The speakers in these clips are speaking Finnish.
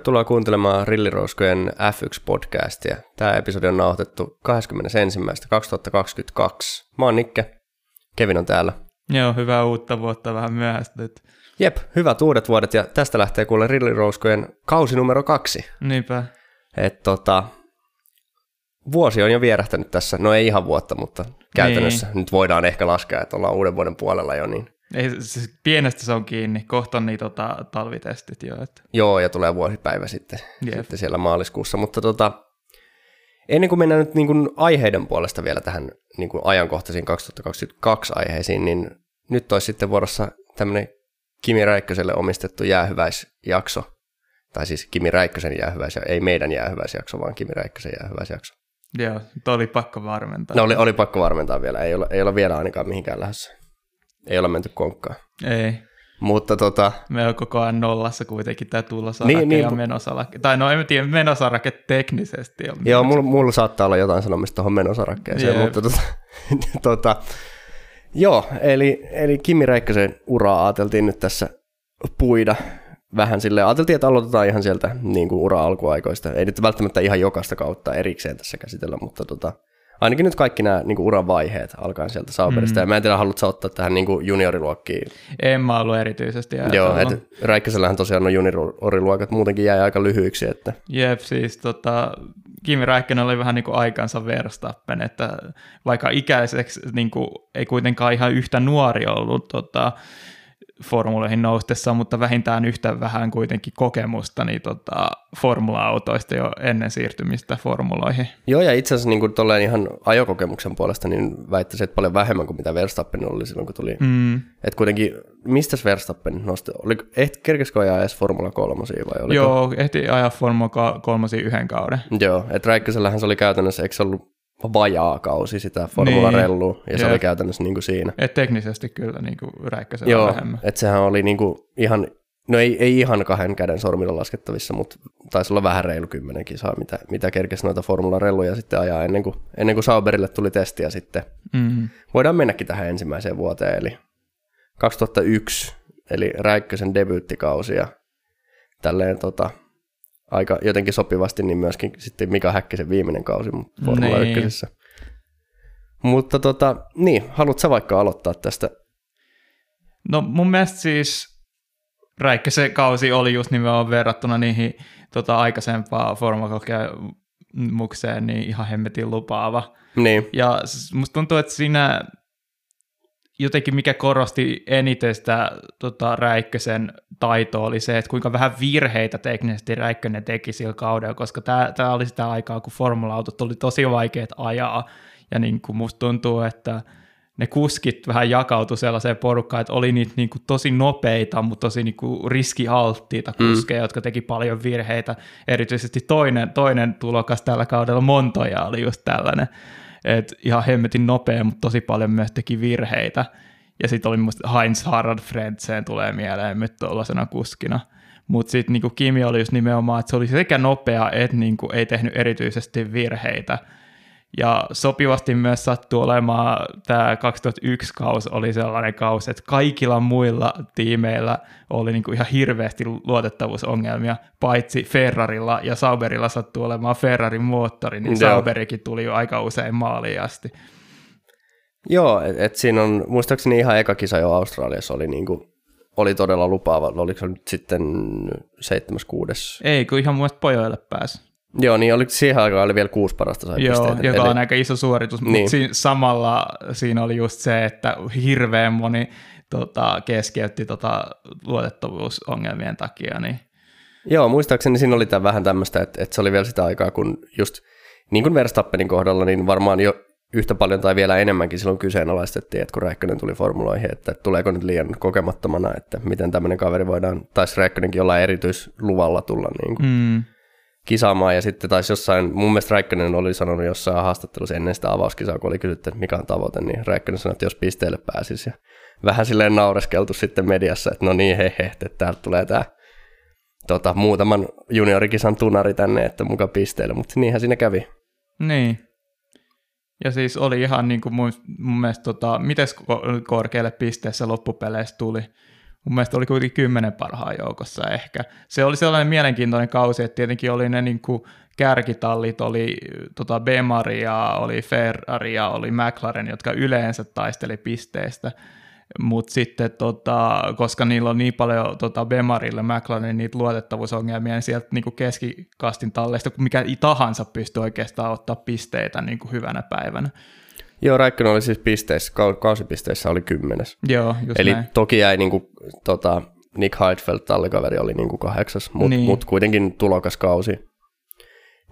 Tervetuloa kuuntelemaan Rillirouskojen F1-podcastia. Tämä episodi on nauhoitettu 21.2022. Mä oon Nikke, Kevin on täällä. Joo, hyvää uutta vuotta, vähän myöhästyt. Jep, hyvät uudet vuodet ja tästä lähtee kuule Rillirouskojen kausi numero kaksi. Niinpä. Et tota, vuosi on jo vierähtänyt tässä, no ei ihan vuotta, mutta käytännössä niin. nyt voidaan ehkä laskea, että ollaan uuden vuoden puolella jo, niin ei, siis pienestä se on kiinni. Kohta on niitä tota, talvitestit jo. Että. Joo, ja tulee vuosipäivä sitten, sitten siellä maaliskuussa. Mutta tota, ennen kuin mennään nyt niin kuin aiheiden puolesta vielä tähän niin kuin ajankohtaisiin 2022 aiheisiin, niin nyt olisi sitten vuorossa tämmöinen Kimi Räikköselle omistettu jäähyväisjakso. Tai siis Kimi Räikkösen jäähyväis, ei meidän jäähyväisjakso, vaan Kimi Räikkösen jäähyväisjakso. Joo, oli pakko varmentaa. No oli, oli pakko varmentaa vielä, ei ole, ei ole vielä ainakaan mihinkään lähdössä ei ole menty konkkaan. Ei. Mutta tota... Me on koko ajan nollassa kuitenkin tämä tulosarake niin, niin, ja menosarake. Tai no en tiedä, menosarake teknisesti on. Joo, mulla, mulla saattaa olla jotain sanomista tuohon menosarakkeeseen, Jep. mutta tota, tota, joo, eli, eli Kimi Räikkösen uraa ajateltiin nyt tässä puida vähän sille ajateltiin, että aloitetaan ihan sieltä niin kuin ura alkuaikoista. Ei nyt välttämättä ihan jokaista kautta erikseen tässä käsitellä, mutta tota, ainakin nyt kaikki nämä niin uran vaiheet alkaen sieltä Sauberista. Mm. Ja mä en tiedä, haluatko ottaa tähän niin junioriluokkiin? En mä ollut erityisesti Joo, että Räikkösellähän tosiaan on junioriluokat muutenkin jäi aika lyhyiksi. Että... Jep, siis tota, Kimi Räikkönen oli vähän niin kuin aikansa Verstappen, että vaikka ikäiseksi niin kuin, ei kuitenkaan ihan yhtä nuori ollut tota, formuloihin noustessa, mutta vähintään yhtä vähän kuitenkin kokemusta niin tota, formula-autoista jo ennen siirtymistä formuloihin. Joo, ja itse asiassa niin kuin ihan ajokokemuksen puolesta, niin väittäisin, että paljon vähemmän kuin mitä Verstappen oli silloin, kun tuli. Mm. Että kuitenkin, mistä Verstappen nosti? Oli, ehti, kerkesikö ajaa edes Formula 3 vai oliko? Joo, ehti ajaa Formula 3 yhden kauden. Joo, että Räikkösellähän se oli käytännössä, eikö se ollut vajaa kausi sitä Formula niin. Rellu, ja se Jep. oli käytännössä niin kuin siinä. Et teknisesti kyllä niin kuin räikkäsellä Joo, vähemmän. että sehän oli niin kuin ihan, no ei, ei ihan kahden käden sormilla laskettavissa, mutta taisi olla vähän reilu kymmenen kisaa, mitä, mitä kerkesi noita Formula Relluja sitten ajaa ennen kuin, ennen kuin Sauberille tuli testiä sitten. Mm-hmm. Voidaan mennäkin tähän ensimmäiseen vuoteen, eli 2001, eli Räikkösen debyyttikausi, ja tälleen tota, aika jotenkin sopivasti, niin myöskin sitten Mika Häkkisen viimeinen kausi Formula niin. 1. Mutta tota, niin, haluatko vaikka aloittaa tästä? No mun mielestä siis Räikkösen kausi oli just nimenomaan verrattuna niihin tota, aikaisempaan formakokemukseen niin ihan hemmetin lupaava. Niin. Ja musta tuntuu, että siinä jotenkin mikä korosti eniten sitä tota, Räikkösen taitoa oli se, että kuinka vähän virheitä teknisesti Räikkönen teki sillä kaudella, koska tämä oli sitä aikaa, kun formula-autot oli tosi vaikeat ajaa, ja niin kuin musta tuntuu, että ne kuskit vähän jakautu sellaiseen porukkaan, että oli niitä niin kuin tosi nopeita, mutta tosi niin kuin riskialttiita mm. kuskeja, mm. jotka teki paljon virheitä. Erityisesti toinen, toinen tulokas tällä kaudella, Montoja, oli just tällainen että ihan hemmetin nopea, mutta tosi paljon myös teki virheitä. Ja sitten oli musta Heinz Harald Frentzen tulee mieleen nyt tuollaisena kuskina. Mutta sitten niinku Kimi oli just nimenomaan, että se oli sekä nopea, että niinku ei tehnyt erityisesti virheitä. Ja sopivasti myös sattuu olemaan tämä 2001 kaus oli sellainen kausi, että kaikilla muilla tiimeillä oli niinku ihan hirveästi luotettavuusongelmia, paitsi Ferrarilla ja Sauberilla sattuu olemaan Ferrarin moottori, niin Joo. Sauberikin tuli jo aika usein maaliin asti. Joo, että et siinä on, muistaakseni ihan eka kisa jo Australiassa oli niinku oli todella lupaava. Oliko se nyt sitten seitsemäs, kuudes? Ei, kun ihan muista pojoille pääsi. Joo, niin oli, siihen aikaan oli vielä kuusi parasta sai Joo, pisteitä. joka Eli... on aika iso suoritus, niin. mutta siinä, samalla siinä oli just se, että hirveän moni tota, keskeytti tota, luotettavuusongelmien takia. Niin. Joo, muistaakseni siinä oli tämän vähän tämmöistä, että, että se oli vielä sitä aikaa, kun just niin kuin Verstappenin kohdalla, niin varmaan jo yhtä paljon tai vielä enemmänkin silloin kyseenalaistettiin, että kun Räikkönen tuli formuloihin, että tuleeko nyt liian kokemattomana, että miten tämmöinen kaveri voidaan, taisi Räikkönenkin jollain erityisluvalla tulla niin kuin. Mm kisaamaan ja sitten taisi jossain, mun mielestä Räikkönen oli sanonut jossain haastattelussa ennen sitä avauskisaa, kun oli kysytty, että mikä on tavoite, niin Räikkönen sanoi, että jos pisteelle pääsisi ja vähän silleen naureskeltu sitten mediassa, että no niin he he, että täältä tulee tämä tota, muutaman juniorikisan tunari tänne, että muka pisteelle, mutta niinhän siinä kävi. Niin. Ja siis oli ihan niin kuin mun, mun mielestä, tota, miten korkealle pisteessä loppupeleissä tuli? Mun mielestä oli kuitenkin kymmenen parhaan joukossa ehkä. Se oli sellainen mielenkiintoinen kausi, että tietenkin oli ne niin kuin kärkitallit, oli tota Bemaria, oli Ferrari ja oli McLaren, jotka yleensä taisteli pisteistä, mutta sitten tota, koska niillä on niin paljon tota Bemarille McLarenin niitä luotettavuusongelmia, niin sieltä niin kuin keskikastin talleista, mikä tahansa pystyy oikeastaan ottaa pisteitä niin kuin hyvänä päivänä. Joo, Räikkönen oli siis pisteissä, kausipisteissä oli kymmenes. Joo, just Eli näin. toki jäi niin kuin, tota, Nick Heidfeld, tallikaveri, oli niin kuin kahdeksas, mutta Niin. mut kuitenkin tulokas kausi.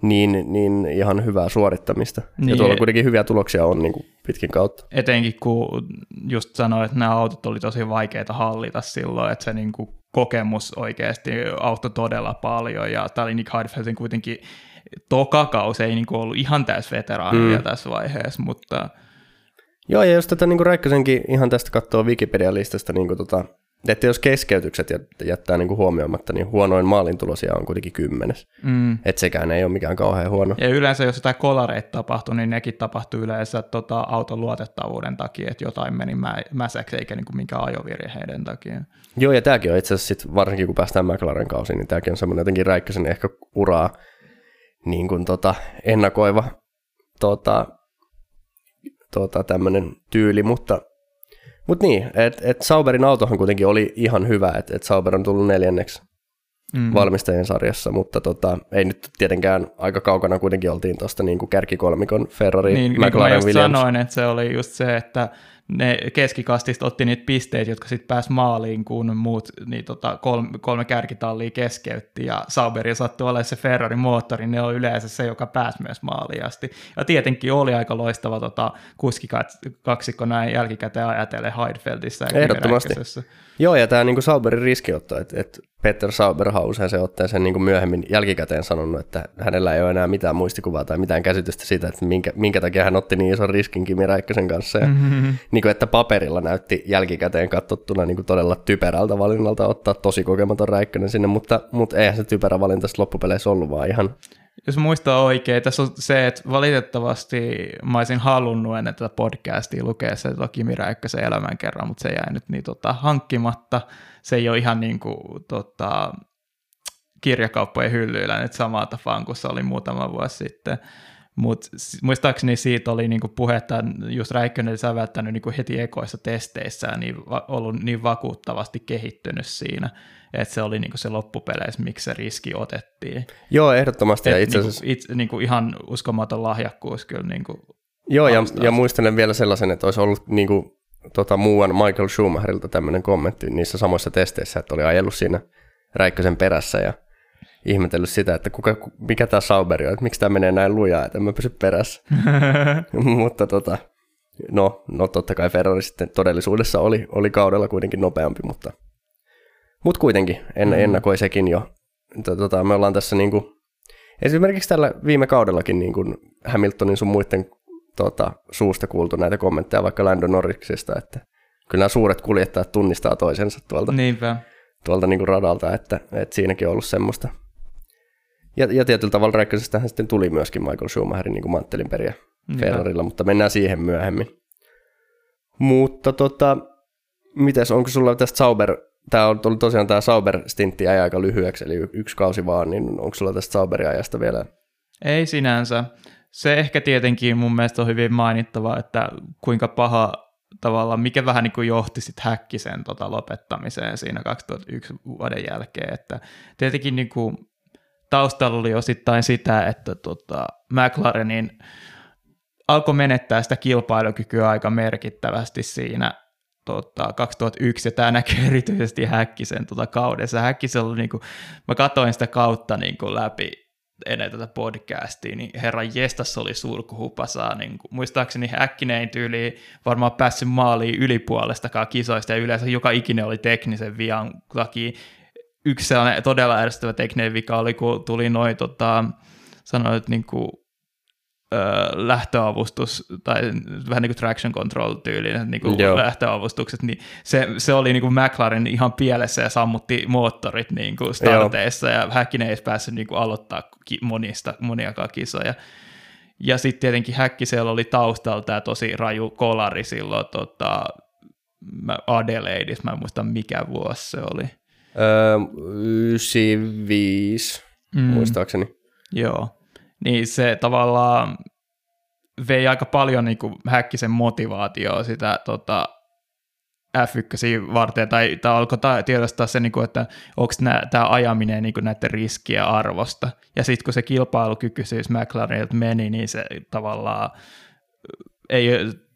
Niin, niin ihan hyvää suorittamista. Niin. Ja tuolla kuitenkin hyviä tuloksia on niin kuin pitkin kautta. Etenkin kun just sanoin, että nämä autot oli tosi vaikeita hallita silloin, että se niin kuin kokemus oikeasti auttoi todella paljon, ja tämä oli Nick Heidfeldin kuitenkin toka kausi, ei niin kuin ollut ihan täys veteraani Mm. vielä tässä vaiheessa, mutta Joo, ja jos tätä niin Räikkösenkin ihan tästä katsoo Wikipedia-listasta, niin kuin tota, että jos keskeytykset jät- jättää niin kuin huomioimatta, niin huonoin maalintulosia on kuitenkin kymmenes. mm, Että sekään ei ole mikään kauhean huono. Ja yleensä jos jotain kolareita tapahtui, niin nekin tapahtui yleensä tota, auton luotettavuuden takia, että jotain meni mä, mäsäksi eikä niin kuin minkään ajovirheiden takia. Joo, ja tämäkin on itse asiassa sit, varsinkin kun päästään McLaren kausiin, niin tämäkin on semmoinen jotenkin Räikkösen ehkä uraa niin kuin tota, ennakoiva tota, tota, tämmöinen tyyli, mutta mut niin, että et Sauberin autohan kuitenkin oli ihan hyvä, että et Sauber on tullut neljänneksi Mm. valmistajien sarjassa, mutta tota, ei nyt tietenkään aika kaukana kuitenkin oltiin tuosta niin kuin kärkikolmikon Ferrari, niin, niin kuin mä McLaren, just Williams. sanoin, että se oli just se, että ne keskikastista otti niitä pisteitä, jotka sitten pääsi maaliin, kun muut niin tota, kolme, kolme kärkitallia keskeytti, ja Sauberilla sattui olemaan se Ferrarin moottori, ne on yleensä se, joka pääsi myös maaliin asti. Ja tietenkin oli aika loistava tota, kuskikaksikko näin jälkikäteen ajatellen Heidfeldissä. ja Ehdottomasti. Joo, ja tämä niinku Sauberin riskiotto, että et Peter Sauber on usein se ottaa sen niinku myöhemmin jälkikäteen sanonut, että hänellä ei ole enää mitään muistikuvaa tai mitään käsitystä siitä, että minkä, minkä takia hän otti niin ison riskin Kimi Räikkösen kanssa. Ja Mm-hmm. niinku, että paperilla näytti jälkikäteen katsottuna niinku todella typerältä valinnalta ottaa tosi kokematon Räikkönen sinne, mutta, mutta eihän se typerä valinta loppupeleissä ollut, vaan ihan Jos muistaa oikein, tässä on se, että valitettavasti mä olisin halunnut ennen tätä podcastia lukea se Kimi Räikkösen elämän kerran, mutta se jäi nyt niin tota, hankkimatta. Se ei ole ihan niin kuin tota, kirjakauppojen hyllyillä nyt samaa tapaan kuin se oli muutama vuosi sitten. Mutta muistaakseni siitä oli niinku puhetta, just Räikkönen oli säväyttänyt niinku heti ekoissa testeissään niin va- ollut niin vakuuttavasti kehittynyt siinä, että se oli niinku se loppupeleissä, miksi se riski otettiin. Joo, ehdottomasti. Ja itse niinku, asiassa, itse, niinku ihan uskomaton lahjakkuus kyllä. Niinku, joo, ja, ja muistelen vielä sellaisen, että olisi ollut niinku, tota, muuan Michael Schumacherilta tämmöinen kommentti niissä samoissa testeissä, että oli ajellut siinä Räikkösen perässä ja ihmetellyt sitä, että kuka, ku- mikä tämä Sauberi on, että miksi tämä menee näin lujaa, että en mä pysy perässä. Mutta tota, no, no totta kai Ferrari sitten todellisuudessa oli, oli kaudella kuitenkin nopeampi, mutta, mutta kuitenkin en, Mm. ennakoi sekin jo. Tota, me ollaan tässä niinku, esimerkiksi tällä viime kaudellakin niin kuin Hamiltonin sun muiden tota, suusta kuultu näitä kommentteja vaikka Lando Norriksista, että kyllä nämä suuret kuljettajat tunnistaa toisensa tuolta, Niinpä. tuolta niin kuin radalta, että, että siinäkin on ollut semmoista. Ja, ja tietyllä tavalla Räikkösestähän sitten tuli myöskin Michael Schumacherin niin kuin manttelin periä. Ferrarilla, mutta mennään siihen myöhemmin. Mutta tota, mites, onko sulla tästä Sauber, tämä on tullut tosiaan tämä Sauber-stintti jäi aika lyhyeksi, eli yksi kausi vaan, niin onko sulla tästä Sauberin ajasta vielä? Ei sinänsä. Se ehkä tietenkin mun mielestä on hyvin mainittava, että kuinka paha tavallaan, mikä vähän niin kuin johti sitten Häkkisen tota lopettamiseen siinä 2001 vuoden jälkeen, että tietenkin niin kuin taustalla oli osittain sitä, että tota McLarenin alkoi menettää sitä kilpailukykyä aika merkittävästi siinä tota, 2001, ja tämä näkyy erityisesti Häkkisen tota, kaudessa. Häkkisen oli, niin kuin, mä katsoin sitä kautta niin kuin, läpi ennen tätä podcastia, niin herran jestas oli surkuhupasaa. Niin kuin, muistaakseni Häkkinen tyyli varmaan päässyt maaliin ylipuolestakaan kisoista, ja yleensä joka ikinen oli teknisen vian takia. Yksi sellainen todella ärsyttävä tekninen vika oli, kun tuli noin, tota, sanoit, niin kuin, ö, lähtöavustus, tai vähän niin kuin traction control tyylinen niin kuin Joo. lähtöavustukset, niin se, se oli niin kuin McLaren ihan pielessä ja sammutti moottorit niin kuin starteissa, ja Häkkinen ei päässyt niin kuin aloittaa monista, moniakaan kisoja. Ja sitten tietenkin Häkkisellä oli taustalla tämä tosi raju kolari silloin tota, mä Adelaideissa, mä en muista mikä vuosi se oli. Öö, 95, mm. muistaakseni. Joo, niin se tavallaan vei aika paljon niin kuin häkkisen motivaatioa sitä tota, F1 varten, tai, tai alkoi tiedostaa se, niin kuin, että onko tämä ajaminen niin kuin näiden riskiä arvosta. Ja sitten kun se kilpailukykyisyys McLarenilta meni, niin se tavallaan ei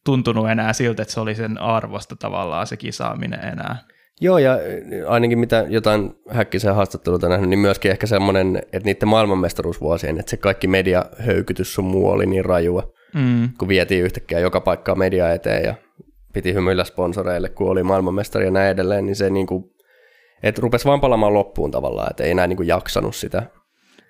tuntunut enää siltä, että se oli sen arvosta tavallaan se kisaaminen enää. Joo, ja ainakin mitä jotain häkkisen haastatteluita nähnyt, niin myöskin ehkä semmoinen, että niiden maailmanmestaruusvuosien, että se kaikki mediahöykytys sun muu oli niin rajua, mm. kun vietiin yhtäkkiä joka paikkaa media eteen ja piti hymyillä sponsoreille, kun oli maailmanmestari ja näin edelleen, niin se niin kuin, että rupesi vaan palamaan loppuun tavallaan, että ei enää niin kuin jaksanut sitä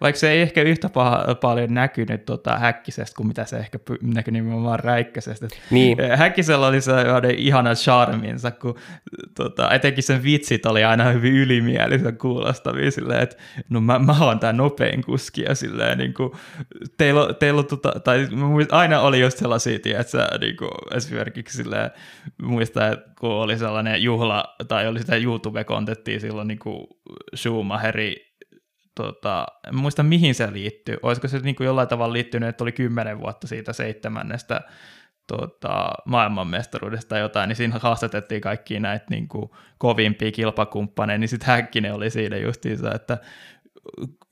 vaikka se ei ehkä yhtä paha, paljon näkynyt tota, häkkisestä kuin mitä se ehkä näkyi nimenomaan räikkäisestä. Niin. Häkkisellä oli se ihana charminsa, kun tota, etenkin sen vitsit oli aina hyvin ylimielisen kuulostavia silleen, että no mä, mä oon tää nopein kuski ja silleen niin kuin, teillä, teillä tota, tai aina oli just sellaisia, että niin kuin, esimerkiksi silleen, muistan, että kun oli sellainen juhla, tai oli sitä YouTube-kontenttia silloin niin kuin Schumacheri tota, en muista mihin se liittyy. Olisiko se niin kuin jollain tavalla liittynyt, että oli kymmenen vuotta siitä seitsemännestä tota, maailmanmestaruudesta tai jotain, niin siinä haastatettiin kaikki näitä niin kuin, kovimpia kilpakumppaneja, niin sitten Häkkinen oli siinä justiinsa, että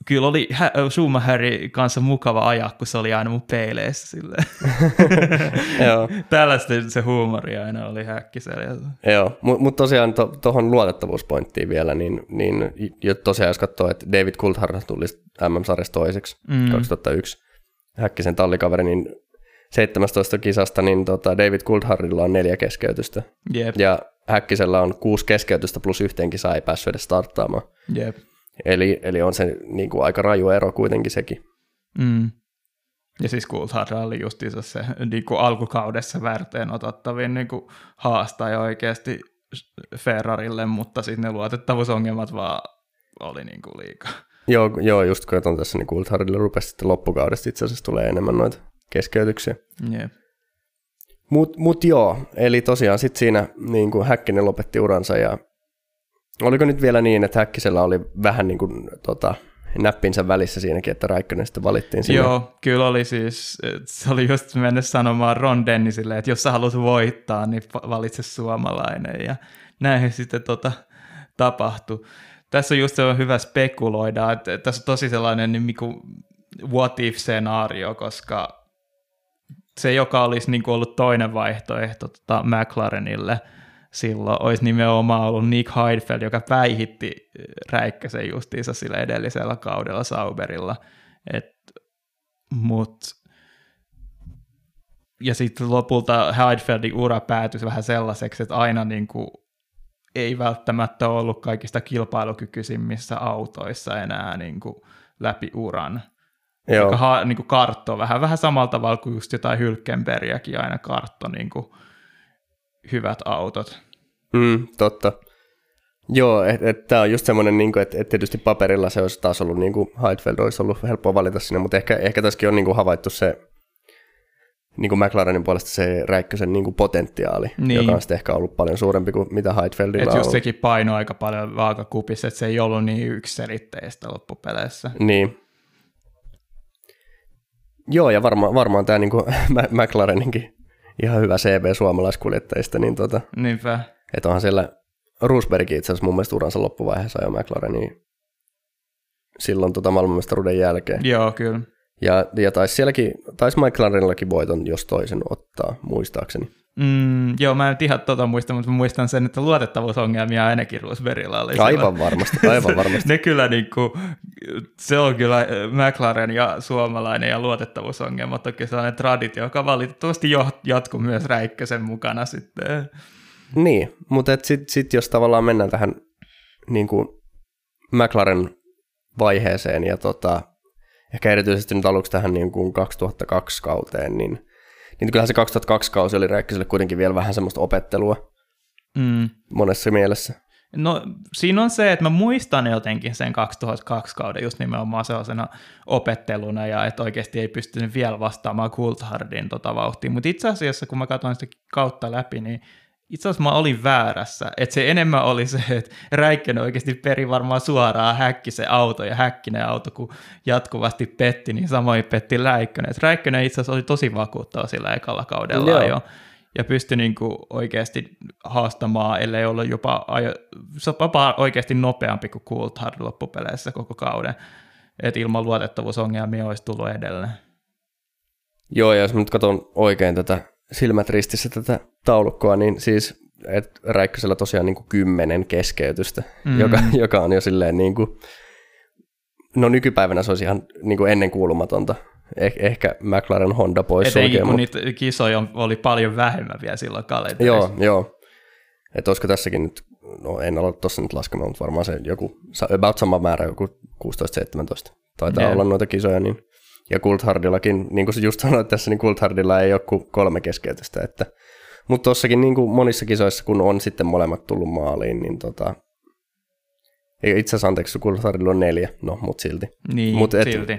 kyllä oli Schumacherin kanssa mukava ajaa, kun se oli aina mun peileissä silleen. Joo. Tällaista se huumori aina oli häkkisellä. Joo, mutta mut tosiaan tuohon to, luotettavuuspointtiin vielä, niin, niin jo tosiaan jos katsoo, että David Coulthard tuli MM-sarjassa toiseksi mm. 2001, Häkkisen tallikaveri, niin 17 kisasta, niin tota David Coulthardilla on neljä keskeytystä. Yep. Ja Häkkisellä on kuusi keskeytystä plus yhteen kisaan ei päässyt edes starttaamaan. Yep. Eli, eli on se niin kuin aika raju ero kuitenkin sekin. Mm. Ja siis Coulthard oli justiinsa se niin kuin alkukaudessa värteen otettavin niin kuin haastaja oikeasti Ferrarille, mutta sitten ne luotettavuusongelmat vaan oli niin kuin liikaa. Joo, joo, just kun on tässä, niin Coulthardille rupesi sitten loppukaudesta itse asiassa tulee enemmän noita keskeytyksiä. Yeah. Mutta mut joo, eli tosiaan sitten siinä niin kuin Häkkinen lopetti uransa ja Oliko nyt vielä niin, että Häkkisellä oli vähän niin kuin, tota, näppinsä välissä siinäkin, että Räikkönen sitten valittiin sinne? Joo, kyllä oli siis, se oli just mennyt sanomaan Ron Dennisille, että jos sä haluat voittaa, niin valitse suomalainen ja näin sitten tota, tapahtui. Tässä on just se on hyvä spekuloida, että tässä on tosi sellainen niin kuin what if-skenaario, koska se, joka olisi niin kuin ollut toinen vaihtoehto tota McLarenille – silloin olisi nimenomaan ollut Nick Heidfeld, joka päihitti äh, Räikkösen justiinsa sillä edellisellä kaudella Sauberilla. Et, mut, ja sitten lopulta Heidfeldin ura päätyi vähän sellaiseksi, että aina niin kuin ei välttämättä ollut kaikista kilpailukykyisimmissä autoissa enää niin kuin läpi uran. Joo. Joka ha, niin kuin kartto vähän, vähän samalla tavalla kuin just jotain Hylkenbergiäkin aina kartto niin kuin hyvät autot. Mm, totta. Joo, että et, tämä on just semmoinen, niin että et tietysti paperilla se olisi taas ollut, niin kuin Heidfeld olisi ollut helppoa valita sinne, mutta ehkä, ehkä tässäkin on niin kuin havaittu se, niin kuin McLarenin puolesta se Räikkösen niin kuin potentiaali, niin. joka on sitten ehkä ollut paljon suurempi kuin mitä Heidfeldillä Et on just sekin paino aika paljon vaakakupissa, että se ei ollut niin yksiselitteistä loppupeleissä. Niin. Joo, ja varma, varmaan tämä niin kuin McLareninkin ihan hyvä CV suomalaiskuljettajista, niin tota, Niinpä. Että onhan siellä Roosberg itse asiassa mun mielestä uransa loppuvaiheessa jo McLareniin silloin tota maailmanmestaruuden jälkeen. Joo, kyllä. Ja, ja taisi sielläkin, taisi McLarenillakin voiton jos toisen ottaa, muistaakseni. Mm, joo, mä en ihan tota muista, mutta muistan sen, että luotettavuusongelmia ainakin Roosbergilla oli. Aivan varmasti, aivan varmasti. ne kyllä niin kuin, se on kyllä McLaren ja suomalainen ja luotettavuusongelma toki sellainen traditio, joka valitettavasti jatkuu myös Räikkösen mukana sitten. Niin, mutta sitten sit jos tavallaan mennään tähän niin kuin McLaren vaiheeseen ja tota, ehkä erityisesti nyt aluksi tähän niin kuin 2002 kauteen, niin, niin kyllähän se 2002 kausi oli Räikköselle kuitenkin vielä vähän semmoista opettelua mm. monessa mielessä. No siinä on se, että mä muistan jotenkin sen 2002 kauden just nimenomaan sellaisena opetteluna ja että oikeasti ei pystynyt vielä vastaamaan Coulthardin tota vauhtiin, mutta itse asiassa kun mä katsoin sitä kautta läpi, niin itse asiassa mä olin väärässä. Että se enemmän oli se, että Räikkönen oikeasti peri varmaan suoraan häkki se auto ja häkkinen auto, kun jatkuvasti petti, niin samoin petti Räikkönen. Et Räikkönen itse asiassa oli tosi vakuuttava sillä ekalla kaudella Joo. jo ja pystyi niin kuin oikeasti haastamaan, ellei ollut jopa, ajo, jopa oikeasti nopeampi kuin Coulthard loppupeleissä koko kauden. Että ilman luotettavuusongelmia olisi tullut edelleen. Joo, ja jos nyt katson oikein tätä silmät ristissä tätä taulukkoa, niin siis et Räikkösellä tosiaan niin kuin kymmenen keskeytystä, mm. joka, joka on jo silleen niin kuin, no nykypäivänä se olisi ihan niin kuin ennen kuulumatonta. Eh, ehkä McLaren Honda pois Etenkin sulkee, kun mutta... niitä kisoja oli paljon vähemmän vielä silloin kalenterissa. Joo, joo. Että olisiko tässäkin nyt, no en ole tuossa nyt laskemaan, mutta varmaan se joku, about sama määrä, joku 16-17 taitaa yeah. olla noita kisoja, niin ja Coulthardillakin, niin kuin just sanoit tässä, niin Coulthardilla ei ole kuin kolme keskeytystä, että mutta tuossakin niin kuin monissa kisoissa, kun on sitten molemmat tullut maaliin, niin tota, itse asiassa anteeksi, Coulthardilla on neljä, no, mutta silti. Niin, mut et, silti.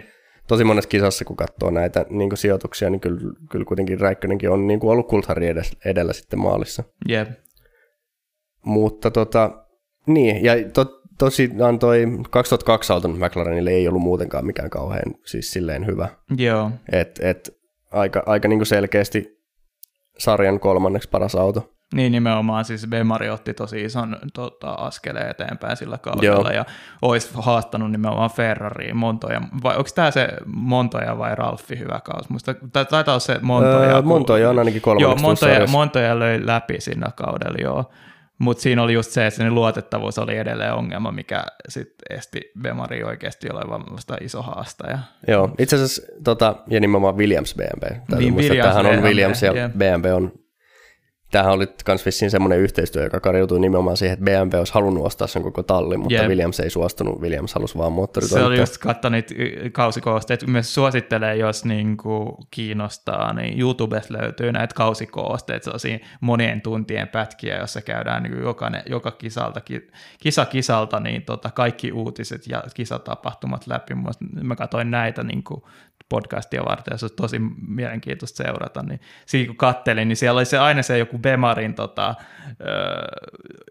Tosi monessa kisassa, kun katsoo näitä niin kuin sijoituksia, niin kyllä, kyllä kuitenkin Räikkönenkin on niin kuin ollut Coulthardin edellä, edellä sitten maalissa. Jep. Mutta tota, niin, ja tot, tosiaan toi 2002 auton McLarenille ei ollut muutenkaan mikään kauhean siis silleen hyvä. Joo. Et, et, aika, aika niin selkeästi sarjan kolmanneksi paras auto. Niin nimenomaan, siis Bemari otti tosi ison tota, askeleen eteenpäin sillä kaudella Joo. ja olisi haastanut nimenomaan Ferrariin Montoja. Vai onko tämä se Montoja vai Ralfi hyvä kausi? Musta, taitaa olla se Montoja. Öö, Montoja on ainakin kolmanneksi Joo, Montoja, Montoja löi läpi siinä kaudella, joo. Mutta siinä oli just se, että sen luotettavuus oli edelleen ongelma, mikä sitten esti Bemari oikeasti olevan iso haastaja. Joo, itse asiassa tota, ja nimenomaan Williams BMW. Niin, Williams tämähän on Williams ja yeah. BMW on tämähän oli myös vissiin semmoinen yhteistyö, joka karjoutui nimenomaan siihen, että BMW olisi halunnut ostaa sen koko tallin, mutta yep. Williams ei suostunut, Williams halusi vaan moottoritoimintaa. Se oli just katso niitä kausikoosteita, myös suosittelee, jos niinku kiinnostaa, niin YouTubesta löytyy näitä kausikoosteita, sellaisia monien tuntien pätkiä, jossa käydään niin jokainen, joka kisalta, kisa kisalta, niin tota, kaikki uutiset ja kisatapahtumat läpi. Mä katsoin näitä niin kuin podcastia varten, se olisi tosi mielenkiintoista seurata, niin siinä kun kattelin, niin siellä oli se aina se joku Bemarin tota,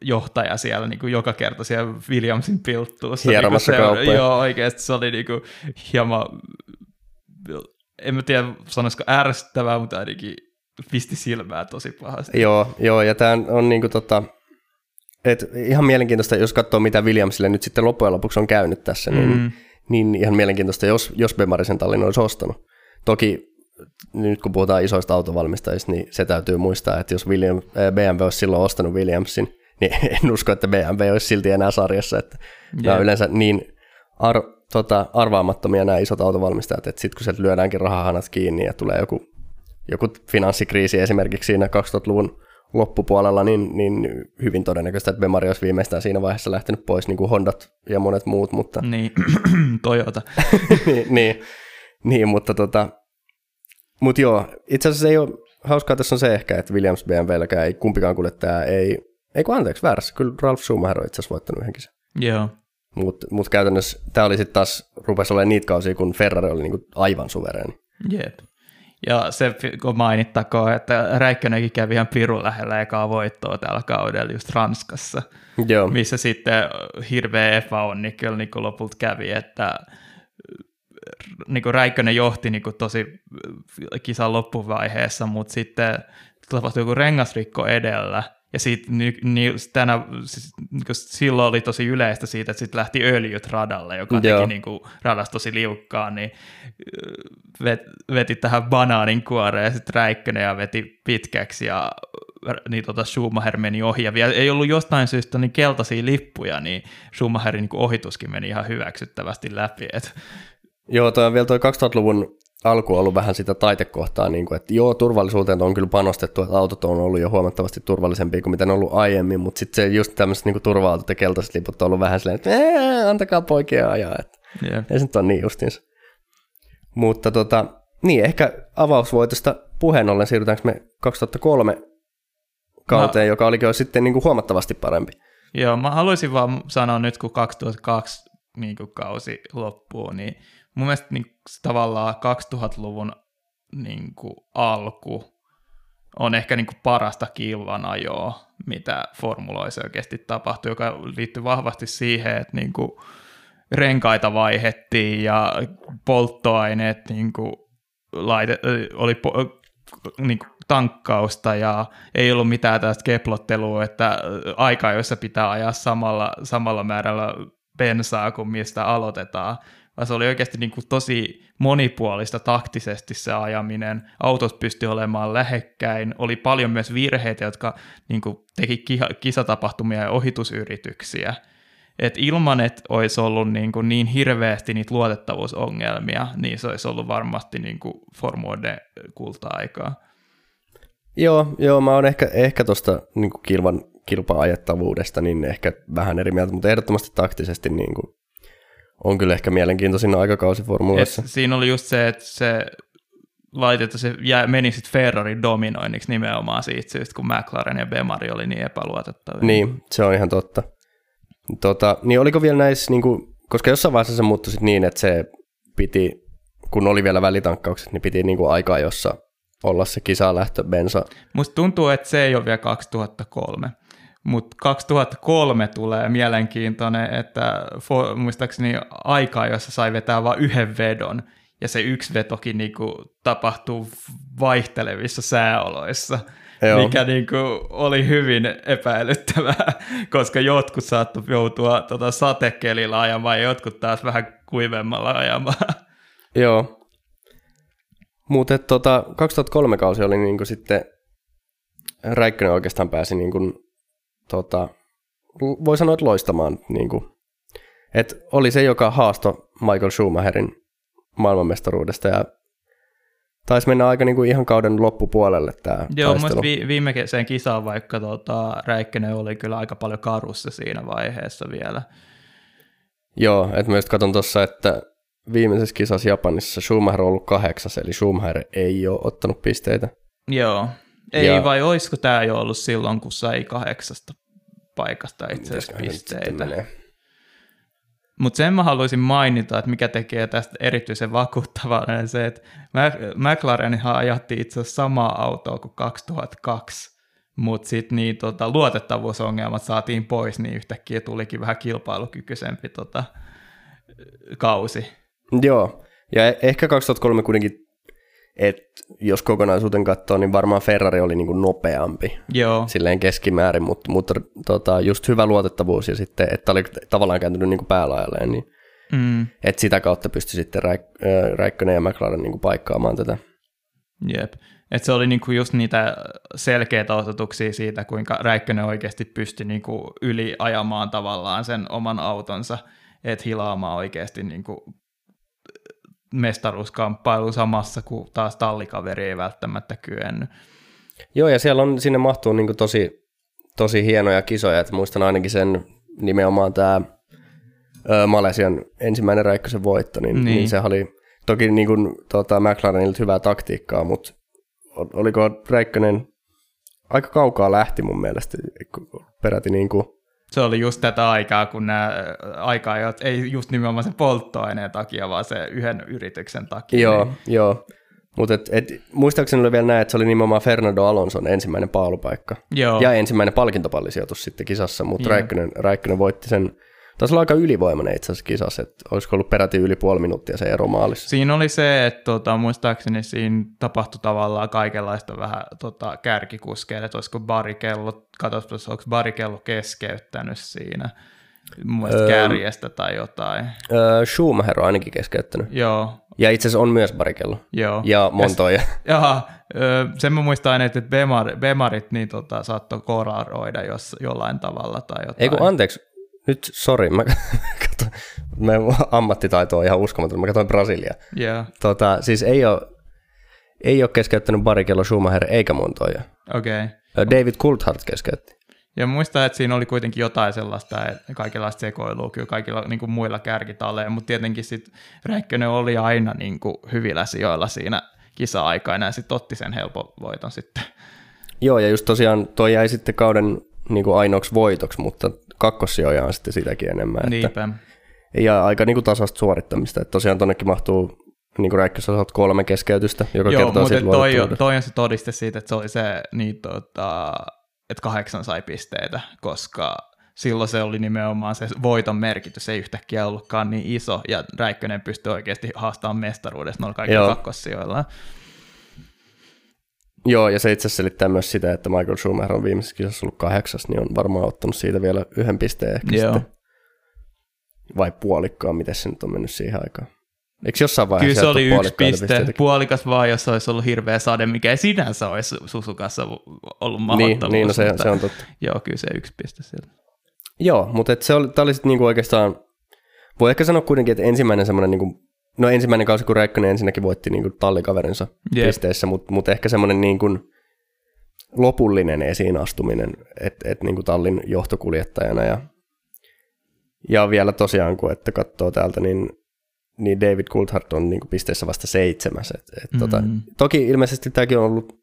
johtaja siellä niin kuin joka kerta siellä Williamsin pilttuussa. Niin Hieromassa niin kauppoja. Joo, oikeasti se oli niin kuin hieman, en mä tiedä sanoisiko ärsyttävää, mutta ainakin pisti silmää tosi pahasti. Joo, joo ja tämä on niin kuin tota, et ihan mielenkiintoista, jos katsoo mitä Williamsille nyt sitten loppujen lopuksi on käynyt tässä, niin mm niin ihan mielenkiintoista, jos, jos Bemarisen tallin olisi ostanut. Toki nyt kun puhutaan isoista autovalmistajista, niin se täytyy muistaa, että jos William, äh, BMW olisi silloin ostanut Williamsin, niin en usko, että BMW olisi silti enää sarjassa. Että yeah. Nämä on yleensä niin ar, tota, arvaamattomia nämä isot autovalmistajat, että sitten kun sieltä lyödäänkin rahahanat kiinni ja tulee joku, joku finanssikriisi esimerkiksi siinä 2000-luvun loppupuolella, niin, niin hyvin todennäköistä, että Bemari olisi viimeistään siinä vaiheessa lähtenyt pois, niin kuin Hondat ja monet muut. Mutta... Niin, Toyota. niin, niin, niin, mutta tota, mut joo, itse asiassa ei ole, hauskaa tässä on se ehkä, että Williams BMWlläkään ei kumpikaan kuljettaja ei, ei kun anteeksi väärässä, kyllä Ralf Schumacher on itse asiassa voittanut yhdenkin sen. Joo. Mutta mut käytännössä tämä oli sitten taas, rupesi olemaan niitä kausia, kun Ferrari oli niinku aivan suvereeni. Jep. Ja se kun mainittakoon, että Räikkönenkin kävi ihan pirun lähellä ekaa voittoa tällä kaudella just Ranskassa, Joo. missä sitten hirveä epäonni kyllä niin kuin lopulta kävi, että niin kuin Räikkönen johti niin kuin tosi kisan loppuvaiheessa, mutta sitten tapahtui joku rengasrikko edellä, ja sitten niin, niin, tänä, siis, niin silloin oli tosi yleistä siitä, että sitten lähti öljyt radalle, joka Joo. teki niin kuin, radasta tosi liukkaan, niin vet, veti tähän banaanin kuoreen ja sitten Räikkönen ja veti pitkäksi ja niin tota Schumacher meni ohi. Ja vielä ei ollut jostain syystä niin keltaisia lippuja, niin Schumacherin niin ohituskin meni ihan hyväksyttävästi läpi. Et. Joo, toi on vielä toi 2000-luvun alku ollut vähän sitä taitekohtaa, niin kuin, että joo, turvallisuuteen on kyllä panostettu, että autot on ollut jo huomattavasti turvallisempia kuin mitä ne on ollut aiemmin, mutta sitten se just tämmöiset niin turva-autot ja keltaiset liput on ollut vähän silleen, että antakaa poikia ajaa, että yeah. ei se nyt ole niin justiinsa. Mutta tota, niin, ehkä avausvoitosta puheen ollen siirrytäänkö me 2003 kauteen, no. joka olikin jo sitten niin kuin huomattavasti parempi. Joo, mä haluaisin vaan sanoa nyt, kun 2002 niin kuin kausi loppuu, niin mun mielestä niin, tavallaan 2000-luvun niin kuin, alku on ehkä niin kuin parasta kilvan ajoa, mitä formuloissa oikeasti tapahtui, joka liittyy vahvasti siihen, että niin kuin renkaita vaihettiin ja polttoaineet niin kuin laite, oli po, niin kuin tankkausta ja ei ollut mitään tästä keplottelua, että aika, jossa pitää ajaa samalla, samalla määrällä bensaa kuin mistä aloitetaan, vaan se oli oikeasti niin kuin tosi monipuolista taktisesti se ajaminen. Autot pystyi olemaan lähekkäin, oli paljon myös virheitä, jotka niin kuin teki kisatapahtumia ja ohitusyrityksiä. Et ilman, että olisi ollut niin, kuin niin hirveästi niitä luotettavuusongelmia, niin se olisi ollut varmasti niin kuin Formuoiden kulta-aikaa. Joo, joo, mä oon ehkä, ehkä tuosta niin kilvan kilpa-ajettavuudesta niin ehkä vähän eri mieltä, mutta ehdottomasti taktisesti niin kuin, on kyllä ehkä mielenkiintoisin aikakausi formuloissa. siinä oli just se, että se laitettu, se jää, meni sitten Ferrari dominoinniksi nimenomaan siitä syystä, kun McLaren ja Bemari oli niin epäluotettavia. Niin, se on ihan totta. Tota, niin oliko vielä näissä, niin kuin, koska jossain vaiheessa se muuttui niin, että se piti, kun oli vielä välitankkaukset, niin piti niin kuin aikaa, jossa olla se kisalähtö bensa. Musta tuntuu, että se ei ole vielä 2003. Mutta 2003 tulee mielenkiintoinen, että muistaakseni aikaa, jossa sai vetää vain yhden vedon, ja se yksi vetokin niinku tapahtuu vaihtelevissa sääoloissa, Joo. mikä niinku oli hyvin epäilyttävää, koska jotkut saattoi joutua tota satekelillä ajamaan ja jotkut taas vähän kuivemmalla ajamaan. Joo. Mutta tota, 2003 kausi oli niinku sitten, Räikkönen oikeastaan pääsi niinku tota, voi sanoa, että loistamaan. Niin kuin, että oli se, joka haasto Michael Schumacherin maailmanmestaruudesta ja taisi mennä aika niin kuin ihan kauden loppupuolelle tämä Joo, taistelu. Vi- viime kesän kisaan vaikka tota, Räikkönen oli kyllä aika paljon karussa siinä vaiheessa vielä. Joo, että myös katson tuossa, että viimeisessä kisassa Japanissa Schumacher on ollut kahdeksas, eli Schumacher ei ole ottanut pisteitä. Joo, ei ja, vai olisiko tämä jo ollut silloin, kun sai kahdeksasta paikasta itse asiassa pisteitä. Mutta sen mä haluaisin mainita, että mikä tekee tästä erityisen vakuuttavaa, on se, että McLarenhan ajatti itse asiassa samaa autoa kuin 2002, mutta sitten niin, tota, luotettavuusongelmat saatiin pois, niin yhtäkkiä tulikin vähän kilpailukykyisempi tota, kausi. Joo, ja e- ehkä 2003 kuitenkin et jos kokonaisuuden katsoo, niin varmaan Ferrari oli niin kuin nopeampi Joo. silleen keskimäärin, mutta, mutta tota, just hyvä luotettavuus ja sitten, että oli tavallaan kääntynyt niin kuin päälajalleen, niin mm. että sitä kautta pystyi sitten Räik- Räikkönen ja McLaren niin kuin paikkaamaan tätä. Jep. Et se oli niinku just niitä selkeitä osoituksia siitä, kuinka Räikkönen oikeasti pystyi niinku yli ajamaan tavallaan sen oman autonsa, että hilaamaan oikeasti niinku mestaruuskamppailu samassa, kun taas tallikaveri ei välttämättä kyennyt. Joo, ja siellä on, sinne mahtuu niin tosi, tosi hienoja kisoja, että muistan ainakin sen nimenomaan tämä Malesian ensimmäinen Räikkösen voitto, niin, niin. niin se oli toki niin kuin, tota, McLarenilta hyvää taktiikkaa, mutta oliko Räikkönen aika kaukaa lähti mun mielestä, peräti niin kuin se oli just tätä aikaa, kun nämä aikaa, ei just nimenomaan se polttoaineen takia, vaan se yhden yrityksen takia. Joo, niin. joo. Mutta et, et, muistaakseni oli vielä näin, että se oli nimenomaan Fernando Alonson ensimmäinen paalupaikka. Joo. Ja ensimmäinen palkintopallisijoitus sitten kisassa, mutta Räikkönen, Räikkönen voitti sen Taisi olla aika ylivoimainen itse asiassa kisassa, että olisiko ollut peräti yli puoli minuuttia se ero maalissa. Siinä oli se, että tota, muistaakseni siinä tapahtui tavallaan kaikenlaista vähän tota, kärkikuskeja, että olisiko barikello, katsotaan, onko barikello keskeyttänyt siinä mun öö, kärjestä tai jotain. Öö, Schumacher on ainakin keskeyttänyt. Joo. Ja itse asiassa on myös barikello. Joo. Ja Montoya. Jaha, öö, sen mä muistan aina, että Bemar, Bemarit niin tota, saattoi kolaroida jos, jollain tavalla tai jotain. Ei kun anteeksi, nyt, sorry, mä katsoin, mä ammattitaito on ihan uskomaton, mä katsoin Brasilia. Yeah. Tota, siis ei ole, ei ole keskeyttänyt Barrichello, Schumacher eikä Montoya. Okei. Okay. David Coulthard keskeytti. Ja muistan, että siinä oli kuitenkin jotain sellaista, että kaikenlaista sekoilua kyllä kaikilla niin kuin muilla kärkitalleilla, mutta tietenkin sitten Räikkönen oli aina niin kuin hyvillä sijoilla siinä kisa-aikana ja sitten otti sen helpon voiton sitten. Joo, ja just tosiaan toi jäi sitten kauden niin kuin ainoaksi voitoksi, mutta kakkossijoja on sitten sitäkin enemmän. Niinpä. Että, ja aika niin kuin tasasta suorittamista. Että tosiaan tonnekin mahtuu niin kuin Räikkösellä olet kolme keskeytystä, joka Joo, kertoo siitä toi, on- toi on se todiste siitä, että se oli se, niin, tota, että kahdeksan sai pisteitä, koska silloin se oli nimenomaan se voiton merkitys, ei yhtäkkiä ollutkaan niin iso, ja Räikkönen pystyi oikeasti haastamaan mestaruudesta noilla kaikilla Joo. Joo, ja se itse asiassa selittää myös sitä, että Michael Schumacher on viimeisessä kisassa ollut kahdeksas, niin on varmaan ottanut siitä vielä yhden pisteen ehkä Joo. sitten. Vai puolikkaan, miten se nyt on mennyt siihen aikaan. Eikö jossain vaiheessa Kyllä se oli yksi piste, pisteitäkin? puolikas vaan, jos olisi ollut hirveä sade, mikä ei sinänsä olisi Susukassa ollut Niin, mahdottomuus. niin no se, mutta- se on totta. Joo, kyllä se yksi piste sieltä. Joo, mutta et se oli, oli sitten niinku oikeastaan, voi ehkä sanoa kuitenkin, että ensimmäinen semmoinen, niinku, no ensimmäinen kausi, kun Räikkönen ensinnäkin voitti niinku tallikaverinsa Jep. pisteissä, mutta mut ehkä semmoinen niinku lopullinen esiin astuminen, että et niinku tallin johtokuljettajana ja, ja vielä tosiaan, kun että katsoo täältä, niin, niin David Coulthard on niinku pisteissä vasta seitsemäs. Et, et tota, Mm. toki ilmeisesti tämäkin on ollut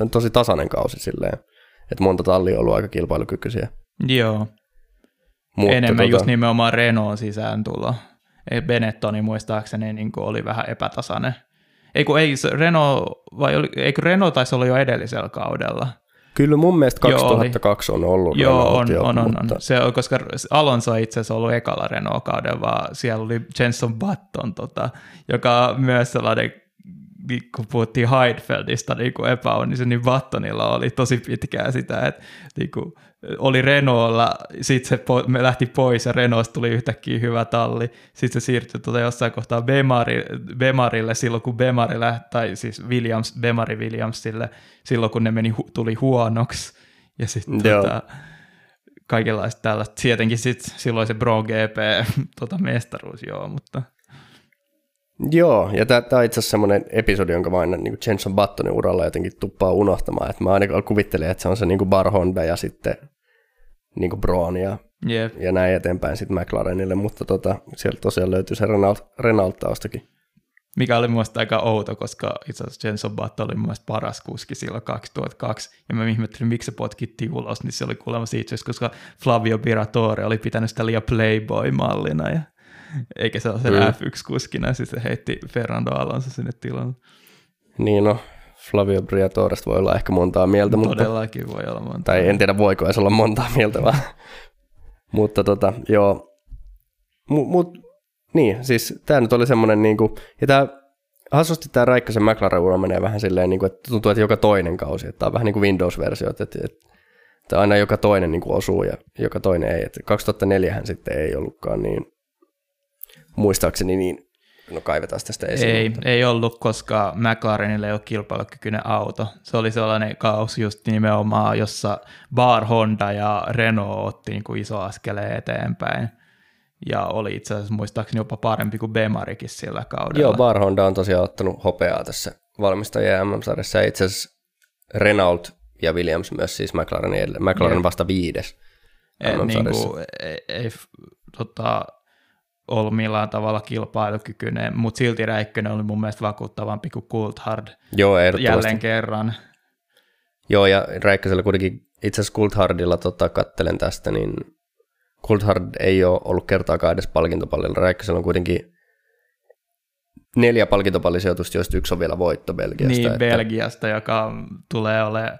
on tosi tasainen kausi silleen, että monta tallia on ollut aika kilpailukykyisiä. Joo, Mutta enemmän tota, just nimenomaan Renault sisääntulo. Ei, Benettoni muistaakseni niin kuin oli vähän epätasainen. Ei kun ei Renault, vai oli, eikö Renault taisi olla jo edellisellä kaudella? Kyllä mun mielestä Joo, 2002 on ollut Joo, Renault on, jo, on, on, mutta, on. Se on, koska Alonso ei itse asiassa ollut ekalla Renault-kauden, vaan siellä oli Jenson Button, tota, joka on myös sellainen, kun puhuttiin Heidfeldistä niin kuin epäonnisen, niin Buttonilla oli tosi pitkään sitä, että niin kuin, oli Renaultlla, sitten se po, me lähti pois ja Renaultista tuli yhtäkkiä hyvä talli, sitten se siirtyi tuota jossain kohtaa Bemari, Bemarille silloin, kun Bemari lähti, tai siis Williams, Bemari Williamsille, silloin kun ne meni, hu- tuli huonoksi, ja sitten tota, kaikenlaista tällaista. Tietenkin sit, silloin se Pro GP tota mestaruus, joo, mutta Joo, ja tämä on itse asiassa semmoinen episodi, jonka mä aina niin Jenson Buttonin uralla jotenkin tuppaa unohtamaan, että mä aina kuvittelin, että se on se niin Bar Honda ja sitten niin Braun ja, jep. ja näin eteenpäin sitten McLarenille, mutta tota, sieltä tosiaan löytyy se Renault, Renault-taustakin. Mikä oli muista aika outo, koska itse asiassa Jenson Button oli mun mielestä paras kuski silloin 2002, ja mä ihmettelin, miksi se potkittiin ulos, niin se oli kuulemma siitä koska Flavio Biratore oli pitänyt sitä liian Playboy-mallina, ja eikä se ole se Mm. F1-kuskina, siis se heitti Fernando Alonso sinne tilalle. Niin no, Flavio Briatoresta voi olla ehkä montaa mieltä, mutta, Todellakin voi olla monta. tai en tiedä voiko edes olla montaa mieltä vaan. mutta tota, joo, mut, mut niin, siis tämä nyt oli semmoinen, niinku, ja tämä hassusti tämä Räikkösen McLaren-ura menee vähän silleen, niinku, että tuntuu, että joka toinen kausi, että tämä on vähän niin kuin Windows-versio, että, että, että aina joka toinen niinku osuu ja joka toinen ei. Että 2004 hän sitten ei ollutkaan niin, muistaakseni niin, no kaivetaan tästä esiin. Ei, mutta- ei ollut, koska McLarenille ei ole kilpailukykyinen auto. Se oli sellainen kausi just nimenomaan, jossa Bar Honda ja Renault otti niin kuin iso askeleen eteenpäin. Ja oli itse asiassa muistaakseni jopa parempi kuin Bemarikin sillä kaudella. Joo, Bar Honda on tosiaan ottanut hopeaa tässä valmistajien MM-sarjassa. Ja itse asiassa Renault ja Williams myös siis. McLaren Joo. vasta viides Et niin MM-sarjassa. kuin, ei, ei f- tota, ollut millään tavalla kilpailukykyinen, mutta silti Räikkönen oli mun mielestä vakuuttavampi kuin Coulthard Joo, jälleen kerran. Joo, ja Räikkösellä kuitenkin itse asiassa Coulthardilla tota, kattelen tästä, niin Coulthard ei ole ollut kertaakaan edes palkintopallilla. Räikkösellä on kuitenkin neljä palkintopallisijoitusta, joista yksi on vielä voitto Belgiasta. Niin, että- Belgiasta, joka tulee olemaan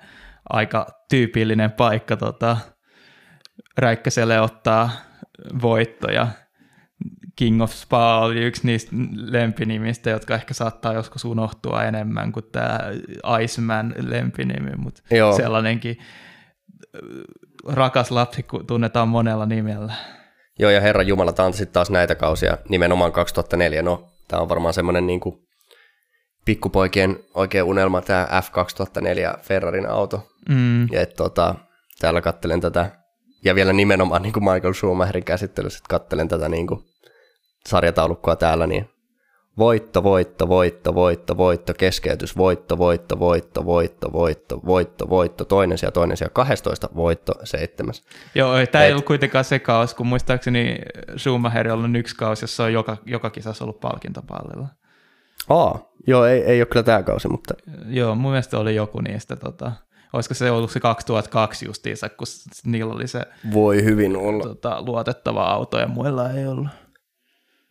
aika tyypillinen paikka tota, Räikköselle ottaa voittoja. King of Spa oli yksi niistä lempinimistä, jotka ehkä saattaa joskus unohtua enemmän kuin tämä Iceman lempinimi, mutta Joo. sellainenkin äh, rakas lapsi tunnetaan monella nimellä. Joo, ja Herran Jumala, tämä on sitten taas näitä kausia, nimenomaan 2004. No, tämä on varmaan semmoinen niin kuin pikkupoikien oikein unelma, tämä F2004 Ferrarin auto. Mm, Ja et, tota, täällä kattelen tätä, ja vielä nimenomaan niin kuin Michael Schumacherin käsittelyssä, että kattelen tätä niin kuin sarjataulukkoa täällä, niin voitto, voitto, voitto, voitto, voitto, keskeytys, voitto, voitto, voitto, voitto, voitto, voitto, voitto, toinen sija, toinen sija, 12, voitto, seitsemäs. Joo, tämä ei ollut kuitenkaan se kaus, kun muistaakseni Schumacher on yksi kausi, jossa on joka, joka kisassa ollut palkintopallilla. Aa, joo, ei, ei ole kyllä tämä kausi, mutta Joo, mun mielestä oli joku niistä, tota, olisiko se ollut se 2002 justiinsa, kun niillä oli se voi hyvin olla. tota, luotettava auto ja muilla ei ollut.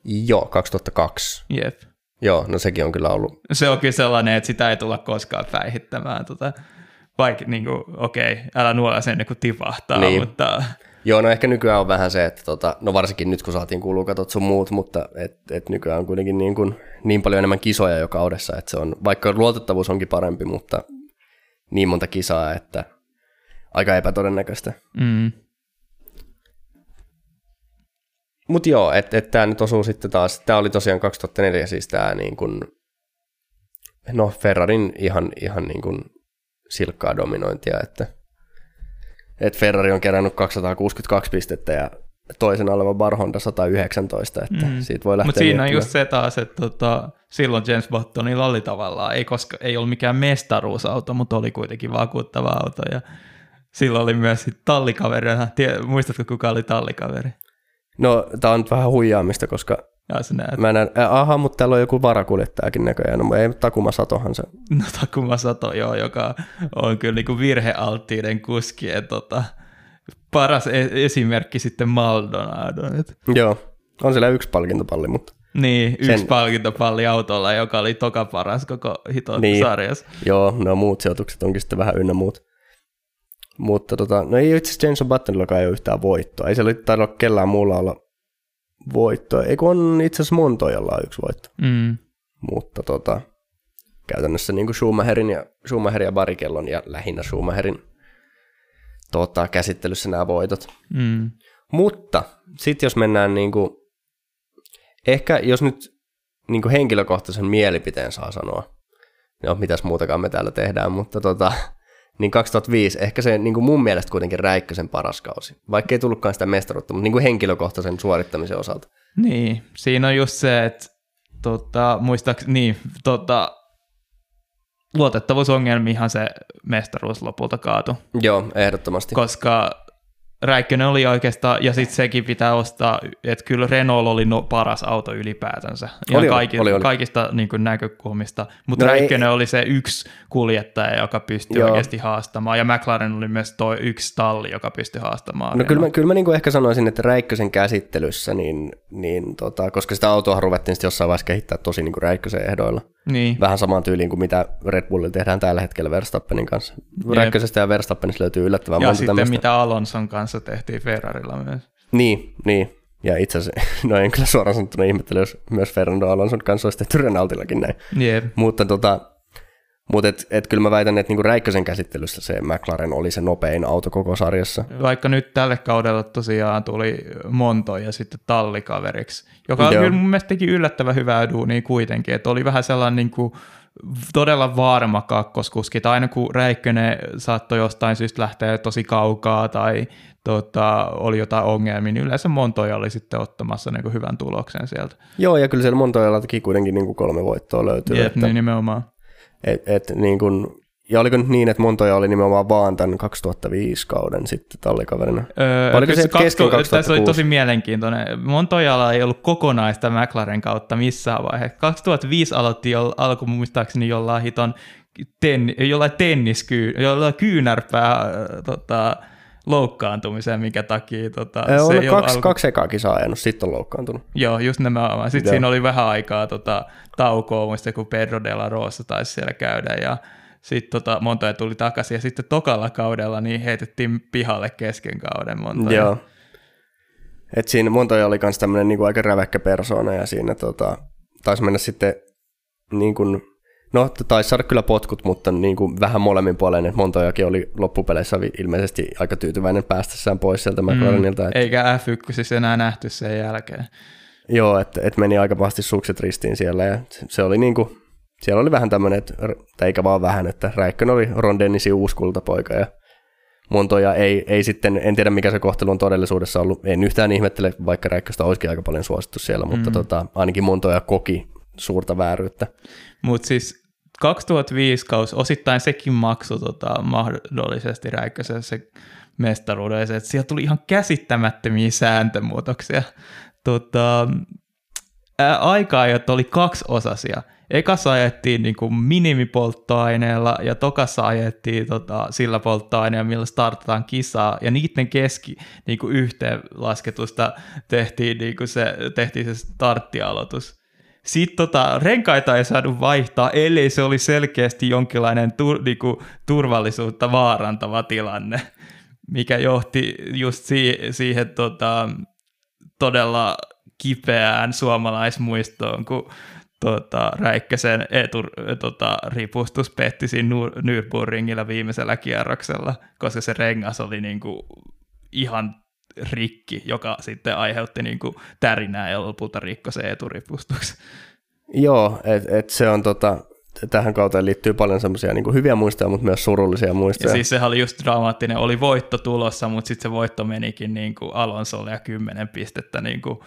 Joo, 2002. Jep. Joo, no sekin on kyllä ollut. Se on kyllä sellainen, että sitä ei tulla koskaan päihittämään. Tota, vaikka, niin kuin, okei, älä nuola sen ennen kuin tipahtaa, niin. mutta... Joo, no ehkä nykyään on vähän se, että tota, no varsinkin nyt kun saatiin katot sun muut, mutta et, et nykyään on kuitenkin niin, kuin, niin paljon enemmän kisoja jo kaudessa, että se on, vaikka luotettavuus onkin parempi, mutta niin monta kisaa, että aika epätodennäköistä. Mm. Mutta joo, että et tämä nyt osuu sitten taas, tämä oli tosiaan 2004 siis tämä niin kuin, no Ferrarin ihan, ihan niin kuin silkkaa dominointia, että, että Ferrari on kerännyt 262 pistettä ja toisen oleva Bar Honda 119, että mm. siitä voi lähteä Mutta siinä on just se taas, että tota, silloin James Buttonilla oli tavallaan, ei, koska, ei ollut mikään mestaruusauto, mutta oli kuitenkin vakuuttava auto ja silloin oli myös tallikaverina. Muistatko, kuka oli tallikaveri? No, tämä on nyt vähän huijaamista, koska ja sä näet. Mä näen, aha, mutta täällä on joku varakuljettajakin näköjään. No ei, Takuma Satohan se. No Takuma Sato, joo, joka on kyllä niin kuin virhealttiiden kuskien tota, paras e- esimerkki sitten Maldonado. Joo, on siellä yksi palkintopalli, mutta... Niin, yksi sen... palkintopalli autolla, joka oli toka paras koko hiton niin. sarjassa. Joo, no muut sijoitukset onkin sitten vähän ynnä muut. Mutta tota, no ei itse asiassa Jameson Buttonillakaan ei ole yhtään voittoa. Ei se ole tainnut kellään muulla olla voittoa. Eikö on itse asiassa Montojalla yksi voitto. Mm. Mutta tota, käytännössä niin kuin Schumacherin ja, Schumacherin ja Barikellon ja lähinnä Schumacherin tota, käsittelyssä nämä voitot. Mm. Mutta sitten jos mennään niin kuin, ehkä jos nyt niin kuin henkilökohtaisen mielipiteen saa sanoa, no mitäs muutakaan me täällä tehdään, mutta tota, niin 2005 ehkä se niin kuin mun mielestä kuitenkin Räikkösen paras kausi, vaikka ei tullutkaan sitä mestaruutta, mutta niin kuin henkilökohtaisen suorittamisen osalta. Niin, siinä on just se, että tota, muistaaks, niin, tota, luotettavuusongelmihan se mestaruus lopulta kaatui. Joo, ehdottomasti. Koska Räikkönen oli oikeastaan, ja sitten sekin pitää ostaa, että kyllä Renault oli no, paras auto ylipäätänsä. Oli, kaikki, oli, oli. Kaikista niin kuin, näkökulmista. Mutta no Räikkönen ei... oli se yksi kuljettaja, joka pystyi Joo. oikeasti haastamaan. Ja McLaren oli myös tuo yksi talli, joka pystyi haastamaan. No kyllä mä, kyllä mä niin kuin ehkä sanoisin, että Räikkösen käsittelyssä, niin, niin tota, koska sitä autoa ruvettiin sitten jossain vaiheessa kehittää tosi niin kuin Räikkösen ehdoilla. Niin. Vähän samaan tyyliin kuin mitä Red Bullilla tehdään tällä hetkellä Verstappenin kanssa. Räikkösestä ja Verstappenista löytyy yllättävän ja monta sitten tämmöistä. mitä Alonson kanssa tehtiin Ferrarilla myös. Niin, niin. Ja itse asiassa, no en kyllä suoraan sanottuna ihmettele, jos myös Fernando Alonson kanssa olisi tehty Renaultillakin näin. Yep. Mutta tota, mutta et, et kyllä mä väitän, että niinku Räikkösen käsittelyssä se McLaren oli se nopein auto koko sarjassa. Vaikka nyt tälle kaudella tosiaan tuli Monto ja sitten tallikaveriksi, joka Joo. kyllä mun mielestä teki yllättävän hyvää duunia kuitenkin, että oli vähän sellainen niinku todella varma kakkoskuski, tai aina kun Räikkönen saattoi jostain syystä lähteä tosi kaukaa tai tota, oli jotain ongelmia, niin yleensä Montoja oli sitten ottamassa niin kuin hyvän tuloksen sieltä. Joo, ja kyllä siellä Montoyalla teki kuitenkin niin kuin kolme voittoa löytyy. Jep, että... niin nimenomaan. Et, et, niin kun, ja oliko nyt niin, että Montoya oli nimenomaan vaan tämän 2005 kauden sitten tallikaverina? Öö, oliko se kesken 2006? Tässä oli tosi mielenkiintoinen. Montoyalla ei ollut kokonaista McLaren kautta missään vaiheessa. 2005 aloitti jo, alku muistaakseni jollain hiton ten, jollain tenniskyy, jollain kyynärpää tota, loukkaantumiseen, mikä takia... Tota, se on kaksi, alku... kaksi ekaa kisaa ajanut, sitten on loukkaantunut. Joo, just nämä. Sitten Joo. siinä oli vähän aikaa tota, taukoa, muista kun Pedro de la Rosa taisi siellä käydä, ja sitten tota, Montoya tuli takaisin, ja sitten tokalla kaudella niin heitettiin pihalle kesken kauden Montoya. Joo. Et siinä Montoya oli myös tämmöinen niin aika räväkkä persoona, ja siinä tota, taisi mennä sitten niin kuin, No, taisi saada kyllä potkut, mutta niin kuin vähän molemmin puolen, että Montojakin oli loppupeleissä ilmeisesti aika tyytyväinen päästessään pois sieltä McLarenilta. Mm, eikä F1 enää nähty sen jälkeen. Joo, että et meni aika pahasti sukset ristiin siellä ja se oli niin kuin, siellä oli vähän tämmöinen, että, eikä vaan vähän, että Räikkönen oli Ron Dennisin uusi kultapoika ja Montoja ei, ei sitten, en tiedä mikä se kohtelu on todellisuudessa ollut, en yhtään ihmettele, vaikka Räikköstä olisikin aika paljon suosittu siellä, mutta mm. tota, ainakin Montoja koki suurta vääryyttä. Mutta siis 2005 kaus, osittain sekin maksoi tota, mahdollisesti Räikkösen se mestaruuden, että siellä tuli ihan käsittämättömiä sääntömuutoksia. Tota, ää, aika-ajat oli kaksiosasia. Ekassa ajettiin niin kuin minimipolttoaineella ja tokassa ajettiin tota, sillä polttoaineella, millä startataan kisaa, ja niiden keski niin kuin yhteenlasketusta tehtiin, niin kuin se, tehtiin se starttialoitus Sitten tota, renkaita ei saanut vaihtaa, ellei se oli selkeästi jonkinlainen tur, niinku, turvallisuutta vaarantava tilanne, mikä johti just si- siihen tota, todella kipeään suomalaismuistoon, kun tota, Räikkösen etu, tota, ripustus petti siinä Nürburgringillä viimeisellä kierroksella, koska se rengas oli niinku ihan rikki, joka sitten aiheutti niinku tärinää ja lopulta rikko se eturipustuksen. Joo, että et se on tota, tähän kauteen liittyy paljon semmoisia niin hyviä muistoja, mutta myös surullisia muistoja. Ja siis sehän oli just dramaattinen, oli voitto tulossa, mutta sitten se voitto menikin niin kuin Alonsolle ja 10 pistettä niin kuin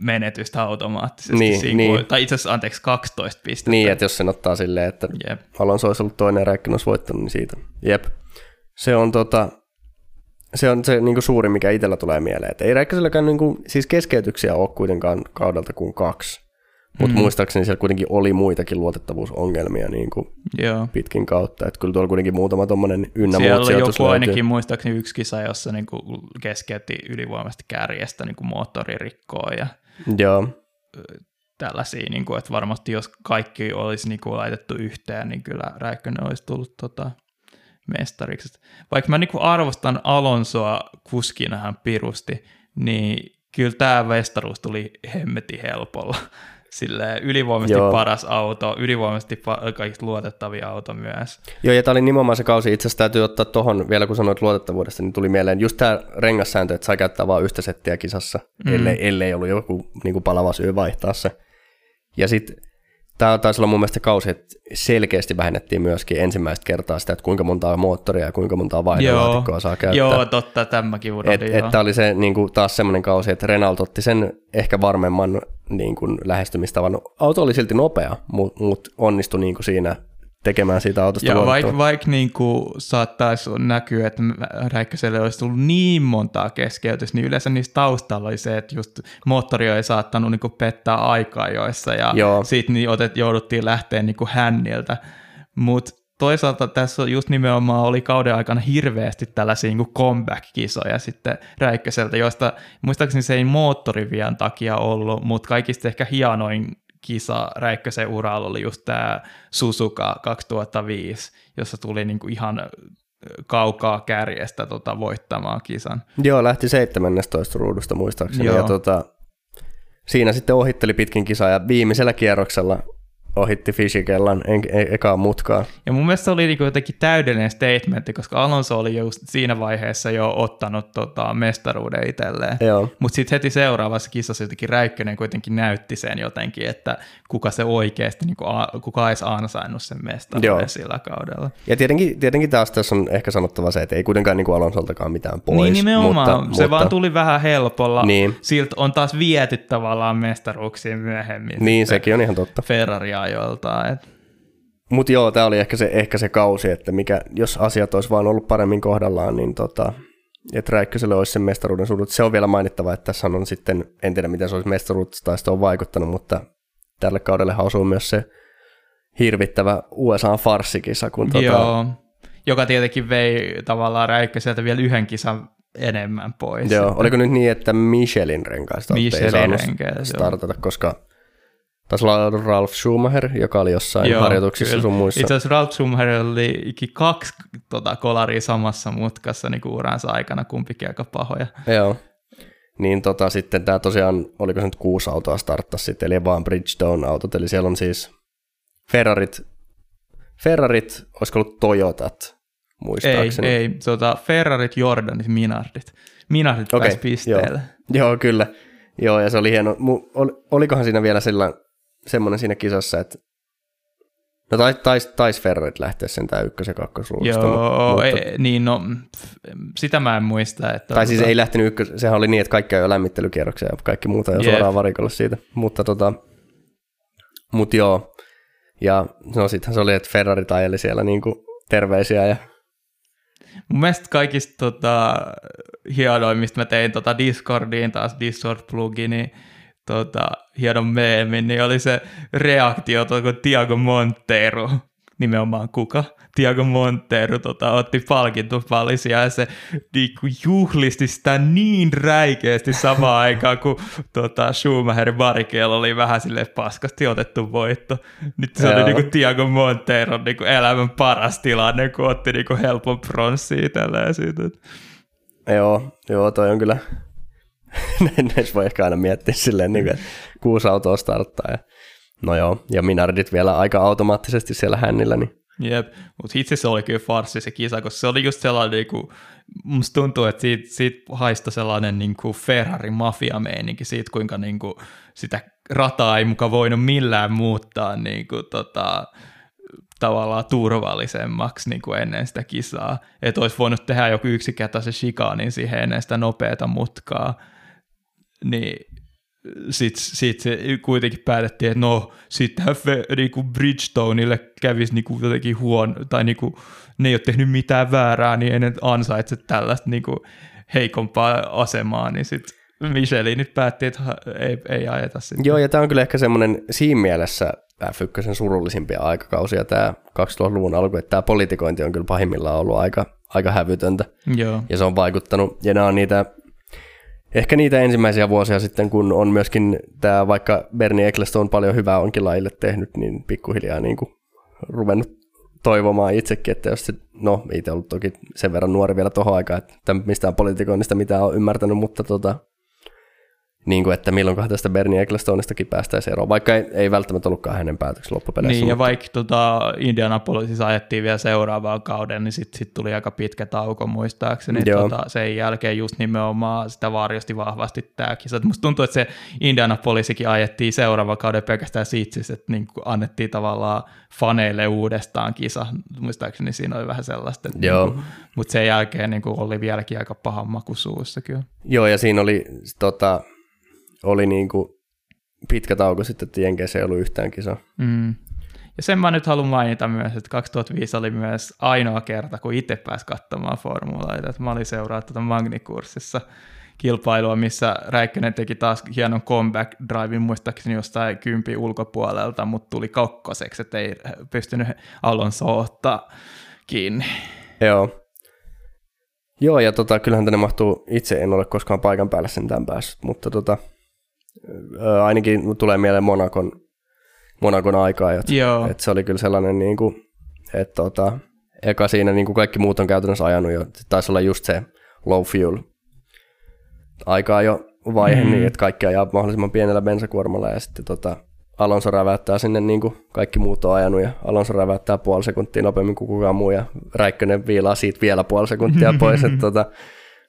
menetystä automaattisesti. Niin, siinä, niin. Tai itse asiassa, anteeksi, 12 pistettä. Niin, että jos sen ottaa silleen, että Jep. Alonso olisi ollut toinen ja Räikkönen olisi voittanut, niin siitä. Jep. Se on tota, se on se niin kuin suuri, mikä itsellä tulee mieleen. Et ei Räikköselläkään niin kuin, siis keskeytyksiä ole kuitenkaan kaudelta kuin kaksi. Mutta mm. muistaakseni siellä kuitenkin oli muitakin luotettavuusongelmia niin kuin Joo. pitkin kautta. Että kyllä tuolla kuitenkin muutama tuommoinen ynnä Siellä oli joku löytyy. ainakin muistaakseni yksi kisa, jossa niin kuin keskeytti ylivoimasti kärjestä niin kuin moottoririkkoa ja Joo. tällaisia. Niin kuin, että varmasti jos kaikki olisi niin kuin laitettu yhteen, niin kyllä Räikkönen olisi tullut tota, mestariksi. Vaikka mä niin kuin arvostan Alonsoa kuskina hän pirusti, niin kyllä tämä mestaruus tuli hemmeti helpolla sille ylivoimaisesti Joo. paras auto, ylivoimaisesti pa- kaikista luotettavia auto myös. Joo, ja tämä oli nimenomaan se kausi. Itse asiassa täytyy ottaa tuohon, vielä kun sanoit luotettavuudesta, niin tuli mieleen just tämä rengassääntö, että sai käyttää vain yhtä settiä kisassa, mm. ellei, ellei ollut joku niin kuin palava syy vaihtaa se. Ja sitten tämä taisi olla mun mielestä kausi, että selkeästi vähennettiin myöskin ensimmäistä kertaa sitä, että kuinka montaa moottoria ja kuinka montaa vaihdolaatikkoa saa käyttää. Joo, totta, tämäkin unohdin. Että et, oli se niin kuin, taas semmoinen kausi, että Renault otti sen ehkä varmemman niin kuin, lähestymistavan. Auto oli silti nopea, mutta mut onnistui niin kuin siinä tekemään siitä autosta Ja vaikka vaik, niin saattaisi näkyä, että Räikköselle olisi tullut niin montaa keskeytystä, niin yleensä niistä taustalla oli se, että just moottori ei saattanut niin pettää aikaa joissa, ja sitten niin otet, jouduttiin lähteä niin hänniltä. Mutta toisaalta tässä just nimenomaan oli kauden aikana hirveästi tällaisia niin comeback-kisoja sitten Räikköseltä, joista muistaakseni se ei moottorivian takia ollut, mutta kaikista ehkä hienoin kisa Räikkösen uralla oli just tämä Suzuka 2005, jossa tuli niinku ihan kaukaa kärjestä tota, voittamaan kisan. Joo, lähti 17 ruudusta muistaakseni. Joo. Ja tota, siinä sitten ohitteli pitkin kisaa ja viimeisellä kierroksella ohitti Fishikellan e- e- ekaa mutkaa. Ja mun mielestä se oli niinku jotenkin täydellinen statementti, koska Alonso oli just siinä vaiheessa jo ottanut tota, mestaruuden itselleen. Mutta sitten heti seuraavassa kisassa jotenkin Räikkönen kuitenkin näytti sen jotenkin, että kuka se oikeasti, niinku, kuka olisi ansainnut sen mestaruuden Joo. sillä kaudella. Ja tietenkin, tietenkin taas tässä on ehkä sanottava se, että ei kuitenkaan niinku Alonsoltakaan mitään pois. Niin nimenomaan, mutta, se mutta... vaan tuli vähän helpolla. Niin. Siltä on taas viety tavallaan mestaruuksiin myöhemmin. Niin, sekin on ihan totta. Ferraria ajoiltaan. Et. Mutta joo, tämä oli ehkä se, ehkä se kausi, että mikä, jos asiat olisi vaan ollut paremmin kohdallaan, niin tota, että Räikköselle olisi sen mestaruuden suudut. Se on vielä mainittava, että tässä on sitten, en tiedä miten se olisi mestaruudesta on vaikuttanut, mutta tälle kaudelle osuu myös se hirvittävä USA-farssikisa. Kun tota... Joo, joka tietenkin vei tavallaan Räikköseltä vielä yhden kisan enemmän pois. Joo, että... oliko nyt niin, että Michelin renkaista Michelin ei saanut startata, koska Taisi olla Ralf Schumacher, joka oli jossain Joo, harjoituksissa kyllä. sun muissa. Itse asiassa Ralf Schumacher oli kaksi tota, kolaria samassa mutkassa niin uransa aikana, kumpikin aika pahoja. Joo. Niin tota, sitten tämä tosiaan, oliko se nyt kuusi autoa starttasi sitten, eli vaan Bridgestone-autot, eli siellä on siis Ferrarit, Ferrarit, olisiko ollut Toyotat, muistaakseni? Ei, ei, tota, Ferrarit, Jordanit, Minardit. Minardit okay, pääsi pisteelle. Joo, joo, kyllä. Joo, ja se oli hieno. Ol, olikohan siinä vielä sellainen semmoinen siinä kisassa, että No tais, tais, tais Ferrarit lähteä sen tää ykkös- ja kakkosruudusta. Joo, mutta, ei, niin no, sitä mä en muista. Että tai siis tota... ei lähtenyt ykkös, sehän oli niin, että kaikki on jo lämmittelykierroksia ja kaikki muuta jo yep. suoraan varikolla siitä. Mutta tota, mut joo, ja no sittenhän se oli, että Ferrari ajeli siellä niinku terveisiä ja Mun mielestä kaikista tota, hienoimmista mä tein tota Discordiin taas Discord-plugini, tota, hienon meemin, niin oli se reaktio, kun Tiago Montero nimenomaan kuka, Tiago Montero tota, otti palkintopalisia ja se niinku, juhlisti sitä niin räikeästi samaan aikaan, kun tota, Schumacher Barrichello oli vähän sille paskasti otettu voitto. Nyt se Joo. oli niinku Tiago Montero niinku elämän paras tilanne, kun otti niinku helpon pronssia tällä siitä. Joo, joo, toi on kyllä, näissä voi ehkä aina miettiä silleen, niin kuin, että kuusi autoa starttaa ja No joo, ja Minardit vielä aika automaattisesti siellä hännillä. Niin. Jep, mutta itse se oli kyllä farsi se kisa, koska se oli just sellainen, niin kuin, musta tuntuu, että siitä, siitä haista sellainen niin kuin Ferrari-mafia-meininki siitä, kuinka niin kuin, sitä rataa ei muka voinut millään muuttaa niin kuin, tota, tavallaan turvallisemmaksi niin kuin ennen sitä kisaa. Että olisi voinut tehdä joku yksinkertaisen shikaanin siihen ennen sitä nopeata mutkaa. Niin sitten sit se kuitenkin päätettiin, että no sittenhän niinku Bridgestoneille kävisi niinku jotenkin huono, tai niinku, ne ei ole tehnyt mitään väärää, niin ei ne ansaitse tällaista niinku heikompaa asemaa, niin sitten Michelin nyt päätti, että ei, ei ajeta sitä. Joo, ja tämä on kyllä ehkä semmoinen siinä mielessä F1 surullisimpia aikakausia tämä 2000-luvun alku, että tämä politikointi on kyllä pahimmillaan ollut aika, aika hävytöntä. Joo. Ja se on vaikuttanut, ja nämä on niitä Ehkä niitä ensimmäisiä vuosia sitten, kun on myöskin tämä, vaikka Bernie Eccleston on paljon hyvää onkin lajille tehnyt, niin pikkuhiljaa niin kuin ruvennut toivomaan itsekin, että jos se, no itse ollut toki sen verran nuori vielä tuohon aikaan, että mistään politikoinnista mitään on ymmärtänyt, mutta tota, niin kuin, että milloin tästä Bernie Ecclestonistakin päästäisiin eroon, vaikka ei, ei välttämättä ollutkaan hänen päätöksensä loppupeleissä. Niin, mutta... ja vaikka tota, Indianapolisissa ajettiin vielä seuraavaan kauden, niin sitten sit tuli aika pitkä tauko muistaakseni. Tota, sen jälkeen just nimenomaan sitä varjosti vahvasti tämä kisa. Musta tuntuu, että se Indianapolisikin ajettiin seuraavan kauden pelkästään siitä, että niin annettiin tavallaan faneille uudestaan kisa. Muistaakseni siinä oli vähän sellaista. Että Joo. Niin kuin, mutta sen jälkeen niin kuin oli vieläkin aika paha maku suussa kyllä. Joo, ja siinä oli tota, oli niin kuin pitkä tauko sitten, että Jenkeissä ei ollut yhtään kisaa. Mm. Ja sen mä nyt haluan mainita myös, että 2005 oli myös ainoa kerta, kun itse pääsi katsomaan formuloita. Että mä olin seuraa tuota Magnikurssissa kilpailua, missä Räikkönen teki taas hienon comeback drivein muistaakseni jostain kympi ulkopuolelta, mutta tuli kakkoseksi, että ei pystynyt Alonso ottaa kiinni. Joo. Joo, ja tota, kyllähän tänne mahtuu, itse en ole koskaan paikan päällä sentään päässyt, mutta tota, ainakin tulee mieleen Monakon, Monakon aikaa, että, että se oli kyllä sellainen, niin kuin, että tota, eka siinä niin kuin kaikki muut on käytännössä ajanut jo, taisi olla just se low fuel aikaa jo vaihe, mm. niin että kaikki ajaa mahdollisimman pienellä bensakuormalla ja sitten tota, Alonso räväyttää sinne niin kuin kaikki muut on ajanut ja Alonso räväyttää puoli sekuntia nopeammin kuin kukaan muu ja Räikkönen viilaa siitä vielä puoli sekuntia pois, että tota,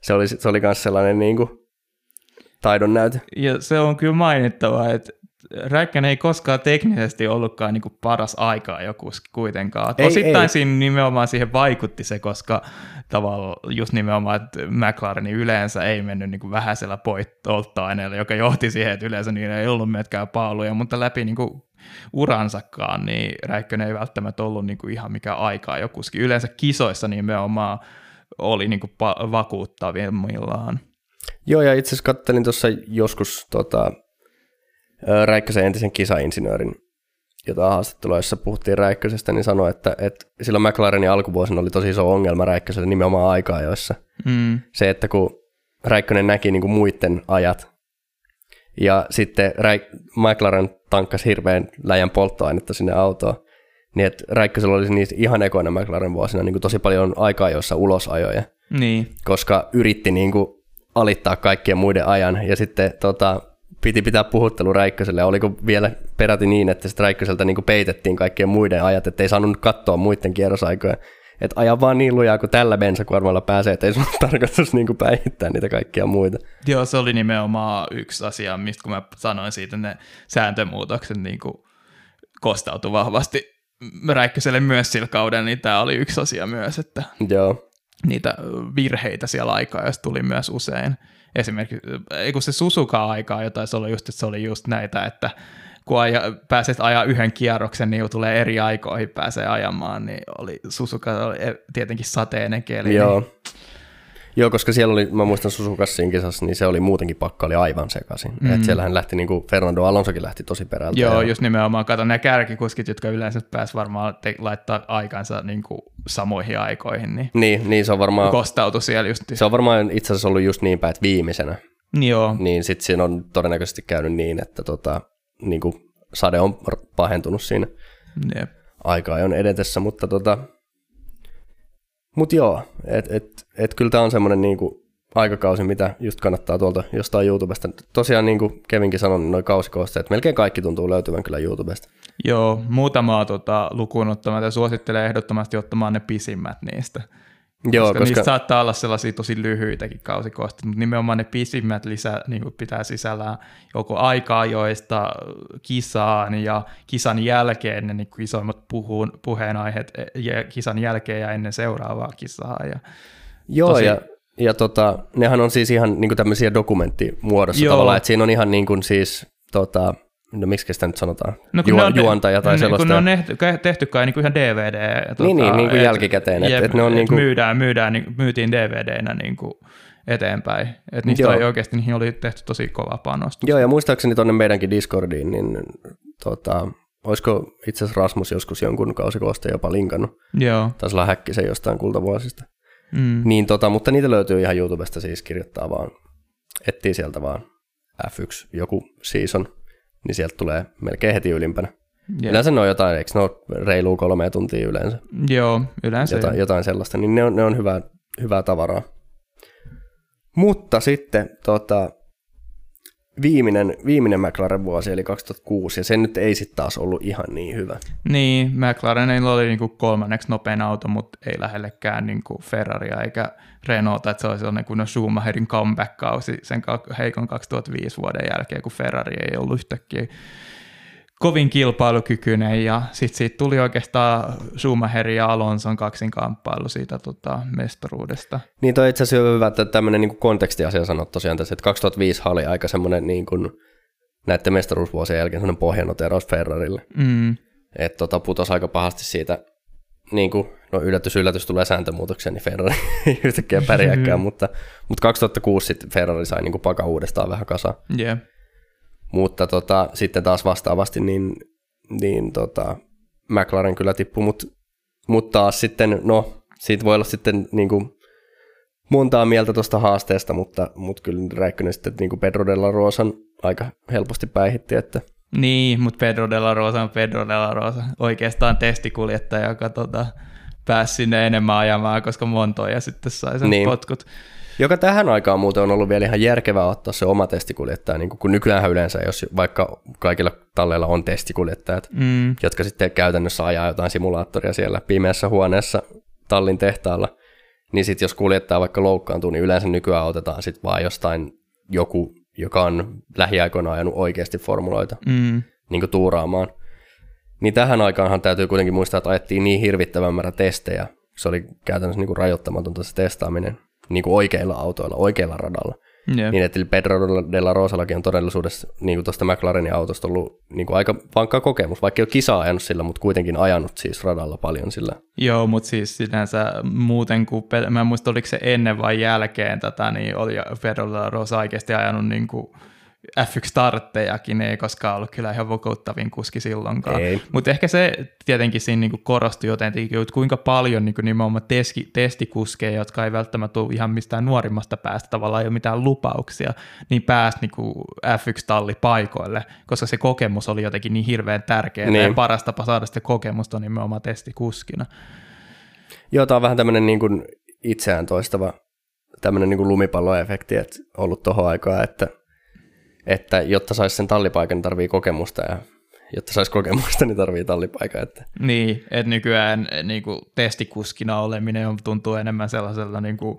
se oli, se oli myös sellainen niin kuin taidon näyte. Ja se on kyllä mainittava, että Räikkönen ei koskaan teknisesti ollutkaan niin paras aikaa joku kuitenkaan. Ei, Osittain ei. siinä nimenomaan siihen vaikutti se, koska tavallaan just nimenomaan, että McLarenin yleensä ei mennyt niin vähäisellä polttoaineella, joka johti siihen, että yleensä niillä ei ollut myöskään paaluja, mutta läpi niin kuin uransakaan, niin Räikkönen ei välttämättä ollut niin kuin ihan mikä aikaa jokuskin. Yleensä kisoissa nimenomaan oli niin kuin vakuuttavimmillaan. Joo, ja itse asiassa kattelin tuossa joskus tota, Räikkösen entisen kisainsinöörin jota haastattelua, jossa puhuttiin Räikkösestä, niin sanoi, että, että silloin McLarenin alkuvuosina oli tosi iso ongelma Räikköselle nimenomaan aikaa, joissa mm. se, että kun Räikkönen näki niin kuin muiden ajat, ja sitten Räik- McLaren tankkasi hirveän läjän polttoainetta sinne autoon, niin että Räikkösellä olisi niissä ihan ekoina McLaren vuosina niin kuin tosi paljon aikaa, joissa ulosajoja, niin. koska yritti niin kuin alittaa kaikkien muiden ajan, ja sitten tota, piti pitää puhuttelu Räikköselle. Oliko vielä peräti niin, että sitten Räikköseltä niin peitettiin kaikkien muiden ajat, että ei saanut katsoa muiden kierrosaikoja. Että aja vaan niin lujaa, kun tällä bensakuormalla pääsee, että ei sun tarkoitus niin päihittää niitä kaikkia muita. Joo, se oli nimenomaan yksi asia, mistä kun mä sanoin siitä, ne sääntömuutokset niin kuin kostautui vahvasti Räikköselle myös sillä kaudella, niin tämä oli yksi asia myös, että Joo. Niitä virheitä siellä aikaa, jos tuli myös usein esimerkiksi, ei kun se Susuka-aikaa jotain, se oli just, että se oli just näitä, että kun aja, pääset ajaa yhden kierroksen, niin tulee eri aikoihin pääsee ajamaan, niin oli Susuka oli e, tietenkin sateinen keli. Joo. Niin... Joo, koska siellä oli, mä muistan Susukassin kisassa, niin se oli muutenkin pakka oli aivan sekaisin. Mm. Et siellähän lähti, niin kuin Fernando Alonsokin lähti tosi perältä. Joo, ja... just nimenomaan, kato nämä kärkikuskit, jotka yleensä pääs varmaan te- laittaa aikansa niin kuin samoihin aikoihin, niin, Niin, niin se on varmaan, kostautui siellä just. se on varmaan itse asiassa ollut just niin päin, että viimeisenä. Joo, Niin sitten siinä on todennäköisesti käynyt niin, että tota, niin kuin sade on pahentunut siinä jep. aikaa on edetessä, mutta tota, mut joo, et, et, et kyllä tämä on semmoinen niinku aikakausi, mitä just kannattaa tuolta jostain YouTubesta. Tosiaan niin kuin Kevinkin sanoi, niin noin kausikoosteet, melkein kaikki tuntuu löytyvän kyllä YouTubesta. Joo, muutamaa tota, lukuun ottamatta suosittelen ehdottomasti ottamaan ne pisimmät niistä. Joo, koska, koska, niistä saattaa olla sellaisia tosi lyhyitäkin kausikoosteita, mutta nimenomaan ne pisimmät lisä, niin kuin pitää sisällään joko aika-ajoista kisaan ja kisan jälkeen ne niin isoimmat puhuun, puheenaiheet ja kisan jälkeen ja ennen seuraavaa kisaa. Ja, joo, tosi- ja, ja tota, nehän on siis ihan niin kuin tämmöisiä dokumenttimuodossa Joo. tavallaan, että siinä on ihan niin kuin siis, tota, no miksi sitä nyt sanotaan, No, Juo, ne on- juontaja tai niin, sellaista. Kun ne on tehty, tehty kai niin kuin ihan DVD. Tota, Niin, niin, niin kuin et- jälkikäteen, et- jep, et ne on et niin kuin- myydään, myydään, niin, myytiin DVDnä niin kuin eteenpäin. Et niistä Joo. oli oikeasti, niihin oli tehty tosi kova panostus. Joo, ja muistaakseni tuonne meidänkin Discordiin, niin tota, olisiko itse asiassa Rasmus joskus jonkun kausikoosteen jopa linkannut. Joo. Taisi olla häkkisen jostain kultavuosista. Mm. Niin, tota, mutta niitä löytyy ihan YouTubesta siis kirjoittaa vaan, etsii sieltä vaan F1 joku season, niin sieltä tulee melkein heti ylimpänä. Jep. Yleensä ne on jotain, eikö ne ole reilu kolme tuntia yleensä, Joo, yleensä. jotain, jotain sellaista, niin ne on, ne on hyvää, hyvää tavaraa. Mutta sitten tota, viimeinen, viimeinen McLaren vuosi, eli 2006, ja se nyt ei sitten taas ollut ihan niin hyvä. Niin, McLarenilla oli niinku kolmanneksi nopein auto, mutta ei lähellekään niinku Ferraria eikä Renaulta, että se oli sellainen kuin Schumacherin comeback-kausi sen heikon 2005 vuoden jälkeen, kun Ferrari ei ollut yhtäkkiä kovin kilpailukykyinen ja sitten siitä tuli oikeastaan Schumacherin ja Alonson kaksinkamppailu siitä tota, mestaruudesta. Niin toi itse asiassa on hyvä, että tämmöinen niin kontekstiasia sanoa tosiaan tässä, että 2005 oli aika semmoinen niin kuin, näiden mestaruusvuosien jälkeen semmoinen pohjanoteraus Ferrarille. Mm, Että tota, putosi aika pahasti siitä, niin kuin, no yllätys, yllätys tulee sääntömuutoksia, niin Ferrari ei yhtäkkiä pärjääkään, mutta, mutta 2006 sitten Ferrari sai niin kuin paka uudestaan vähän kasaan. yeah. Mutta tota, sitten taas vastaavasti niin, niin tota, McLaren kyllä tippui, mutta mut taas sitten, no, siitä voi olla sitten niin kuin montaa mieltä tuosta haasteesta, mutta, mutta kyllä Räikkönen sitten niin kuin Pedro Della Rosan aika helposti päihitti, että Niin, mutta Pedro de la Rosa on Pedro de la Rosa. Oikeastaan testikuljettaja, joka tota, pääsi sinne enemmän ajamaan, koska Montoya sitten sai sen niin. potkut. Joka tähän aikaan muuten on ollut vielä ihan järkevää ottaa se oma testikuljettaja, niin kun nykyään yleensä, jos vaikka kaikilla talleilla on testikuljettajat, Mm, jotka sitten käytännössä ajaa jotain simulaattoria siellä pimeässä huoneessa tallin tehtaalla, niin sitten jos kuljettaja vaikka loukkaantuu, niin yleensä nykyään otetaan sitten vaan jostain joku, joka on lähiaikoina ajanut oikeasti formuloita mm, niin tuuraamaan. Niin tähän aikaanhan täytyy kuitenkin muistaa, että ajettiin niin hirvittävän määrä testejä. Se oli käytännössä niin kuin rajoittamatonta se testaaminen niin kuin oikeilla autoilla, oikeilla radalla. yeah. Niin, että Pedro de la Rosallakin on todellisuudessa niin kuin tuosta McLarenin autosta ollut niin kuin aika vankka kokemus, vaikka ei ole kisaa ajanut sillä, mutta kuitenkin ajanut siis radalla paljon sillä. Joo, mutta siis sinänsä muuten kuin, mä en muista oliko se ennen vai jälkeen tätä, niin oli Pedro de la Rosa oikeasti ajanut niin kuin F1-starttejakin, ei koskaan ollut kyllä ihan vokouttavin kuski silloinkaan. Mutta ehkä se tietenkin siinä niinku korostui jotenkin, että kuinka paljon niinku nimenomaan teski, testikuskeja, jotka ei välttämättä ole ihan mistään nuorimmasta päästä, tavallaan ei ole mitään lupauksia, niin pääsi niinku F1-tallipaikoille, koska se kokemus oli jotenkin niin hirveän tärkeä, Niin. ja paras tapa saada sitä kokemusta on nimenomaan testikuskina. Joo, tämä on vähän tämmöinen niin kuin itseään toistava tämmöinen niin kuin lumipalloefekti, että ollut tohon aikaa, että, että jotta saisi sen tallipaikan, niin tarvii kokemusta ja jotta saisi kokemusta, niin tarvii tallipaikan. Että Niin, että nykyään niin kuin testikuskina oleminen on, tuntuu enemmän sellaiselta niin kuin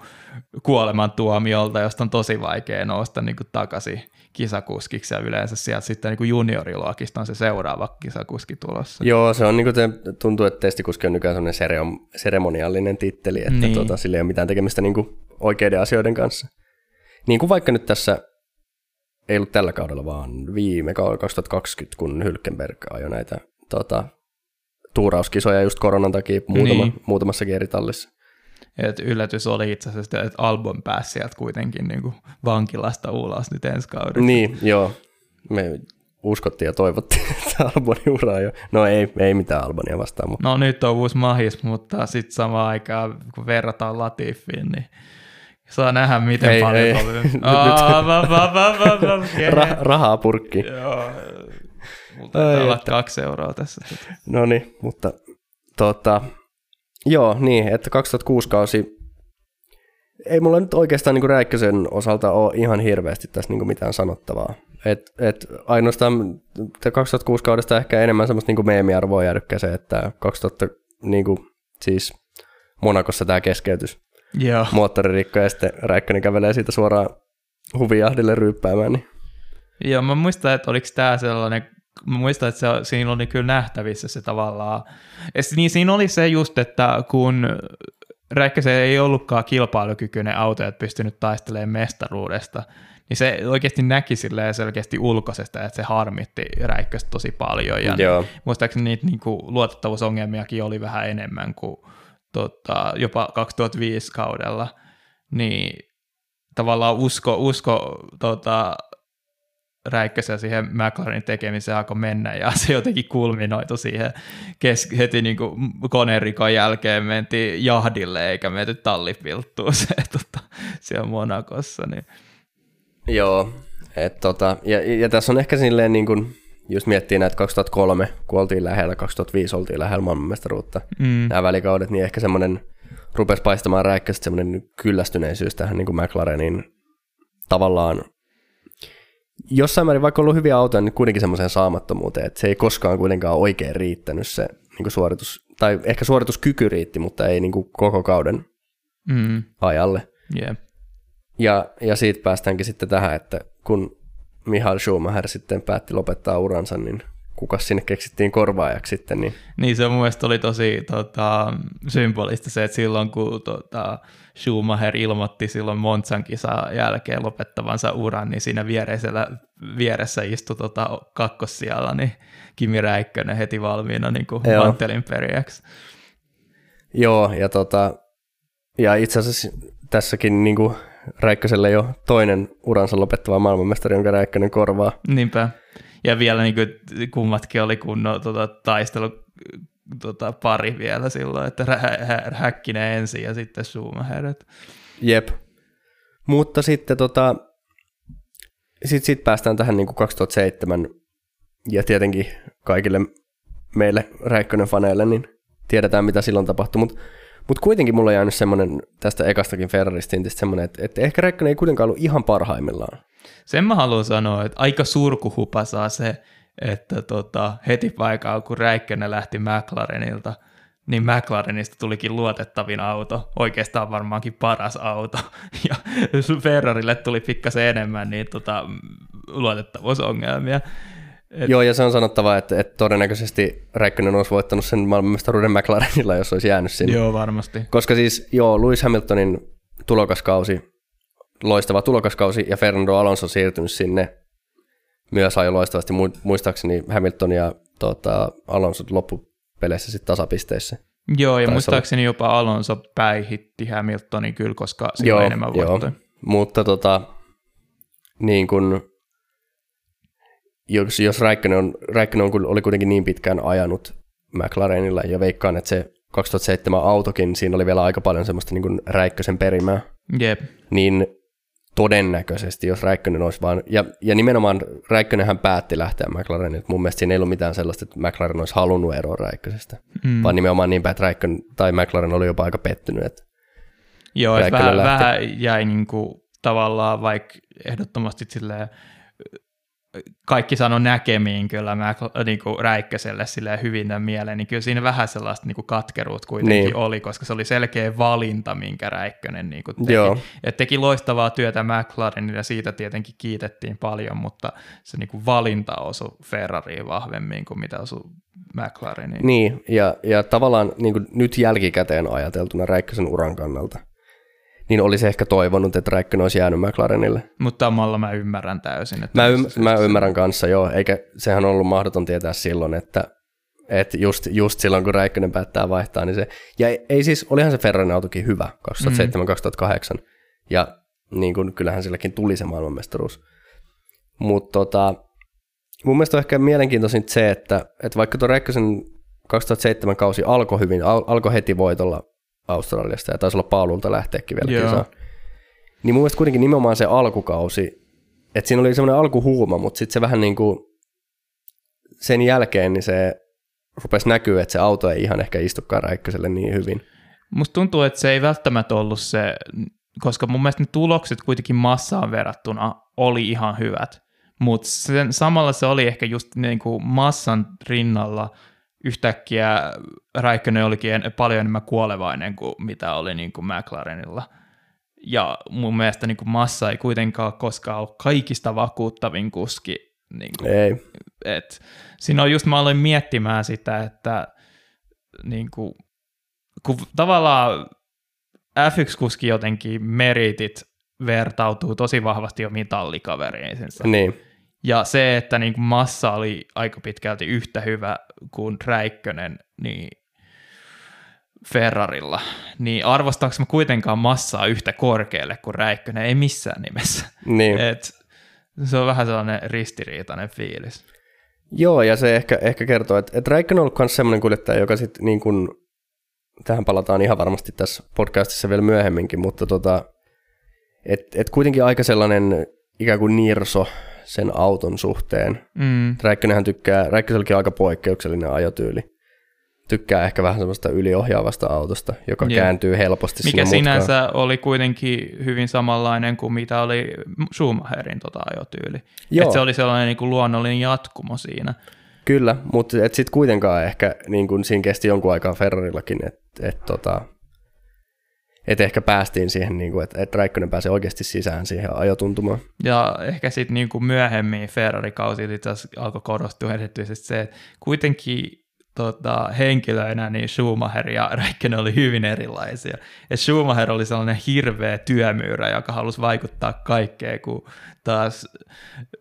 kuolemantuomiolta, josta on tosi vaikea nousta niin kuin takaisin kisakuskiksi ja yleensä sieltä sitten niin kuin junioriluokista on se seuraava kisakuski tulossa. Joo, se on niin kuin tuntuu, että testikuski on nykyään semmoinen sereo- seremoniallinen titteli, että. Niin. tota, sillä ei ole mitään tekemistä niin kuin oikeiden asioiden kanssa. Niin kuin vaikka nyt tässä, ei ollut tällä kaudella, vaan viime kaudella 2020, kun Hylkenberg ajoi näitä tota, tuurauskisoja just koronan takia muutama, niin. Muutamassakin eri tallissa. Et yllätys oli itse asiassa, että Albon pääsi sieltä kuitenkin niin kuin vankilasta ulos nyt ensi kaudella. Niin, joo. Me uskottiin ja toivottiin, että Albonin ura jo. No ei, ei mitään Albonia vastaan. Mutta... No nyt on uusi mahis, mutta sitten samaan aikaan, kun verrataan Latifiin, niin saa nähdä, miten Ei, paljon ei. va, Ra- rahaa purkki. Joo. Ai taitaa olla että. kaksi euroa tässä. No niin, mutta tota, joo, niin, että 2006 kausi, ei mulla nyt oikeastaan niin Räikkösen osalta ole ihan hirveästi tässä niin mitään sanottavaa. Et, et ainoastaan te 2006 kaudesta ehkä enemmän semmoista niin meemiarvoa jäädykkä se, että 2000 niin kuin, siis Monakossa tämä keskeytys, Joo. moottoririkko ja sitten Räikkönen kävelee siitä suoraan huvijahdille ryyppäämään, niin Joo, mä muistan, että oliko tämä sellainen, mä muistan, että se, siinä oli kyllä nähtävissä se tavallaan, ja niin siinä oli se just, että kun Räikkösen ei ollutkaan kilpailukykyinen auto, että pystynyt taistelemaan mestaruudesta, niin se oikeasti näki silleen selkeästi ulkoisesta, että se harmitti Räikköstä tosi paljon, ja joo, muistaakseni niitä niin kuin, luotettavuusongelmiakin oli vähän enemmän kuin tota, jopa 2005 kaudella, niin tavallaan usko, usko tota, Räikkösen siihen McLarenin tekemiseen alkoi mennä, ja se jotenkin kulminoitu siihen kes- heti niin kuin konerikon jälkeen mentiin jahdille, eikä menty tallipilttuun se, tota, siellä Monakossa. Niin. Joo, et tota, ja, ja tässä on ehkä silleen niin kuin, just miettii näitä 2003, kun oltiin lähellä, 2005 oltiin lähellä maailmanmestaruutta, Mm. nämä välikaudet, niin ehkä semmoinen rupesi paistamaan räikkästi semmoinen kyllästyneisyys tähän niin kuin McLarenin tavallaan jossain määrin, vaikka ollut hyviä autoja, niin kuitenkin semmoiseen saamattomuuteen, että se ei koskaan kuitenkaan oikein riittänyt se niin kuin suoritus, tai ehkä suorituskyky riitti, mutta ei niin kuin koko kauden Mm. ajalle. Yeah. Ja, ja siitä päästäänkin sitten tähän, että kun Mihail Schumacher sitten päätti lopettaa uransa, niin kuka sinne keksittiin korvaajaksi sitten, niin Niin se mun mielestä oli tosi tota, symbolista se, että silloin kun tota, Schumacher ilmoitti silloin Monzan kisan jälkeen lopettavansa uran, niin siinä viereisellä, vieressä istui tota, kakkossijalla, niin Kimi Räikkönen heti valmiina niin kuin Joo. mantelin perijäksi. joo, ja, tota, ja itse asiassa tässäkin niin kuin Räikköselle jo toinen uransa lopettava maailmanmestari, jonka Räikkönen korvaa. Niinpä. Ja vielä niin kuin, kummatkin oli kunnon tota, taistelu tota, pari vielä silloin, että Hä- Hä- Häkkinen ensin ja sitten Schumacher. Jep. Mutta sitten tota, sit, sit päästään tähän niin kuin 2007 ja tietenkin kaikille meille Räikkönen faneille, niin tiedetään mitä silloin tapahtui, mutta mut kuitenkin mulla on jäänyt semmoinen tästä ekastakin Ferrari-stintistä semmoinen, että, että ehkä Räikkönen ei kuitenkaan ollut ihan parhaimmillaan. Sen mä haluan sanoa, että aika surkuhupa saa se, että tota, heti paikalla, kun Räikkönen lähti McLarenilta, niin McLarenista tulikin luotettavin auto, oikeastaan varmaankin paras auto, ja Ferrarille tuli pikkasen enemmän niin tota, luotettavuusongelmia. Et, Joo, ja se on sanottava, että, että todennäköisesti Räikkönen olisi voittanut sen maailmanmestaruuden McLarenilla, jos olisi jäänyt sinne. Joo, varmasti. Koska siis, joo, Lewis Hamiltonin tulokaskausi, loistava tulokaskausi, ja Fernando Alonso siirtynyt sinne myös ajoi loistavasti. Mu- Muistaakseni Hamilton ja tota, Alonso loppupeleissä sitten tasapisteissä. Joo, ja Taisi muistaakseni jopa Alonso päihitti Hamiltonin kyllä, koska sillä on enemmän voittoja. Mutta tota, niin kun, jos, jos Räikkönen, on, Räikkönen on, oli kuitenkin niin pitkään ajanut McLarenilla, ja veikkaan, että se 2007 autokin, siinä oli vielä aika paljon semmoista niin kuin Räikkösen perimää, Jep. niin todennäköisesti, jos Räikkönen olisi vaan, ja, ja nimenomaan Räikkönenhän päätti lähteä McLarenilta, mun mielestä siinä ei ollut mitään sellaista, että McLaren olisi halunnut eroa Räikkösestä, Mm. vaan nimenomaan niin päin, että Räikkönen tai McLaren oli jopa aika pettynyt, että Joo, että vähän, lähti. vähän jäi niinku tavallaan vaikka ehdottomasti silleen, kaikki sano näkemiin kyllä mä, niinku Räikköselle silleen hyvin tämän mieleen, niin kyllä siinä vähän sellaista niinku katkeruut kuitenkin Niin. oli, koska se oli selkeä valinta, minkä Räikkönen niinku teki. Joo. Et teki loistavaa työtä McLarenille ja siitä tietenkin kiitettiin paljon, mutta se niinku valinta osui Ferrariin vahvemmin kuin mitä osui McLareniin. Niin, ja, ja tavallaan niin kuin nyt jälkikäteen ajateltuna Räikkösen uran kannalta, niin olisi ehkä toivonut, että Räikkönen olisi jäänyt McLarenille. Mutta samalla mä ymmärrän täysin. Että Mä, missä ym- se- mä ymmärrän kanssa, joo, eikä sehän ollut mahdoton tietää silloin, että, että just, just silloin kun Räikkönen päättää vaihtaa, niin se, ja ei, ei siis, olihan se Ferrarin autokin hyvä 2007-2008, ja niin kuin, kyllähän silläkin tuli se maailmanmestaruus. Mutta tota, mun mielestä on ehkä mielenkiintoisin se, että, että vaikka tuo Räikkösen 2007 kausi alkoi hyvin, al- alkoi heti voitolla Australiasta ja taisi olla Paululta lähteekin vielä kisaan. Niin mun mielestä kuitenkin nimenomaan se alkukausi, että siinä oli semmoinen alkuhuuma, mutta sitten se vähän niin kuin sen jälkeen niin se rupesi näkyä, että se auto ei ihan ehkä istukaan Räikköselle niin hyvin. Musta tuntuu, että se ei välttämättä ollut se, koska mun mielestä ne tulokset kuitenkin massaan verrattuna oli ihan hyvät, mutta samalla se oli ehkä just niin kuin massan rinnalla – yhtäkkiä Räikkönen olikin paljon enemmän kuolevainen kuin mitä oli niin kuin McLarenilla. Ja mun mielestä niin kuin Massa ei kuitenkaan koskaan ollut kaikista vakuuttavin kuski. Niin kuin, ei. Et, siinä on just, mä aloin miettimään sitä, että niin kuin, kun tavallaan F1-kuski jotenkin meritit vertautuu tosi vahvasti omiin tallikaveriinsa. Niin. Ja se, että niin kuin massa oli aika pitkälti yhtä hyvä kuin Räikkönen niin Ferrarilla, niin arvostaanko mä kuitenkaan massaa yhtä korkealle kuin Räikkönen? Ei missään nimessä. Niin. Et se on vähän sellainen ristiriitainen fiilis. Joo, ja se ehkä, ehkä kertoo, että, että Räikkönen on ollut myös sellainen kuljettaja, joka sitten niin kuin, tähän palataan ihan varmasti tässä podcastissa vielä myöhemminkin, mutta tota, et, et kuitenkin aika sellainen ikään kuin nirso sen auton suhteen. Mm. Räikkönenhän tykkää, Räikköselläkin on aika poikkeuksellinen ajotyyli. Tykkää ehkä vähän semmoista yliohjaavasta autosta, joka Joo. kääntyy helposti Mikä sinne sinänsä mutkaan. oli kuitenkin hyvin samanlainen kuin mitä oli Schumacherin tota ajotyyli. Joo. Et se oli sellainen niin kuin luonnollinen jatkumo siinä. Kyllä, mutta sitten kuitenkaan ehkä niin kuin siinä kesti jonkun aikaa Ferrarillakin, että et, tota, että ehkä päästiin siihen, niin kuin, että, että Räikkönen pääsee oikeasti sisään siihen ajotuntumaan. Ja ehkä sitten niin myöhemmin Ferrari-kausi alkoi korostua erityisesti se, että kuitenkin tota, henkilöinä niin Schumacher ja Räikkönen oli hyvin erilaisia. Ja Schumacher oli sellainen hirveä työmyyrä, joka halusi vaikuttaa kaikkeen, kun taas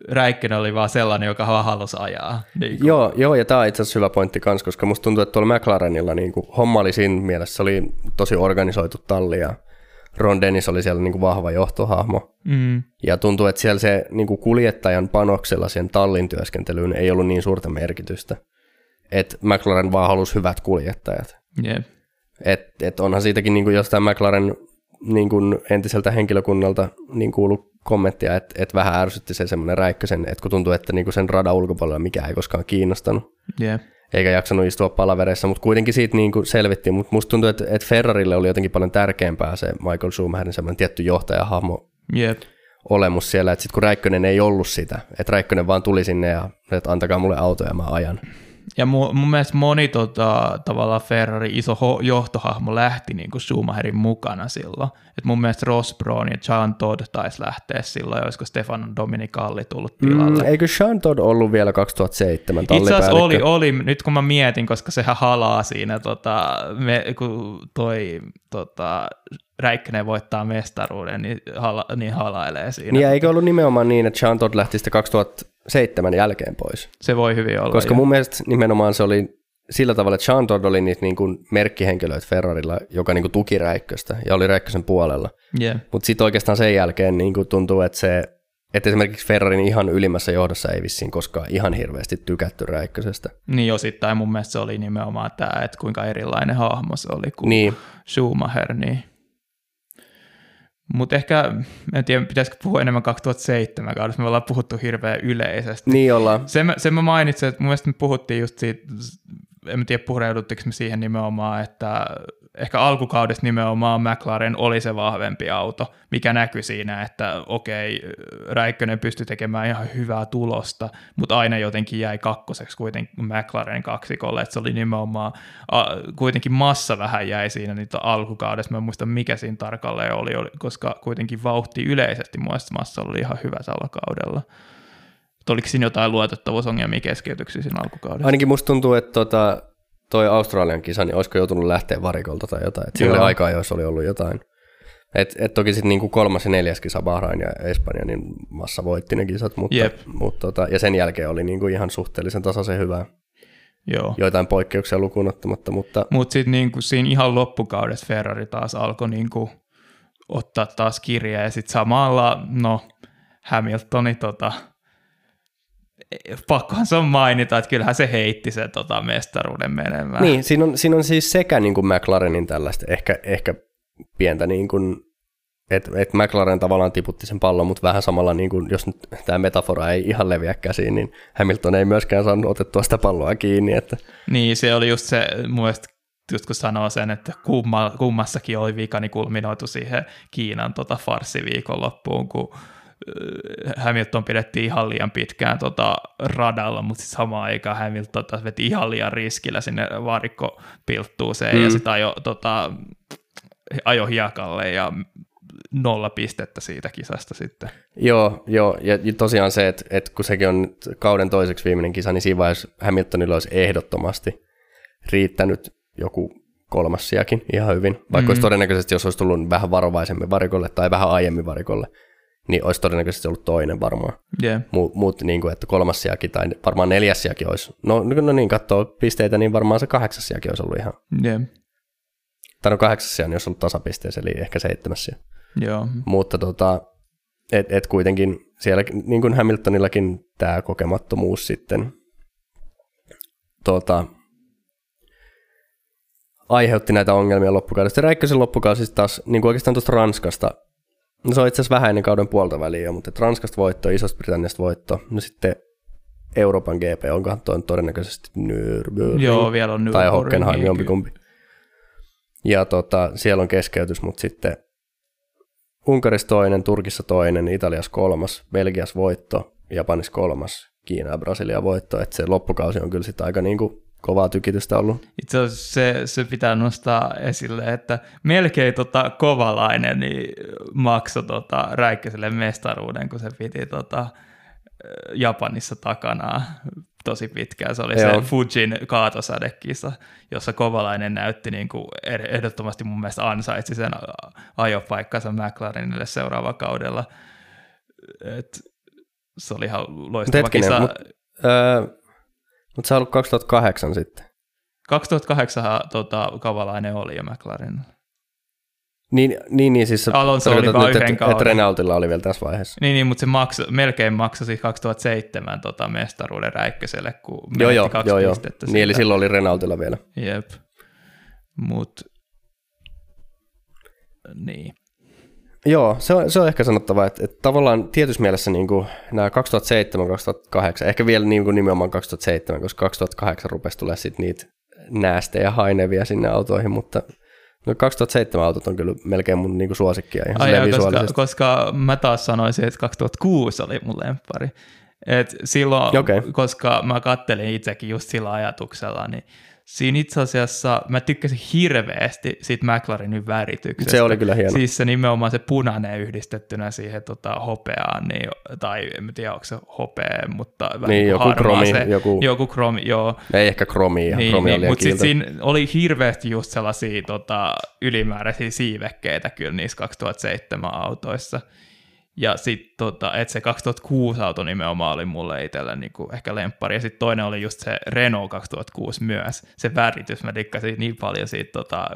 Räikkönen oli vaan sellainen, joka vaan halusi ajaa. Niin kuin. Joo, joo, ja tämä on itse asiassa hyvä pointti kanssa, koska musta tuntuu, että tuolla McLarenilla niin kuin, homma oli siinä mielessä, se oli tosi organisoitu talli ja Ron Dennis oli siellä niin kuin vahva johtohahmo. Mm. Ja tuntuu, että siellä se niin kuin kuljettajan panoksella sen tallin työskentelyyn ei ollut niin suurta merkitystä. Että McLaren vaan halusi hyvät kuljettajat. Yeah. Et, et onhan siitäkin niin kuin jostain McLaren niin kuin entiseltä henkilökunnalta niin kuulu kommenttia, että et vähän ärsytti se semmoinen räikkösen, että kun tuntuu, että niin kuin sen radan ulkopuolella mikään ei koskaan kiinnostanut. Yeah. Eikä jaksanut istua palavereissa, mutta kuitenkin siitä niin kuin selvittiin. Mutta musta tuntuu, että, että Ferrarille oli jotenkin paljon tärkeämpää se Michael Schumacherin semmoinen tietty johtajahahmo Yeah. olemus siellä, että sitten kun Räikkönen ei ollut sitä, että Räikkönen vaan tuli sinne ja että antakaa mulle auto ja mä ajan. Ja mun, mun mielestä moni tota, tavallaan Ferrari iso ho- johtohahmo lähti niin kuin Schumacherin mukana silloin. Et mun mielestä Ross Brown ja John Todd taisi lähteä silloin, olisiko Stefano Dominicalli tullut tilalle. Mm, eikö Sean Todd ollut vielä 2007 Itse asiassa oli, oli, nyt kun mä mietin, koska sehän halaa siinä, tota, me, kun toi tota, Räikkönen voittaa mestaruuden, niin, hala, niin halailee siinä. Niin eikö ollut nimenomaan niin, että Sean Todd lähti sitten 2007 jälkeen pois? Se voi hyvin olla. Koska mun mielestä nimenomaan se oli sillä tavalla, että Sean Todd oli niitä niin kuin merkkihenkilöitä Ferrarilla, joka niin kuin tuki Räikköstä ja oli Räikkösen puolella. Yeah. Mutta sitten oikeastaan sen jälkeen niin kuin tuntuu, että se että esimerkiksi Ferrarin ihan ylimmässä johdossa ei vissiin koskaan ihan hirveästi tykätty Räikkösestä. Niin osittain mun mielestä se oli nimenomaan tämä, että kuinka erilainen hahmo se oli kuin Niin. Schumacher. Niin. Mutta ehkä, en tiedä, pitäisikö puhua enemmän 2007 kaudessa, me ollaan puhuttu hirveän yleisesti. Niin ollaan. Sen, mä- sen mä mainitsin, että mun mielestä me puhuttiin just siitä, en tiedä pureudutteko me siihen nimenomaan, että ehkä alkukaudessa nimenomaan McLaren oli se vahvempi auto, mikä näkyi siinä, että okei, Räikkönen pystyi tekemään ihan hyvää tulosta, mutta aina jotenkin jäi kakkoseksi kuitenkin McLaren kaksikolle, että se oli nimenomaan, a, kuitenkin massa vähän jäi siinä niitä alkukaudessa, mä en muista mikä siinä tarkalleen oli, oli koska kuitenkin vauhti yleisesti mielestä massa oli ihan hyvä tällä kaudella. Oliko siinä jotain luotettavuusongelmia keskeytyksiä siinä alkukaudessa? Ainakin musta tuntuu, että tota, toi Australian kisa, niin olisiko joutunut lähteä varikolta tai jotain. Et siinä Joo. oli aikaa, jos oli ollut jotain. Et, et toki sitten niinku kolmas ja neljäs kisa Bahrain ja Espanja, niin massa voitti ne kisat, mutta, Jep. mutta tota, ja sen jälkeen oli niinku ihan suhteellisen tasaisen hyvää. Joo. joitain poikkeuksia lukuun ottamatta, mutta Mutta sitten niinku siinä ihan loppukaudessa Ferrari taas alkoi niinku ottaa taas kirjaa ja sitten samalla, no Hamiltoni tota, pakkohan se on mainita, että kyllähän se heitti sen tota, mestaruuden menemään. niin, siinä on, siinä on siis sekä niin kuin McLarenin tällaista ehkä, ehkä pientä niin kuin, että et McLaren tavallaan tiputti sen pallon, mutta vähän samalla, niin kuin, jos nyt tämä metafora ei ihan leviä käsiin, niin Hamilton ei myöskään saanut otettua sitä palloa kiinni. Että, Niin, se oli just se, mielestä just kun sanoo sen, että kumma, kummassakin oli vika, niin kulminoitu siihen Kiinan tota farssiviikonloppuun, kun Hamilton pidettiin ihan liian pitkään tota radalla, mutta sitten samaan aikaan Hamilton taas veti ihan liian riskillä sinne varikkopilttuuseen mm. ja sitten ajo, tota, ajo hiekalle ja nolla pistettä siitä kisasta sitten. joo, joo, ja tosiaan se, että, että kun sekin on nyt kauden toiseksi viimeinen kisa, niin siinä vaiheessa Hamiltonilla olisi ehdottomasti riittänyt joku kolmas sijakin ihan hyvin, vaikka. Mm. olisi todennäköisesti, jos olisi tullut vähän varovaisemmin varikolle tai vähän aiemmin varikolle, niin olisi todennäköisesti ollut toinen varmaan. Yeah. Muut, muut niin kuin, että kolmas sijakin tai varmaan neljäs sijakin olisi. No, no niin, katsoo pisteitä, niin varmaan se kahdeksas sijakin olisi ollut ihan. Yeah. Tai no kahdeksas sija, niin olisi ollut tasapisteessä, eli ehkä seitsemäs sija. Joo. Mutta tota, et, et kuitenkin siellä, niin kuin Hamiltonillakin tämä kokemattomuus sitten tota, aiheutti näitä ongelmia loppukaudesta. Räikkösen loppukausi sitten taas, niin kuin oikeastaan tuosta Ranskasta, no se on itse asiassa vähän ennen kauden puolta väliä jo, mutta Ranskasta voitto, Isosta Britanniasta voitto, no sitten Euroopan GP, onkohan tuo todennäköisesti Nürburgring Joo, vielä on tai Nürburgring, Hockenheim, kyllä. jompikumpi. Ja tota, siellä on keskeytys, mutta sitten Unkarissa toinen, Turkissa toinen, Italiassa kolmas, Belgiassa voitto, Japanissa kolmas, Kiina ja Brasilia voitto. Että se loppukausi on kyllä sitten aika niinku kovaa tykitystä ollut. Itse asiassa se, se pitää nostaa esille, että melkein tota kovalainen niin maksoi tota Räikköselle mestaruuden, kun se piti tota Japanissa takana tosi pitkään. Se oli Joo. se Fujin kaatosadekisa, jossa kovalainen näytti niin kuin ehdottomasti mun mielestä ansaitsi sen ajopaikkansa McLarenille seuraavalla kaudella. Et se oli ihan loistava hetkinen, kisa. mut- Öö, mutta se on ollut 2008 sitten. 2008 tota, kavalainen oli jo McLaren. Niin, niin, niin siis sä Alonso oli vaan nyt, yhden kauden. että Renaultilla oli vielä tässä vaiheessa. Niin, niin mutta se makso, melkein maksoi siis 2007 tota, mestaruuden Räikköselle, kun Joo, menetti joo, kaksi joo, joo. pistettä. Niin, eli silloin oli Renaultilla vielä. Jep. Mut, niin. Joo, se on, se on ehkä sanottava, että, että tavallaan tietyssä mielessä niin kuin nämä 2007-2008, ehkä vielä niin kuin nimenomaan 2007, koska 2008 rupesi tulee sitten niitä näästejä hainevia sinne autoihin, mutta no 2007 autot on kyllä melkein mun niin kuin suosikkia ihan Ai, jaa, koska, koska mä taas sanoisin, että 2006 oli mun lemppari. Et silloin, Okei. koska mä kattelin itsekin just sillä ajatuksella, niin siinä itse asiassa mä tykkäsin hirveästi siitä McLarenin värityksestä. Se oli kyllä hieno. Siis se nimenomaan se punainen yhdistettynä siihen tota, hopeaan, niin, tai en tiedä onko se hopea, mutta vähän Niin, kuin joku kromi, se, joku- joku kromi, joo. Ei ehkä kromi, ihan Niin, kromi niin, mutta sitten siinä oli hirveästi just sellaisia tota, ylimääräisiä siivekkeitä kyllä niissä 2007 autoissa. Ja sitten, tota, että se 2006 auto nimenomaan oli mulle itselle niinku ehkä lemppari. Ja sitten toinen oli just se Renault 2006 myös. Se väritys, mä dikkasin niin paljon siitä tota,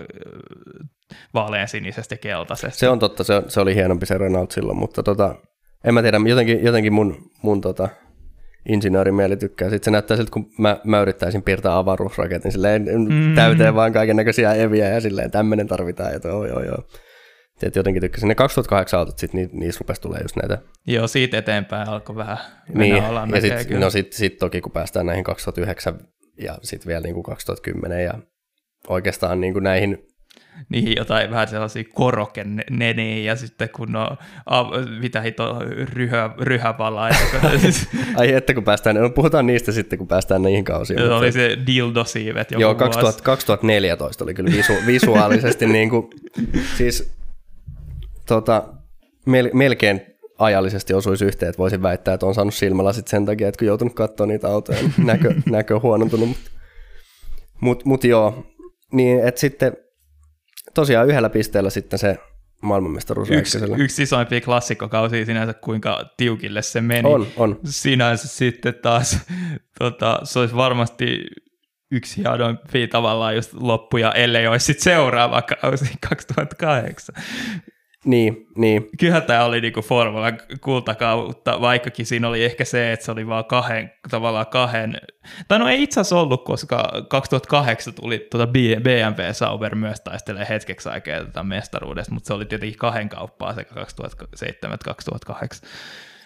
vaaleansinisestä keltaisesta. Se on totta, se, se oli hienompi se Renault silloin, mutta tota, en mä tiedä, jotenkin, jotenkin mun, mun tota, insinöörimieli tykkää. Sitten se näyttää siltä, kun mä, mä yrittäisin piirtää avaruusraketin silleen mm. täyteen vaan kaiken näköisiä eviä ja silleen tämmöinen tarvitaan ja joo joo joo. Et jotenkin tykkäsin. Ne 2008 autot, sit ni, niissä rupesi tulee just näitä. Joo, siitä eteenpäin alkoi vähän mennä Niin, ja alamäkeä sitten kyllä. no sit, sit toki kun päästään näihin 2009 ja sitten vielä niin kuin 2010 ja oikeastaan niin kuin näihin niihin jotain vähän sellaisia korokeneniä ja sitten kun on, a, mitä hito, ryhä, ryhäpalaita. Ai että kun päästään, no puhutaan niistä sitten kun päästään näihin kausiin. se mutta- oli se dildo-siivet joku Joo, vuosi. 2000, 2014 oli kyllä visu, visuaalisesti niin kuin, siis tota, mel, melkein ajallisesti osuisi yhteen, että voisin väittää, että on saanut silmälasit sen takia, että kun joutunut katsoa niitä autoja, niin näkö, näkö on huonontunut. Mutta mut, mut joo, niin että sitten tosiaan yhdellä pisteellä sitten se maailmanmestaruus Yksi, yksi isoimpia klassikkokausia sinänsä, kuinka tiukille se meni. On, on. Sinänsä sitten taas tota, se olisi varmasti yksi hienoimpia tavallaan just loppuja, ellei olisi sitten seuraava kausi 2008. Niin, niin. Kyllähän tämä oli niinku Formula kultakautta, vaikkakin siinä oli ehkä se, että se oli vaan kahden, tavallaan kahden, tai no ei itse asiassa ollut, koska 2008 tuli tuota BMW Sauber myös taistelee hetkeksi aikaa tätä mestaruudesta, mutta se oli tietenkin kahden kauppaa sekä 2007 2008.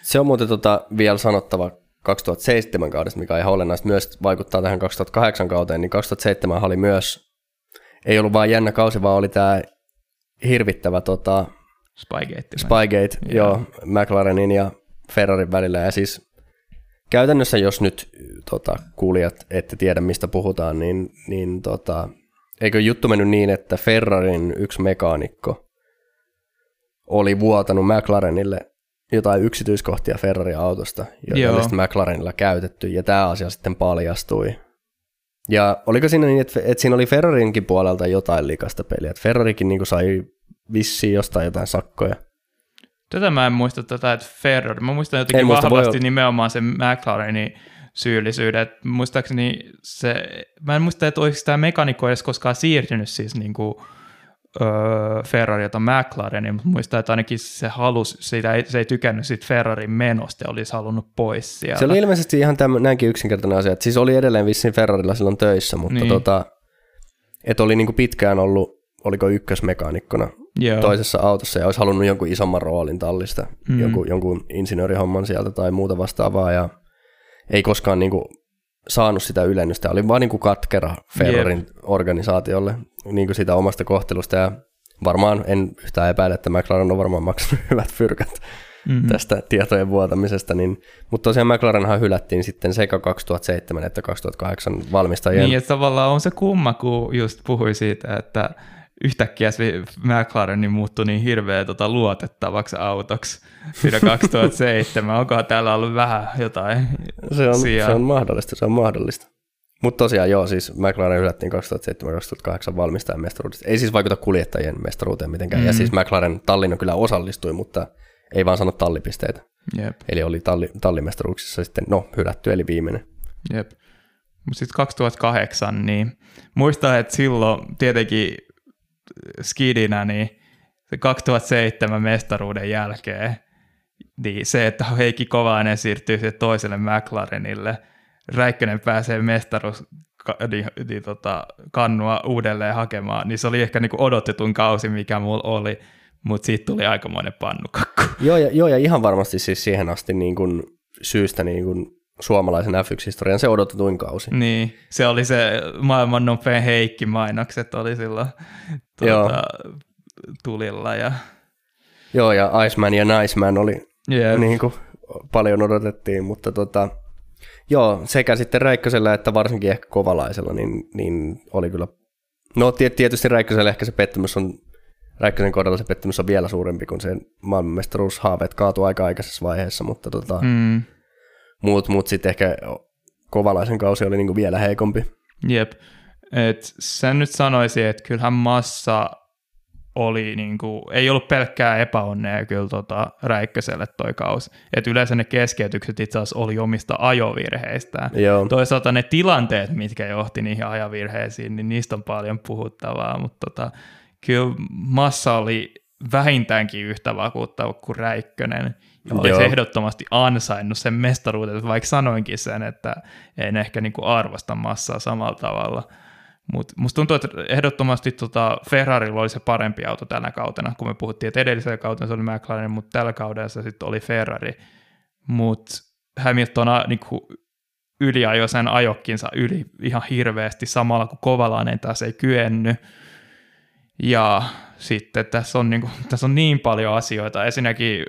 Se on muuten tota vielä sanottava 2007 kaudesta, mikä on ihan olennaista, myös vaikuttaa tähän 2008 kauteen, niin 2007 oli myös, ei ollut vain jännä kausi, vaan oli tämä hirvittävä tota, Spygate. Spygate, joo. joo, McLarenin ja Ferrarin välillä. Ja siis käytännössä, jos nyt tota, kuulijat ette tiedä, mistä puhutaan, niin, niin tota, eikö juttu mennyt niin, että Ferrarin yksi mekaanikko oli vuotanut McLarenille jotain yksityiskohtia Ferrari-autosta, joita oli sitten McLarenilla käytetty, ja tämä asia sitten paljastui. Ja oliko siinä niin, että, että siinä oli Ferrarinkin puolelta jotain likasta peliä, että Ferrarikin niin sai vissiin jostain jotain sakkoja. Tätä mä en muista tätä, että Ferrari. Mä muistan jotenkin muista, vahvasti voi... nimenomaan sen McLarenin syyllisyyden. Että muistaakseni se, mä en muista, että oliko tämä mekanikko edes koskaan siirtynyt siis niin kuin, öö, Ferrarilta McLarenin, mutta muistan, että ainakin se halusi, siitä ei, se ei tykännyt siitä Ferrarin menosta ja olisi halunnut pois sieltä. Se oli ilmeisesti ihan tämän, näinkin yksinkertainen asia, että siis oli edelleen vissiin Ferrarilla silloin töissä, mutta niin. tota, että oli niin kuin pitkään ollut, oliko ykkösmekaanikkona Joo. toisessa autossa ja olisi halunnut jonkun isomman roolin tallista, mm. jonkun, jonkun insinöörihomman sieltä tai muuta vastaavaa ja ei koskaan niin kuin saanut sitä ylennystä. Oli vaan niin kuin katkera Ferrarin yep. organisaatiolle niin kuin sitä omasta kohtelusta ja varmaan en yhtään epäile, että McLaren on varmaan maksanut hyvät fyrkät mm-hmm. tästä tietojen vuotamisesta, niin, mutta tosiaan McLarenhan hylättiin sitten sekä 2007 että 2008 valmistajien. Niin, että tavallaan on se kumma, kun just puhui siitä, että yhtäkkiä se McLaren muuttui niin hirveän tota, luotettavaksi autoksi siinä 2007. Onkohan täällä ollut vähän jotain se on, se on mahdollista, se on mahdollista. Mutta tosiaan joo, siis McLaren hylättiin 2007-2008 valmistajan mestaruudesta. Ei siis vaikuta kuljettajien mestaruuteen mitenkään. Mm. Ja siis McLaren Tallinno kyllä osallistui, mutta ei vaan sano tallipisteitä. Jep. Eli oli talli, tallimestaruuksissa sitten, no, hylätty, eli viimeinen. Jep. Mutta sitten 2008, niin muistaa, että silloin tietenkin skidinä, niin se 2007 mestaruuden jälkeen, niin se, että Heikki Kovainen siirtyy toiselle McLarenille, Räikkönen pääsee mestaruus niin, niin, tota, kannua uudelleen hakemaan, niin se oli ehkä niin kuin odotetun kausi, mikä mulla oli, mutta siitä tuli aikamoinen pannukakku. Joo ja, joo, ja ihan varmasti siis siihen asti niin kuin syystä niin kuin suomalaisen F1-historian se odotetuin kausi. Niin, se oli se maailman nopein Heikki-mainokset oli silloin tuota, tulilla. Ja... Joo, ja Iceman ja Niceman oli yeah. niin kuin paljon odotettiin, mutta tota, joo, sekä sitten Räikkösellä että varsinkin ehkä Kovalaisella, niin, niin oli kyllä, no tietysti Räikkösellä ehkä se pettymys on, Räikkösen kohdalla se pettymys on vielä suurempi, kun se maailmanmestaruushaaveet kaatui aika aikaisessa vaiheessa, mutta tota, mm muut, mut sitten ehkä Kovalaisen kausi oli niinku vielä heikompi. Jep. Et sen nyt sanoisi, että kyllähän massa oli niinku, ei ollut pelkkää epäonnea kyllä tota Räikköselle toi kausi. Et yleensä ne keskeytykset itse asiassa oli omista ajovirheistään. Joo. Toisaalta ne tilanteet, mitkä johti niihin ajovirheisiin, niin niistä on paljon puhuttavaa, mutta tota, kyllä massa oli vähintäänkin yhtä vakuuttava kuin Räikkönen ja olisi Joo. ehdottomasti ansainnut sen mestaruuden, vaikka sanoinkin sen, että en ehkä niin kuin arvosta massaa samalla tavalla. Mutta musta tuntuu, että ehdottomasti tota Ferrarilla oli se parempi auto tänä kautena, kun me puhuttiin, että edellisellä kautena se oli McLaren, mutta tällä kaudella se sitten oli Ferrari. Mutta Hamilton niin kuin yliajoi sen ajokkinsa yli ihan hirveästi samalla, kun Kovalainen taas ei kyennyt. Ja sitten tässä on, niin kuin, tässä on niin paljon asioita. Ensinnäkin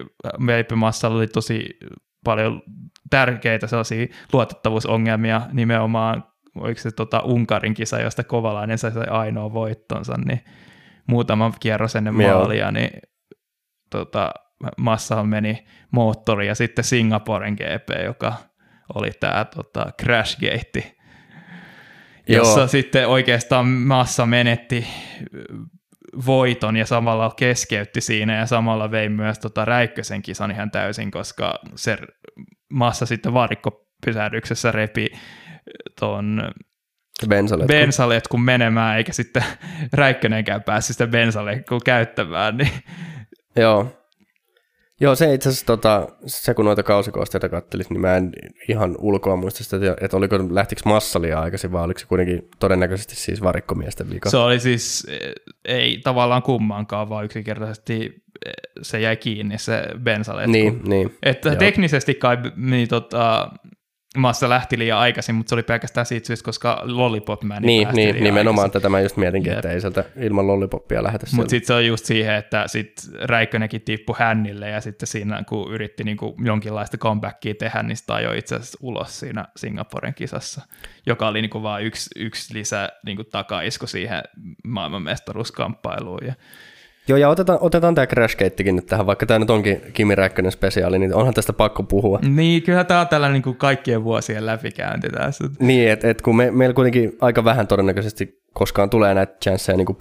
Veipimassalla oli tosi paljon tärkeitä sellaisia luotettavuusongelmia nimenomaan, oliko se tota Unkarin kisa, josta Kovalainen sai ainoa voittonsa, niin muutama kierros ennen maalia, niin tota, Massa meni moottori ja sitten Singaporen GP, joka oli tämä tota, Crashgate, jossa Joo. sitten oikeastaan Massa menetti voiton ja samalla keskeytti siinä ja samalla vei myös tota Räikkösen kisan ihan täysin, koska se massa sitten varikkopysähdyksessä repi ton Bensaletkun. bensaletkun menemään, eikä sitten Räikkönenkään päässyt sitä bensaletkua käyttämään, niin Joo. Joo, se itse asiassa, tota, se kun noita kausikoosteita kattelit, niin mä en ihan ulkoa muista sitä, että- oliko, lähtikö massa liian aikaisin, vai oliko se kuitenkin todennäköisesti siis varikkomiesten vika. se oli siis, eh, ei tavallaan kummankaan, vaan yksinkertaisesti eh, se jäi kiinni se bensaletku. niin, niin. Että Joo. teknisesti kai niin, tota, Massa lähti liian aikaisin, mutta se oli pelkästään siitä syystä, koska Lollipop Man Niin, niin nimenomaan aikaisin. tätä mä just mietinkin, että ei sieltä ilman lollipoppia lähetä. Mutta sitten se on just siihen, että sit Räikkönenkin tippui hännille ja sitten siinä kun yritti niinku jonkinlaista comebackia tehdä, niin sitä ajoi itse asiassa ulos siinä Singaporen kisassa, joka oli niinku vaan yksi, yksi lisä niinku takaisku siihen maailmanmestaruuskamppailuun. Ja Joo, ja otetaan, otetaan tämä Crash Gatekin nyt tähän, vaikka tämä nyt onkin Kimi Räikkönen spesiaali, niin onhan tästä pakko puhua. niin, kyllä tämä on tällainen niinku kaikkien vuosien läpikäynti tässä. Niin, että et kun me, meillä kuitenkin aika vähän todennäköisesti koskaan tulee näitä chanceja niin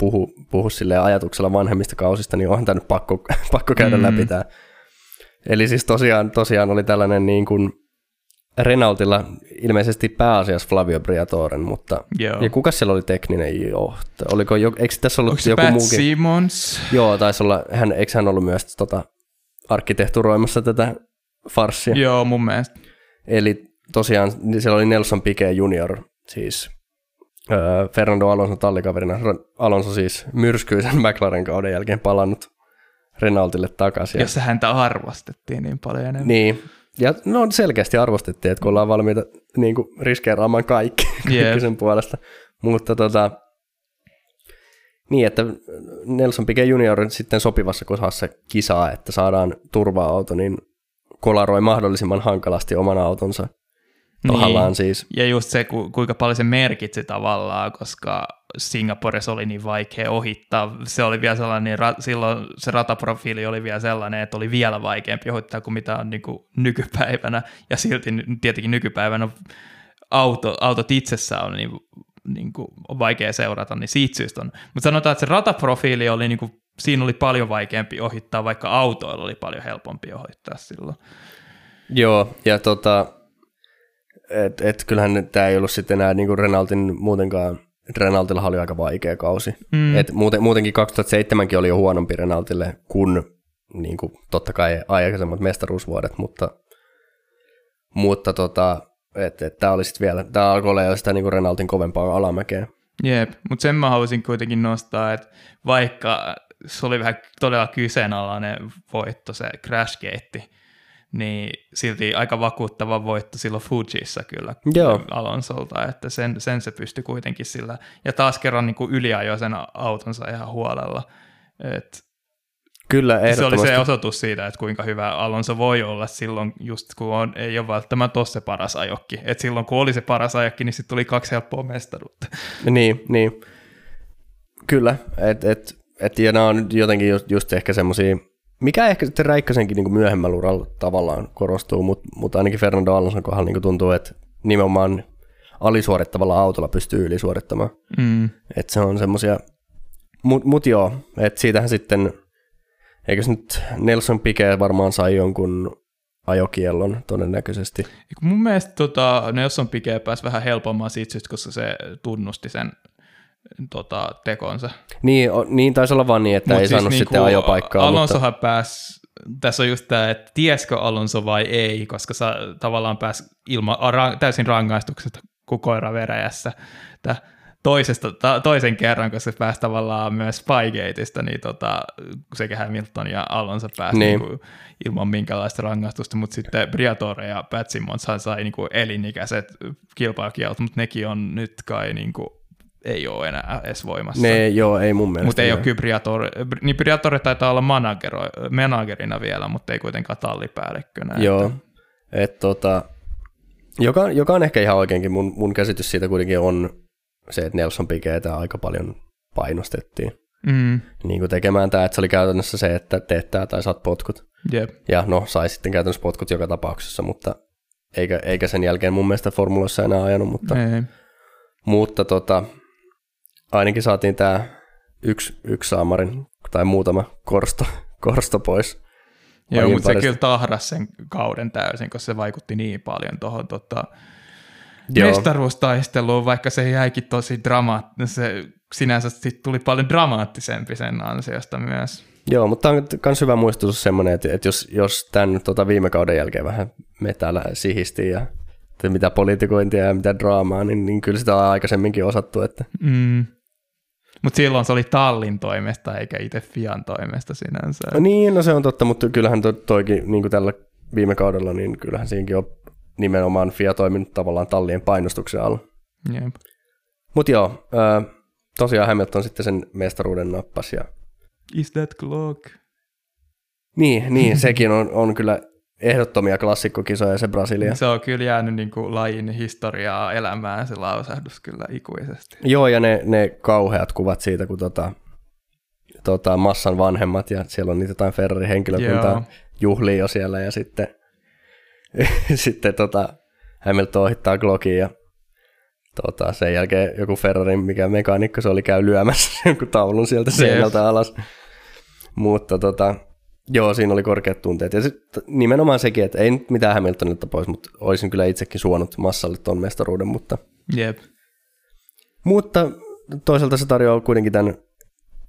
puhua, silleen ajatuksella vanhemmista kausista, niin onhan tämä nyt pakko, pakko käydä mm. läpi tämä. Eli siis tosiaan, tosiaan oli tällainen niin kuin Renaultilla ilmeisesti pääasiassa Flavio Briatoren, mutta Joo. ja kuka siellä oli tekninen johtaja? Oliko jo, eikö tässä ollut Onko joku Pat muukin? Simmons? Joo, taisi olla, hän, eikö hän ollut myös tota, arkkitehturoimassa tätä farssia? Joo, mun mielestä. Eli tosiaan siellä oli Nelson Piquet junior, siis öö, Fernando Alonso tallikaverina. Alonso siis myrskyisen McLaren kauden jälkeen palannut Renaultille takaisin. Jossa häntä arvostettiin niin paljon enemmän. Niin, ja no selkeästi arvostettiin, että kun ollaan valmiita niin kuin riskeeraamaan kaikki, Jep. kaikki sen puolesta. Mutta tota, niin, että Nelson Piquet junior sitten sopivassa kohdassa kisaa, että saadaan turva-auto, niin kolaroi mahdollisimman hankalasti oman autonsa. Tahallaan siis. Ja just se, ku, kuinka paljon se merkitsi tavallaan, koska Singaporessa oli niin vaikea ohittaa. Se oli vielä sellainen, ra- silloin se rataprofiili oli vielä sellainen, että oli vielä vaikeampi ohittaa kuin mitä on niin kuin nykypäivänä. Ja silti tietenkin nykypäivänä auto, autot itsessään on niin, niin kuin on vaikea seurata, niin siitä syystä on. Mutta sanotaan, että se rataprofiili oli, niin kuin, siinä oli paljon vaikeampi ohittaa, vaikka autoilla oli paljon helpompi ohittaa silloin. Joo, ja tota, et, et kyllähän tämä ei ollut sitten enää niinku Renaultin muutenkaan, Renaultilla oli aika vaikea kausi. Mm. Et muuten, muutenkin 2007 oli jo huonompi Renaultille kuin niinku, totta kai aikaisemmat mestaruusvuodet, mutta, mutta tota, et, et tämä oli sitten vielä, tämä alkoi olla jo sitä niinku Renaultin kovempaa alamäkeä. Jep, mutta sen mä haluaisin kuitenkin nostaa, että vaikka se oli vähän todella kyseenalainen voitto, se Crashgate, niin silti aika vakuuttava voitto silloin Fujissa kyllä Joo. Alonsolta, että sen, sen se pystyi kuitenkin sillä, ja taas kerran niin kuin yliajoi sen autonsa ihan huolella, Et Kyllä, se oli se osoitus siitä, että kuinka hyvä Alonso voi olla silloin, just kun on, ei ole välttämättä ole se paras ajokki. Et silloin kun oli se paras ajakki, niin sitten tuli kaksi helppoa mestaruutta. Niin, niin. Kyllä, et, et, et, ja nämä on jotenkin just, just ehkä semmoisia, mikä ehkä sitten Räikkösenkin niin myöhemmällä uralla tavallaan korostuu, mutta mut ainakin Fernando Alonson kohdalla niin tuntuu, että nimenomaan alisuorittavalla autolla pystyy ylisuorittamaan. Mm. Että se on semmoisia, mut, mut joo, että siitähän sitten, eikös nyt Nelson Piquet varmaan sai jonkun ajokiellon todennäköisesti. Mun mielestä tota, Nelson Piquet pääsi vähän helpommaan siitä syystä, koska se tunnusti sen tota, tekonsa. Niin, o, niin taisi olla vaan niin, että Mut ei saanut niinku sitten ajopaikkaa. mutta... Alonsohan pääsi, tässä on just tämä, että tiesikö Alonso vai ei, koska sä tavallaan pääsi ilman, ra, täysin rangaistuksesta kuin koira veräjässä. Tää toisesta, ta, toisen kerran, koska se pääsi tavallaan myös Spygateista, niin tota, sekä Hamilton ja Alonso pääsi Niin. niin. Niinku, ilman minkäänlaista rangaistusta, mutta sitten Briatore ja Pat Simmonshan sai niinku elinikäiset kilpailukielot, mutta nekin on nyt kai niinku, ei ole enää edes voimassa. Ne, joo, ei mun mielestä. Mutta ei ole Briatore, niin Briatore taitaa olla managero, managerina vielä, mutta ei kuitenkaan tallipäällikkönä. Joo, Että, et tota, joka, joka on ehkä ihan oikeinkin, mun, mun käsitys siitä kuitenkin on se, että Nelson Piquetä aika paljon painostettiin mm, niin kuin tekemään tämä, että se oli käytännössä se, että teet tää tai saat potkut. jep. Ja no, sai sitten käytännössä potkut joka tapauksessa, mutta eikä, eikä sen jälkeen mun mielestä formuloissa enää ajanut, mutta, Ei. mutta tota, ainakin saatiin tämä yksi, yksi saamarin tai muutama korsto, korsto pois. Joo, mutta se kyllä tahras sen kauden täysin, koska se vaikutti niin paljon tuohon tota, mestaruustaisteluun, vaikka se jäikin tosi dramaattinen. Se sinänsä sit tuli paljon dramaattisempi sen ansiosta myös. Joo, mutta on myös hyvä muistutus semmoinen, että, että jos, jos tämän tota viime kauden jälkeen vähän me täällä sihistiin ja mitä politikointia ja mitä draamaa, niin, niin kyllä sitä on aikaisemminkin osattu. Että... Mm. Mutta silloin se oli Tallin toimesta eikä itse Fian toimesta sinänsä. No niin, no se on totta, mutta kyllähän to, toikin niin kuin tällä viime kaudella, niin kyllähän siinäkin on nimenomaan FIA toiminut tavallaan tallien painostuksen alla. Jep. Mutta joo, ää, tosiaan Hamilton sitten sen mestaruuden nappas. Ja... Is that clock? Niin, niin sekin on, on kyllä ehdottomia klassikkokisoja se Brasilia. Se on kyllä jäänyt niin kuin lajin historiaa elämään se lausahdus kyllä ikuisesti. Joo, ja ne, ne kauheat kuvat siitä, kun tota, tota, massan vanhemmat ja siellä on niitä jotain Ferrari-henkilökuntaa Joo. juhlii jo siellä ja sitten, sitten tota, Hamilton ohittaa Glockin ja tota, sen jälkeen joku Ferrarin, mikä mekaanikko se oli, käy lyömässä jonkun taulun sieltä seinältä alas. Mutta tota, joo, siinä oli korkeat tunteet. Ja sitten nimenomaan sekin, että ei nyt mitään Hamiltonilta pois, mutta olisin kyllä itsekin suonut massalle tuon mestaruuden, mutta Jep. mutta toisaalta se tarjoaa kuitenkin tämän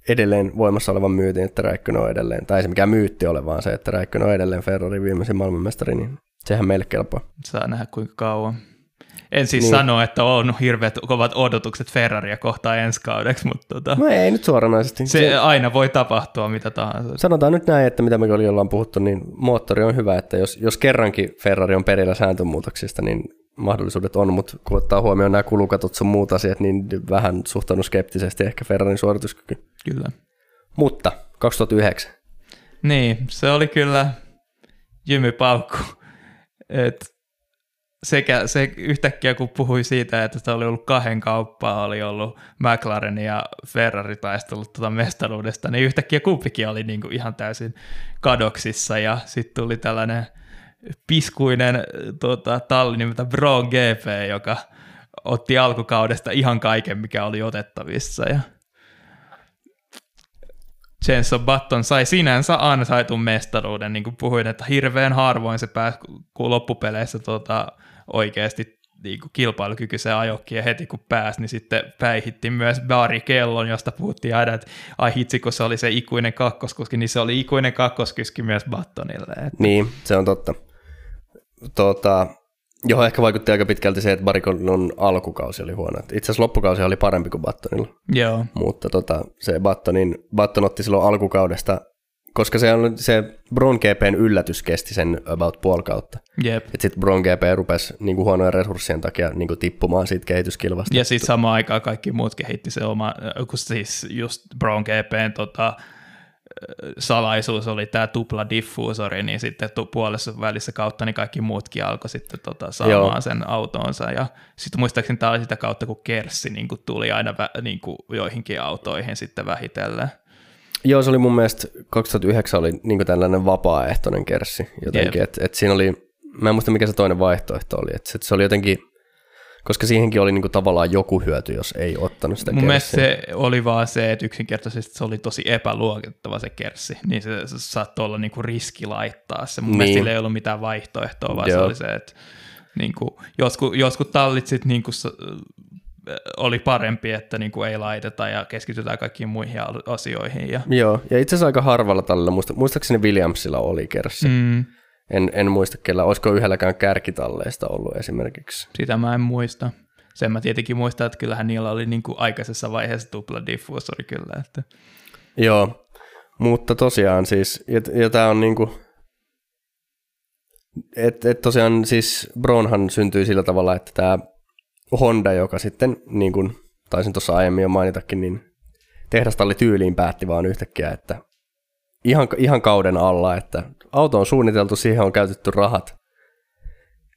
edelleen voimassa olevan myytin, että Räikkönen on edelleen, tai ei se mikään myytti ole, vaan se, että Räikkönen on edelleen Ferrari viimeisin maailmanmestari, niin sehän meille kelpaa. Saa nähdä kuinka kauan. En siis Niin. sano, että on hirveät kovat odotukset Ferraria kohtaan ensi kaudeksi, mutta tota, No ei nyt suoranaisesti. se aina voi tapahtua mitä tahansa. Sanotaan nyt näin, että mitä me oli ollaan puhuttu, niin moottori on hyvä, että jos, jos kerrankin Ferrari on perillä sääntömuutoksista, niin mahdollisuudet on, mutta kun ottaa huomioon nämä kulukatot sun muut asiat, niin vähän suhtaudun skeptisesti ehkä Ferrarin suorituskyky. Kyllä. Mutta 2009. Niin, se oli kyllä jymypaukku. Et sekä se yhtäkkiä, kun puhui siitä, että se oli ollut kahden kauppaa, oli ollut McLaren ja Ferrari taistellut tuota mestaruudesta, niin yhtäkkiä kumpikin oli niinku ihan täysin kadoksissa. Ja sitten tuli tällainen piskuinen tota, talli nimeltä Bro GP, joka otti alkukaudesta ihan kaiken, mikä oli otettavissa. Ja Jenson Button sai sinänsä ansaitun mestaruuden, niin kuin puhuin, että hirveän harvoin se pääsi loppupeleissä tota, oikeasti niin kuin kilpailukykyiseen ajokkiin ja heti kun pääsi, niin sitten päihitti myös Barry Kellon, josta puhuttiin aina, että ai hitsi, kun se oli se ikuinen kakkoskuski, niin se oli ikuinen kakkoskuski myös Buttonille. Että, Niin, se on totta. Tota, johon ehkä vaikutti aika pitkälti se, että Barikonon alkukausi oli huono. Itse asiassa loppukausi oli parempi kuin Battonilla, joo, mutta tota, se Battonin, Batton otti silloin alkukaudesta, koska se, on, se Bron GPn yllätys kesti sen about puoli kautta. jep. Sitten Bron GP rupesi niin kuin huonojen resurssien takia niin kuin tippumaan siitä kehityskilvasta. Ja sitten samaan aikaan kaikki muut kehitti se oma, kun siis just Brown GPn tota, salaisuus oli tämä tupla diffuusori, niin sitten tu- puolessa välissä kautta niin kaikki muutkin alkoi sitten tota, saamaan Joo. Sen autonsa. Ja sitten muistaakseni tämä oli sitä kautta, kun Kerssi niin kuin tuli aina vä- niin kuin joihinkin autoihin sitten vähitellen. Joo, se oli mun mielestä 2009 oli niin tällainen vapaaehtoinen kerssi jotenkin, että et siinä oli, mä en muista mikä se toinen vaihtoehto oli, että se oli jotenkin, koska siihenkin oli niin kuin tavallaan joku hyöty, jos ei ottanut sitä Mun mielestä kerssiä. se oli vaan se, että yksinkertaisesti se oli tosi epäluotettava se kerssi, niin se, se saattoi olla niinku riski laittaa se. Mun niin. Mielestä sillä ei ollut mitään vaihtoehtoa, vaan Joo. se oli se, että niinku, joskus, joskus tallit sit niinku, oli parempi, että niinku ei laiteta ja keskitytään kaikkiin muihin asioihin. Ja, Joo, ja itse asiassa aika harvalla tällä, muista, muistaakseni Williamsilla oli kerssi. Mm. En, en muista kellä, olisiko yhdelläkään kärkitalleista ollut esimerkiksi. sitä mä en muista. Sen mä tietenkin muistan, että kyllähän niillä oli niinku aikaisessa vaiheessa tupla diffuusori kyllä. Että, Joo, mutta tosiaan siis, ja, ja tämä on niinku, et, et tosiaan siis Bronhan syntyi sillä tavalla, että tämä Honda, joka sitten, niin kuin taisin tuossa aiemmin jo mainitakin, niin tehdastalli tyyliin päätti vaan yhtäkkiä, että ihan, ihan kauden alla, että auto on suunniteltu, siihen on käytetty rahat,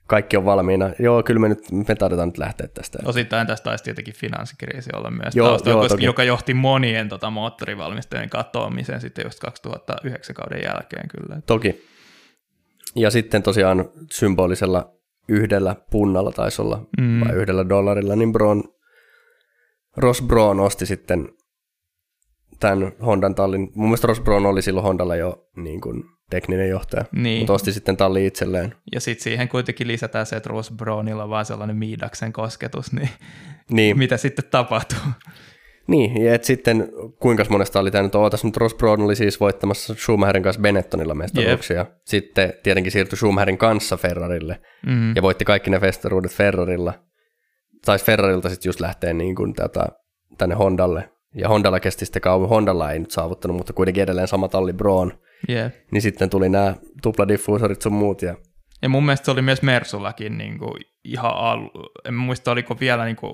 kaikki on valmiina. Joo, kyllä me nyt, me taidetaan nyt lähteä tästä. Osittain tästä taisi tietenkin finanssikriisi olla myös Joo, taustalla, joo, koska, toki. joka johti monien tota, moottorivalmistajien katoamiseen sitten just 2009 kauden jälkeen kyllä. Toki. Ja sitten tosiaan symbolisella yhdellä punnalla taisi olla, Mm. vai yhdellä dollarilla, niin Bron, Ross Brown osti sitten tämän Hondan tallin. Mun mielestä Ross Brown oli silloin Hondalla jo niin kuin tekninen johtaja, Niin. mutta osti sitten talli itselleen. Ja sitten siihen kuitenkin lisätään se, että Ross Brownilla on vaan sellainen Miidaksen kosketus, niin Niin, mitä sitten tapahtuu? Niin ja et sitten kuinka monesta oli tämä nyt ootas, mutta Ross Brown oli siis voittamassa Schumacherin kanssa Benettonilla mestaruuksia. Sitten tietenkin siirtyi Schumacherin kanssa Ferrarille Mm. ja voitti kaikki ne mestaruudet Ferrarilla. Taisi Ferrarilta sitten just lähteä niin kuin tätä, tänne Hondalle. Ja Hondalla kesti sitten kauan. Hondalla ei nyt saavuttanut, mutta kuitenkin edelleen sama talli Braun. Yeah. Niin sitten tuli nämä tupladiffuusorit sun muut. Ja Ja mun mielestä se oli myös Mersullakin niin kuin ihan al... En muista, oliko vielä niin kuin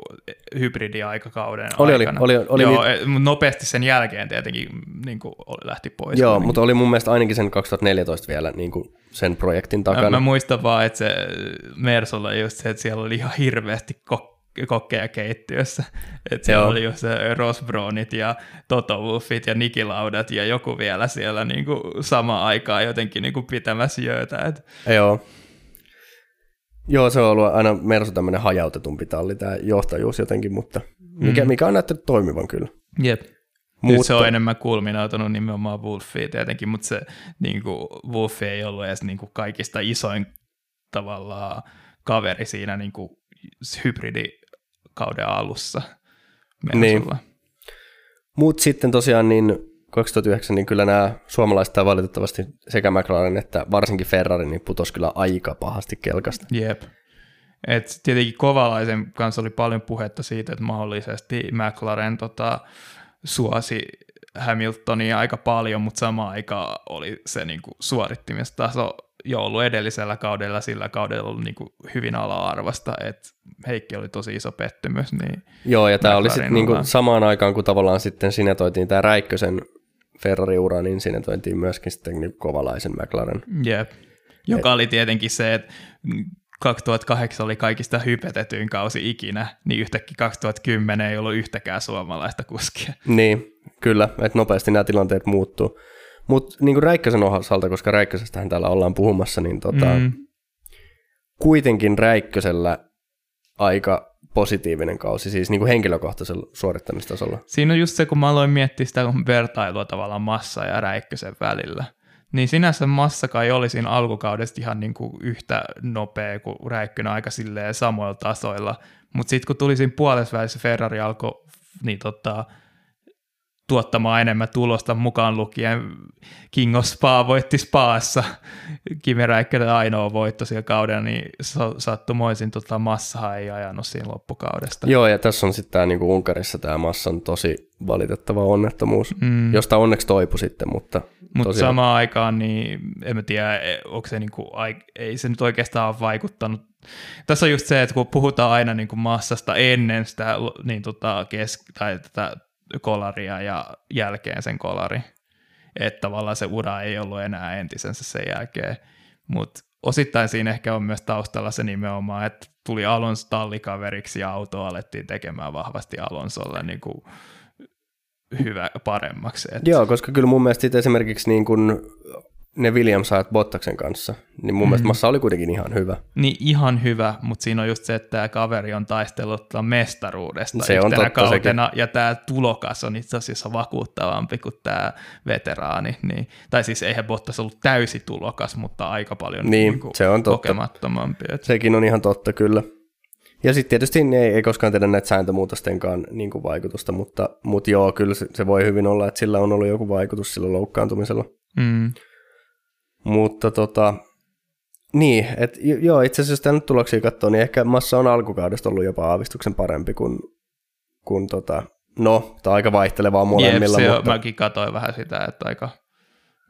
hybridiaikakauden Oli, oli, aikana. oli, oli Joo, niitä- e- mut nopeasti sen jälkeen tietenkin niin kuin oli- lähti pois. Joo, kuitenkin. mutta oli mun mielestä ainakin sen 2014 vielä niin kuin sen projektin takana. mä muistan vaan, että se Mersulla just se, että siellä oli ihan hirveästi kok- kokkeja keittiössä. Että siellä Joo. oli just Brownit ja Toto Wolffit ja Niki Laudat ja joku vielä siellä niin kuin samaan aikaan jotenkin niin kuin pitämässä jöötä. Et, Joo. Joo, se on ollut aina Mersu tämmöinen hajautetumpi talli, tämä johtajuus jotenkin, mutta mikä, Mm. mikä on näyttänyt toimivan kyllä. Jep. Mutta... Mutta, Nyt se on enemmän kulminautunut nimenomaan Wolfiin tietenkin, mutta se niin kuin, Wolf ei ollut edes niin kuin, kaikista isoin tavallaan kaveri siinä niin kuin, hybridikauden alussa. Mersulla. mut sitten tosiaan niin 2009 niin kyllä nämä suomalaiset valitettavasti sekä McLaren että varsinkin Ferrari niin putos kyllä aika pahasti kelkasta. Jep. Et tietenkin Kovalaisen kanssa oli paljon puhetta siitä, että mahdollisesti McLaren tota, suosi Hamiltonia aika paljon, mutta samaan aikaan oli se niinku suorittimistaso jo ollut edellisellä kaudella, sillä kaudella ollut niinku hyvin ala-arvasta, että Heikki oli tosi iso pettymys. Niin, Joo, ja tämä oli sitten niinku ura. samaan aikaan, kun tavallaan sitten sinetoitiin tämä Räikkösen Ferrari-ura, niin sinetoitiin myöskin sitten niin kovalaisen McLaren. jep. Joka oli tietenkin se, että 2008 oli kaikista hypetetyin kausi ikinä, niin yhtäkkiä 2010 ei ollut yhtäkään suomalaista kuskia. Niin, kyllä, että nopeasti nämä tilanteet muuttuu. Mutta niin kuin Räikkösen osalta, koska Räikkösestähän täällä ollaan puhumassa, niin tota. Mm. kuitenkin Räikkösellä aika positiivinen kausi, siis niin kuin henkilökohtaisella suorittamistasolla. Siinä on just se, kun mä aloin miettiä sitä vertailua tavallaan massa ja räikkösen välillä. Niin sinänsä massa kai oli siinä alkukaudesta ihan niin kuin yhtä nopea kuin räikkönen aika silleen samoilla tasoilla. Mutta sitten kun tuli siinä puolessa välissä Ferrari alkoi niin tota, tuottamaan enemmän tulosta mukaan lukien King of Spa voitti Spaassa. Kimi Räikkönen ainoa voitto siellä kaudella, niin sa- sattumoisin tota massahan ei ajanut siinä loppukaudesta. Joo, ja tässä on sitten tämä niin Unkarissa tämä massan tosi valitettava onnettomuus, Mm. josta onneksi toipu sitten, mutta Mutta tosiaan- samaan aikaan, niin en mä tiedä, e- onko se niinku, ei se nyt oikeastaan ole vaikuttanut. Tässä on just se, että kun puhutaan aina niinku massasta ennen sitä niin tota kes- tai tätä kolaria ja jälkeen sen kolari, että tavallaan se ura ei ollut enää entisensä sen jälkeen, mutta osittain siinä ehkä on myös taustalla se nimenomaan, että tuli Alonso tallikaveriksi ja auto alettiin tekemään vahvasti Alonsolle niin kuin hyvä paremmaksi. Et, Joo, koska kyllä mun mielestä esimerkiksi niin kun ne Williams-ajat Bottaksen kanssa, niin mun mm. mielestä Massa oli kuitenkin ihan hyvä. Niin ihan hyvä, mutta siinä on just se, että tämä kaveri on taistellut mestaruudesta Se on totta kautena, ja tämä tulokas on itse asiassa vakuuttavampi kuin tämä veteraani. Niin, tai siis eihän Bottas ollut täysi tulokas, mutta aika paljon Niin, niinku se on totta. kokemattomampi. Et, Sekin on ihan totta kyllä. Ja sitten tietysti ne ei, ei koskaan tiedä näitä sääntömuutostenkaan niin kuin vaikutusta, mutta, mutta joo, kyllä se, se voi hyvin olla, että sillä on ollut joku vaikutus sillä loukkaantumisella. mm, Mutta tota, niin, että joo, itse asiassa jos tämän tuloksia katsoo, niin ehkä Massa on alkukaudesta ollut jopa aavistuksen parempi kuin, kuin tota, no, tämä on aika vaihtelevaa molemmilla, Jep, se mutta, mäkin katsoin vähän sitä, että aika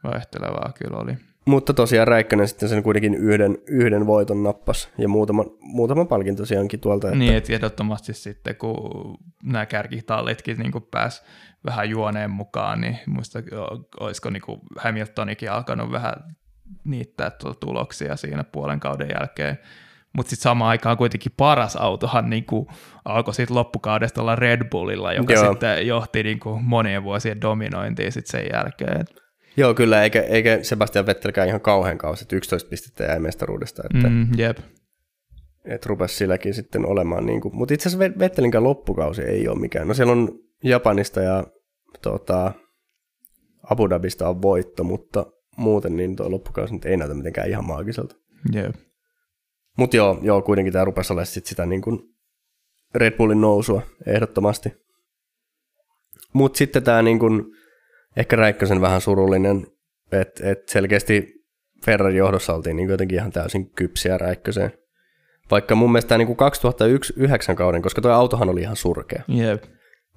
vaihtelevaa kyllä oli. mutta tosiaan Räikkönen sitten sen kuitenkin yhden, yhden voiton nappas ja muutama, muutama palkin tosiaankin tuolta. Että, Niin, että ehdottomasti sitten, kun nämä kärkitallitkin niin pääs vähän juoneen mukaan, niin muista, olisiko niin Hamiltonikin alkanut vähän niittää tuota tuloksia siinä puolen kauden jälkeen. Mutta sitten samaan aikaan kuitenkin paras autohan niin kuin alkoi sitten loppukaudesta olla Red Bullilla, joka Joo. sitten johti niin kuin monien vuosien dominointiin sitten sen jälkeen. Joo, kyllä, eikä, eikä Sebastian Vettelkään ihan kauhean kausi, että 11 pistettä jäi mestaruudesta, että mm. Jep. et rupesi silläkin sitten olemaan, niin kuin, mutta itse asiassa Vettelinkään loppukausi ei ole mikään. No siellä on Japanista ja tota, Abu Dhabista on voitto, mutta, muuten, niin tuo loppukausi nyt ei näytä mitenkään ihan maagiselta. Jep. Mutta joo, joo, kuitenkin tämä rupesi olemaan sit sitä niin kuin Red Bullin nousua ehdottomasti. Mutta sitten tämä niin kuin, ehkä Räikkösen vähän surullinen, että et selkeästi Ferrari johdossa oltiin niin jotenkin ihan täysin kypsiä Räikköseen. Vaikka mun mielestä niin kuin 2009 kauden, koska tuo autohan oli ihan surkea, Jep.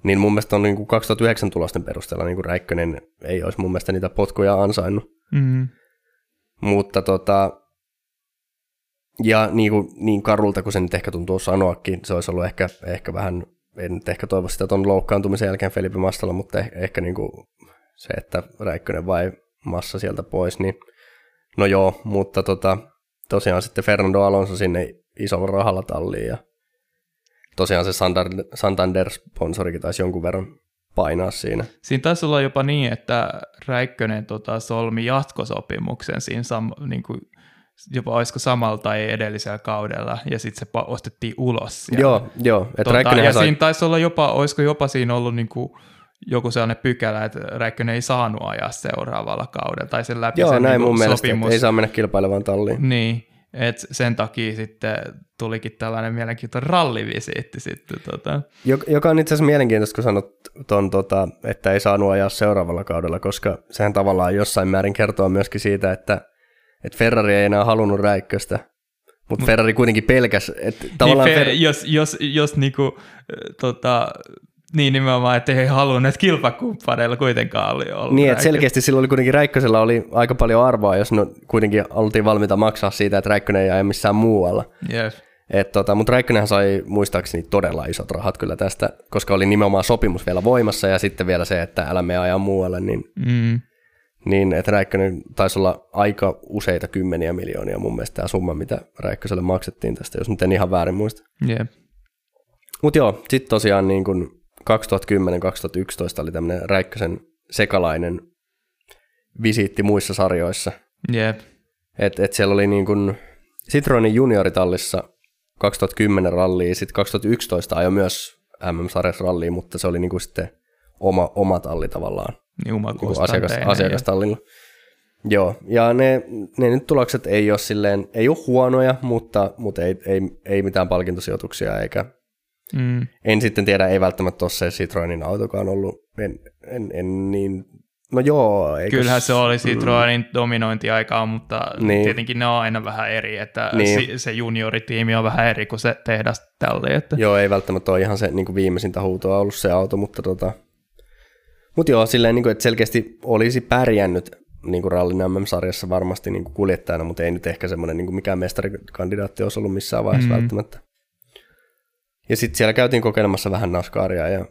Niin mun mielestä on niin kuin 2009 tulosten perusteella niin kuin Räikkönen ei olisi mun mielestä niitä potkuja ansainnut. Mm. Mutta tota, ja niin, kuin, niin karulta kuin se nyt ehkä tuntuu sanoakin, se olisi ollut ehkä, ehkä vähän, en nyt ehkä toivo sitä tuon loukkaantumisen jälkeen Felipe Massalla, mutta ehkä, ehkä niin kuin se, että Räikkönen vai Massa sieltä pois, niin no joo, mutta tota, tosiaan sitten Fernando Alonso sinne isolla rahalla talliin ja tosiaan se Santander-sponsorikin taisi jonkun verran painaa siinä. Siinä taisi olla jopa niin, että Räikkönen tota, solmi jatkosopimuksen siinä sam- niin kuin, jopa olisiko samalla tai edellisellä kaudella, ja sitten se pa- ostettiin ulos. sieltä. Joo, joo. Että tota, ja sai, siinä taisi olla jopa, olisiko jopa siinä ollut niin kuin, joku sellainen pykälä, että Räikkönen ei saanut ajaa seuraavalla kaudella, tai sen läpi joo, sen näin niin kuin mun mielestä, sopimus. että ei saa mennä kilpailevaan talliin. Niin, et sen takia sitten tulikin tällainen mielenkiintoinen rallivisiitti sitten. Tota. Jok- Joka on itse asiassa mielenkiintoista, kun sanot ton, tota, että ei saanut ajaa seuraavalla kaudella, koska sehän tavallaan jossain määrin kertoo myöskin siitä, että, että Ferrari ei enää halunnut räikköstä, mutta Ferrari kuitenkin pelkäs, että tavallaan... niin, fe, Fer- jos, jos, jos niinku, tota, niin nimenomaan, että he halunneet kilpakumppaneilla kuitenkaan oli ollut. niin, että selkeästi silloin oli kuitenkin Räikkösellä oli aika paljon arvoa, jos no, kuitenkin oltiin valmiita maksaa siitä, että Räikkönen ei aja missään muualla. Jep. Et tota, mutta Räikkönenhän sai muistaakseni todella isot rahat kyllä tästä, koska oli nimenomaan sopimus vielä voimassa ja sitten vielä se, että älä mene ajaa muualle, niin, Mm. niin että Räikkönen taisi olla aika useita kymmeniä miljoonia mun mielestä tämä summa, mitä Räikköselle maksettiin tästä, jos nyt en ihan väärin muista. Jep. Mutta joo, sitten tosiaan niin kun 2010-2011 oli tämmöinen Räikkösen sekalainen visiitti muissa sarjoissa. Jep. Et, et siellä oli niin kuin Citroenin junioritallissa 2010 rallia, sitten 2011 ajoi myös MM-sarjassa rallia, mutta se oli niin kuin sitten oma, oma talli tavallaan, Niin oma niin asiakas, asiakastallilla. Joo, ja ne, ne nyt tulokset ei ole silleen, ei ole huonoja, mutta, mutta ei, ei, ei mitään palkintosijoituksia, eikä Mm. en sitten tiedä, ei välttämättä ole se Citroenin autokaan ollut, en, en, en niin, no joo. Eikös, Kyllähän se oli Citroenin mm. dominointiaikaa, mutta Niin. tietenkin ne on aina vähän eri, että Niin. se junioritiimi on vähän eri kuin se tehdas tälle. Että... Joo, ei välttämättä ole ihan se niin kuin viimeisintä huutoa ollut se auto, mutta tota, mut joo, silleen, niin kuin, että selkeästi olisi pärjännyt niin kuin rallin MM-sarjassa varmasti niin kuin kuljettajana, mutta ei nyt ehkä semmoinen niin kuin mikään mestarikandidaatti olisi ollut missään vaiheessa mm. Mm. välttämättä. Ja sitten siellä käytiin kokeilemassa vähän NASCARia ja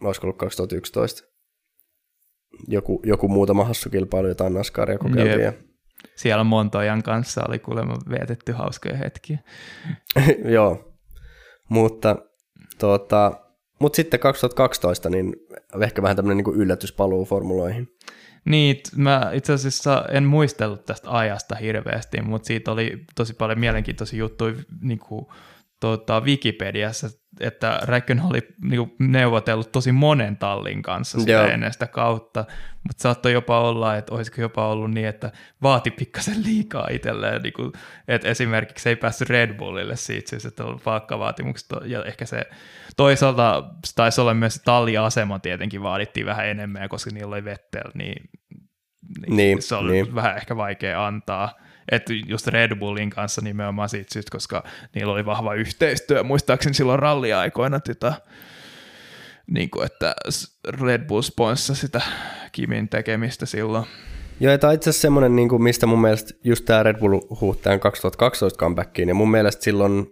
olisiko ollut 2011. Joku, joku muutama hassu kilpailu, jotain NASCARia kokeiltiin. Ja, Siellä Montojan kanssa oli kuulemma vietetty hauskoja hetkiä. joo, mutta tota, mut sitten 2012 niin ehkä vähän tämmöinen niin yllätyspaluu formuloihin. Niin, mä itse asiassa en muistellut tästä ajasta hirveästi, mutta siitä oli tosi paljon mielenkiintoisia juttuja niin kuin, tota, Wikipediassa, että Räikkönen oli niin kuin, neuvotellut tosi monen tallin kanssa sitä Joo. ennen sitä kautta, mutta saattoi jopa olla, että olisiko jopa ollut niin, että vaati pikkasen liikaa itselleen, niin kuin, että esimerkiksi ei päässyt Red Bullille siitä syystä, että oli palkkavaatimukset, ja ehkä se toisaalta se taisi olla myös se talliasema tietenkin vaadittiin vähän enemmän, koska niillä oli Vettel, niin, niin, Niin, se oli niin. vähän ehkä vaikea antaa. Että just Red Bullin kanssa nimenomaan siitä syystä, koska niillä oli vahva yhteistyö, muistaakseni silloin ralliaikoina, tätä, niin kuin, että Red Bull sponssasi sitä Kimin tekemistä silloin. Joo, tämä on itse asiassa semmoinen, niin kuin, mistä mun mielestä just tämä Red Bull huuhtajan 2012 comebackiin, ja mun mielestä silloin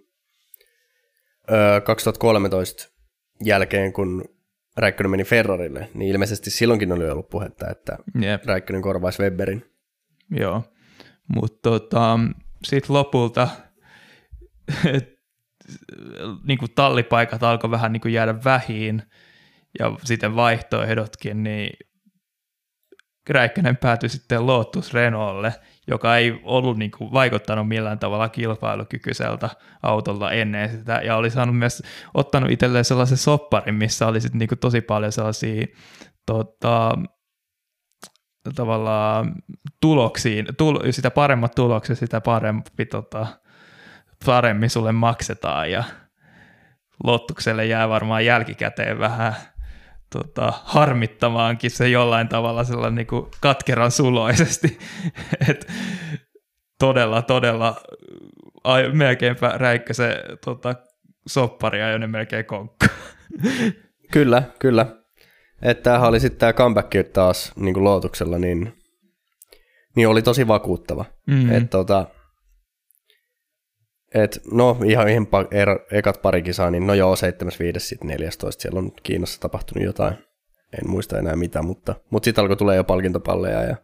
öö, 2013 jälkeen, kun Räikkönen meni Ferrarille, niin ilmeisesti silloinkin oli ollut puhetta, että Jep. Räikkönen korvaisi Webberin. Joo, mutta tota, sitten lopulta niin kuin tallipaikat alkoi vähän niin kuin jäädä vähiin ja sitten vaihtoehdotkin, niin Räikkönen päätyi sitten Lotus Renaultille, joka ei ollut niin kuin vaikuttanut millään tavalla kilpailukykyiseltä autolla ennen sitä, ja oli saanut myös ottanut itselleen sellaisen sopparin, missä oli sitten niin kuin tosi paljon sellaisia tota, tavallaan tuloksiin, tul, sitä paremmat tulokset, sitä parempi, tota, paremmin sulle maksetaan ja Lottukselle jää varmaan jälkikäteen vähän tota, harmittamaankin se jollain tavalla sellainen niin kuin katkeran suloisesti, että todella, todella ai, melkeinpä räikkä se tota, soppari ne melkein konkka. Kyllä, kyllä. Että tämähän oli sitten tämä comeback taas niin kuin lootuksella, niin, niin oli tosi vakuuttava. Mm. Että tota, et, no ihan, ihan er, ekat pari kisaa, niin no joo, 7.5. sitten 14. Siellä on Kiinassa tapahtunut jotain. En muista enää mitä, mutta, mutta sitten alkoi tulee jo palkintopalleja. Ja,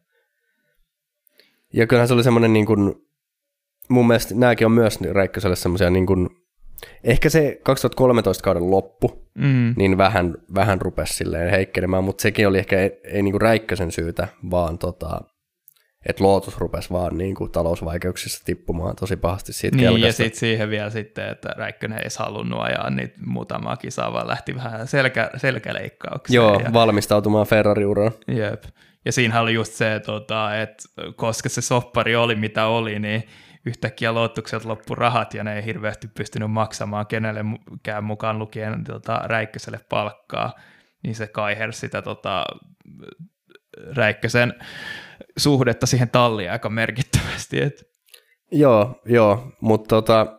ja kyllähän se oli semmoinen niin kuin, mun mielestä nämäkin on myös Räikköselle semmoisia niin kuin, ehkä se 2013 kauden loppu, mm. niin vähän, vähän rupesi silleen heikkenemään, mutta sekin oli ehkä ei, ei niin kuin Räikkösen syytä, vaan tota, että Lotus rupesi vaan niin kuin talousvaikeuksissa tippumaan tosi pahasti siitä Niin, kelkasta. ja sitten siihen vielä sitten, että Räikkönen ei halunnut ajaa niitä muutamaa kisaa, vaan lähti vähän selkä, selkäleikkaukseen. Joo, ja... valmistautumaan Ferrari-uraan. Jep. Ja siinähän oli just se, tota, että koska se soppari oli mitä oli, niin yhtäkkiä luottukset loppu rahat ja ne ei hirveästi pystynyt maksamaan kenellekään mukaan lukien tota, Räikköselle palkkaa, niin se kaihersi sitä tota, Räikkösen suhdetta siihen talliin aika merkittävästi. Et. Joo, joo, mutta tota,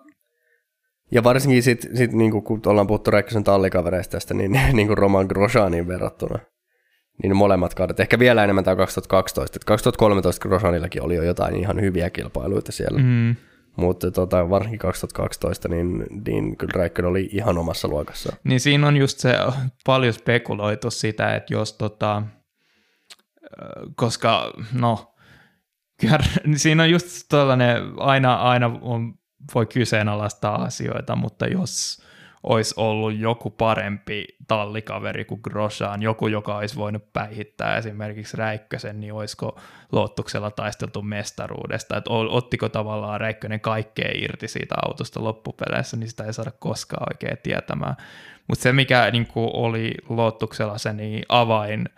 ja varsinkin sitten sit, niinku, kun ollaan puhuttu Räikkösen tallikavereista tästä, niin niinku Roman Grosjaniin verrattuna, niin molemmat kaudet, ehkä vielä enemmän tämä 2012, että 2013 Grosjanillakin oli jo jotain ihan hyviä kilpailuita siellä, mm. mutta tota, varsinkin 2012, niin, niin kyllä Räikkönen oli ihan omassa luokassa. Niin siinä on just se paljon spekuloitu sitä, että jos tota, koska no, kyllä, siinä on just tällainen, aina, aina on, voi kyseenalaistaa asioita, mutta jos olisi ollut joku parempi tallikaveri kuin Grosjean, joku, joka olisi voinut päihittää esimerkiksi Räikkösen, niin olisiko Lottuksella taisteltu mestaruudesta, että ottiko tavallaan Räikkönen kaikkea irti siitä autosta loppupeleissä, niin sitä ei saada koskaan oikein tietämään. Mutta se, mikä niin oli Lottuksella se niin avain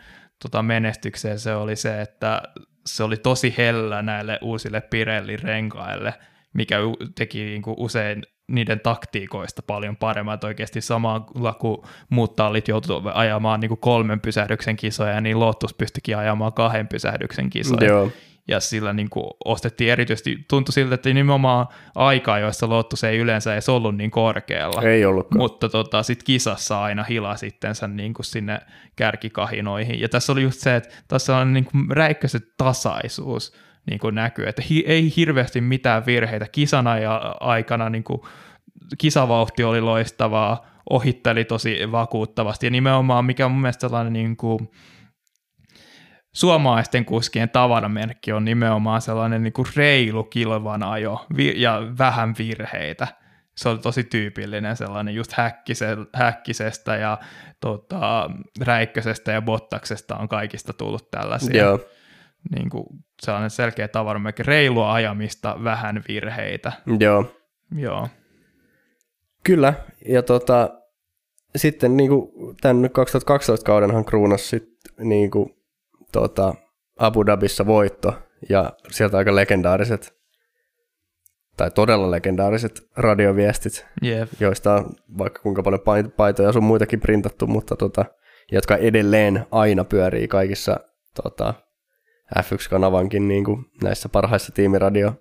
tota menestykseen se oli se, että se oli tosi hellä näille uusille Pirelli-renkaille, mikä teki niin kuin usein niiden taktiikoista paljon paremmat oikeasti samalla kun muut tallit joutuivat ajamaan niin kuin kolmen pysähdyksen kisoja, niin Lotus pystyikin ajamaan kahden pysähdyksen kisoja. Joo ja sillä niin kuin ostettiin erityisesti, tuntui siltä, että nimenomaan aikaa, joissa Lotus ei yleensä edes ollut niin korkealla. Ei ollutkaan. Mutta tota, sitten kisassa aina hila sittensä niin kuin sinne kärkikahinoihin. Ja tässä oli just se, että tässä on niin kuin räikköiset tasaisuus niin kuin näkyy, että hi- ei hirveästi mitään virheitä. Kisan aikana niin kuin, kisavauhti oli loistavaa, ohitteli tosi vakuuttavasti ja nimenomaan mikä on mun mielestä sellainen niin kuin, suomalaisten kuskien tavaramerkki on nimenomaan sellainen niin kuin reilu kilvan ajo ja vähän virheitä. Se on tosi tyypillinen sellainen just häkkise, häkkisestä ja tota, räikkösestä ja bottaksesta on kaikista tullut tällaisia. Joo. Niin kuin sellainen selkeä tavaramerkki, reilua ajamista, vähän virheitä. Joo. Joo. Kyllä, ja tota, sitten niin kuin tämän 2012 kaudenhan kruunas sitten niin kuin tuota, Abu Dhabissa voitto ja sieltä aika legendaariset tai todella legendaariset radioviestit, yep. joista on vaikka kuinka paljon paitoja sun muitakin printattu, mutta tota, jotka edelleen aina pyörii kaikissa tota, F1-kanavankin niin kuin näissä parhaissa tiimiradio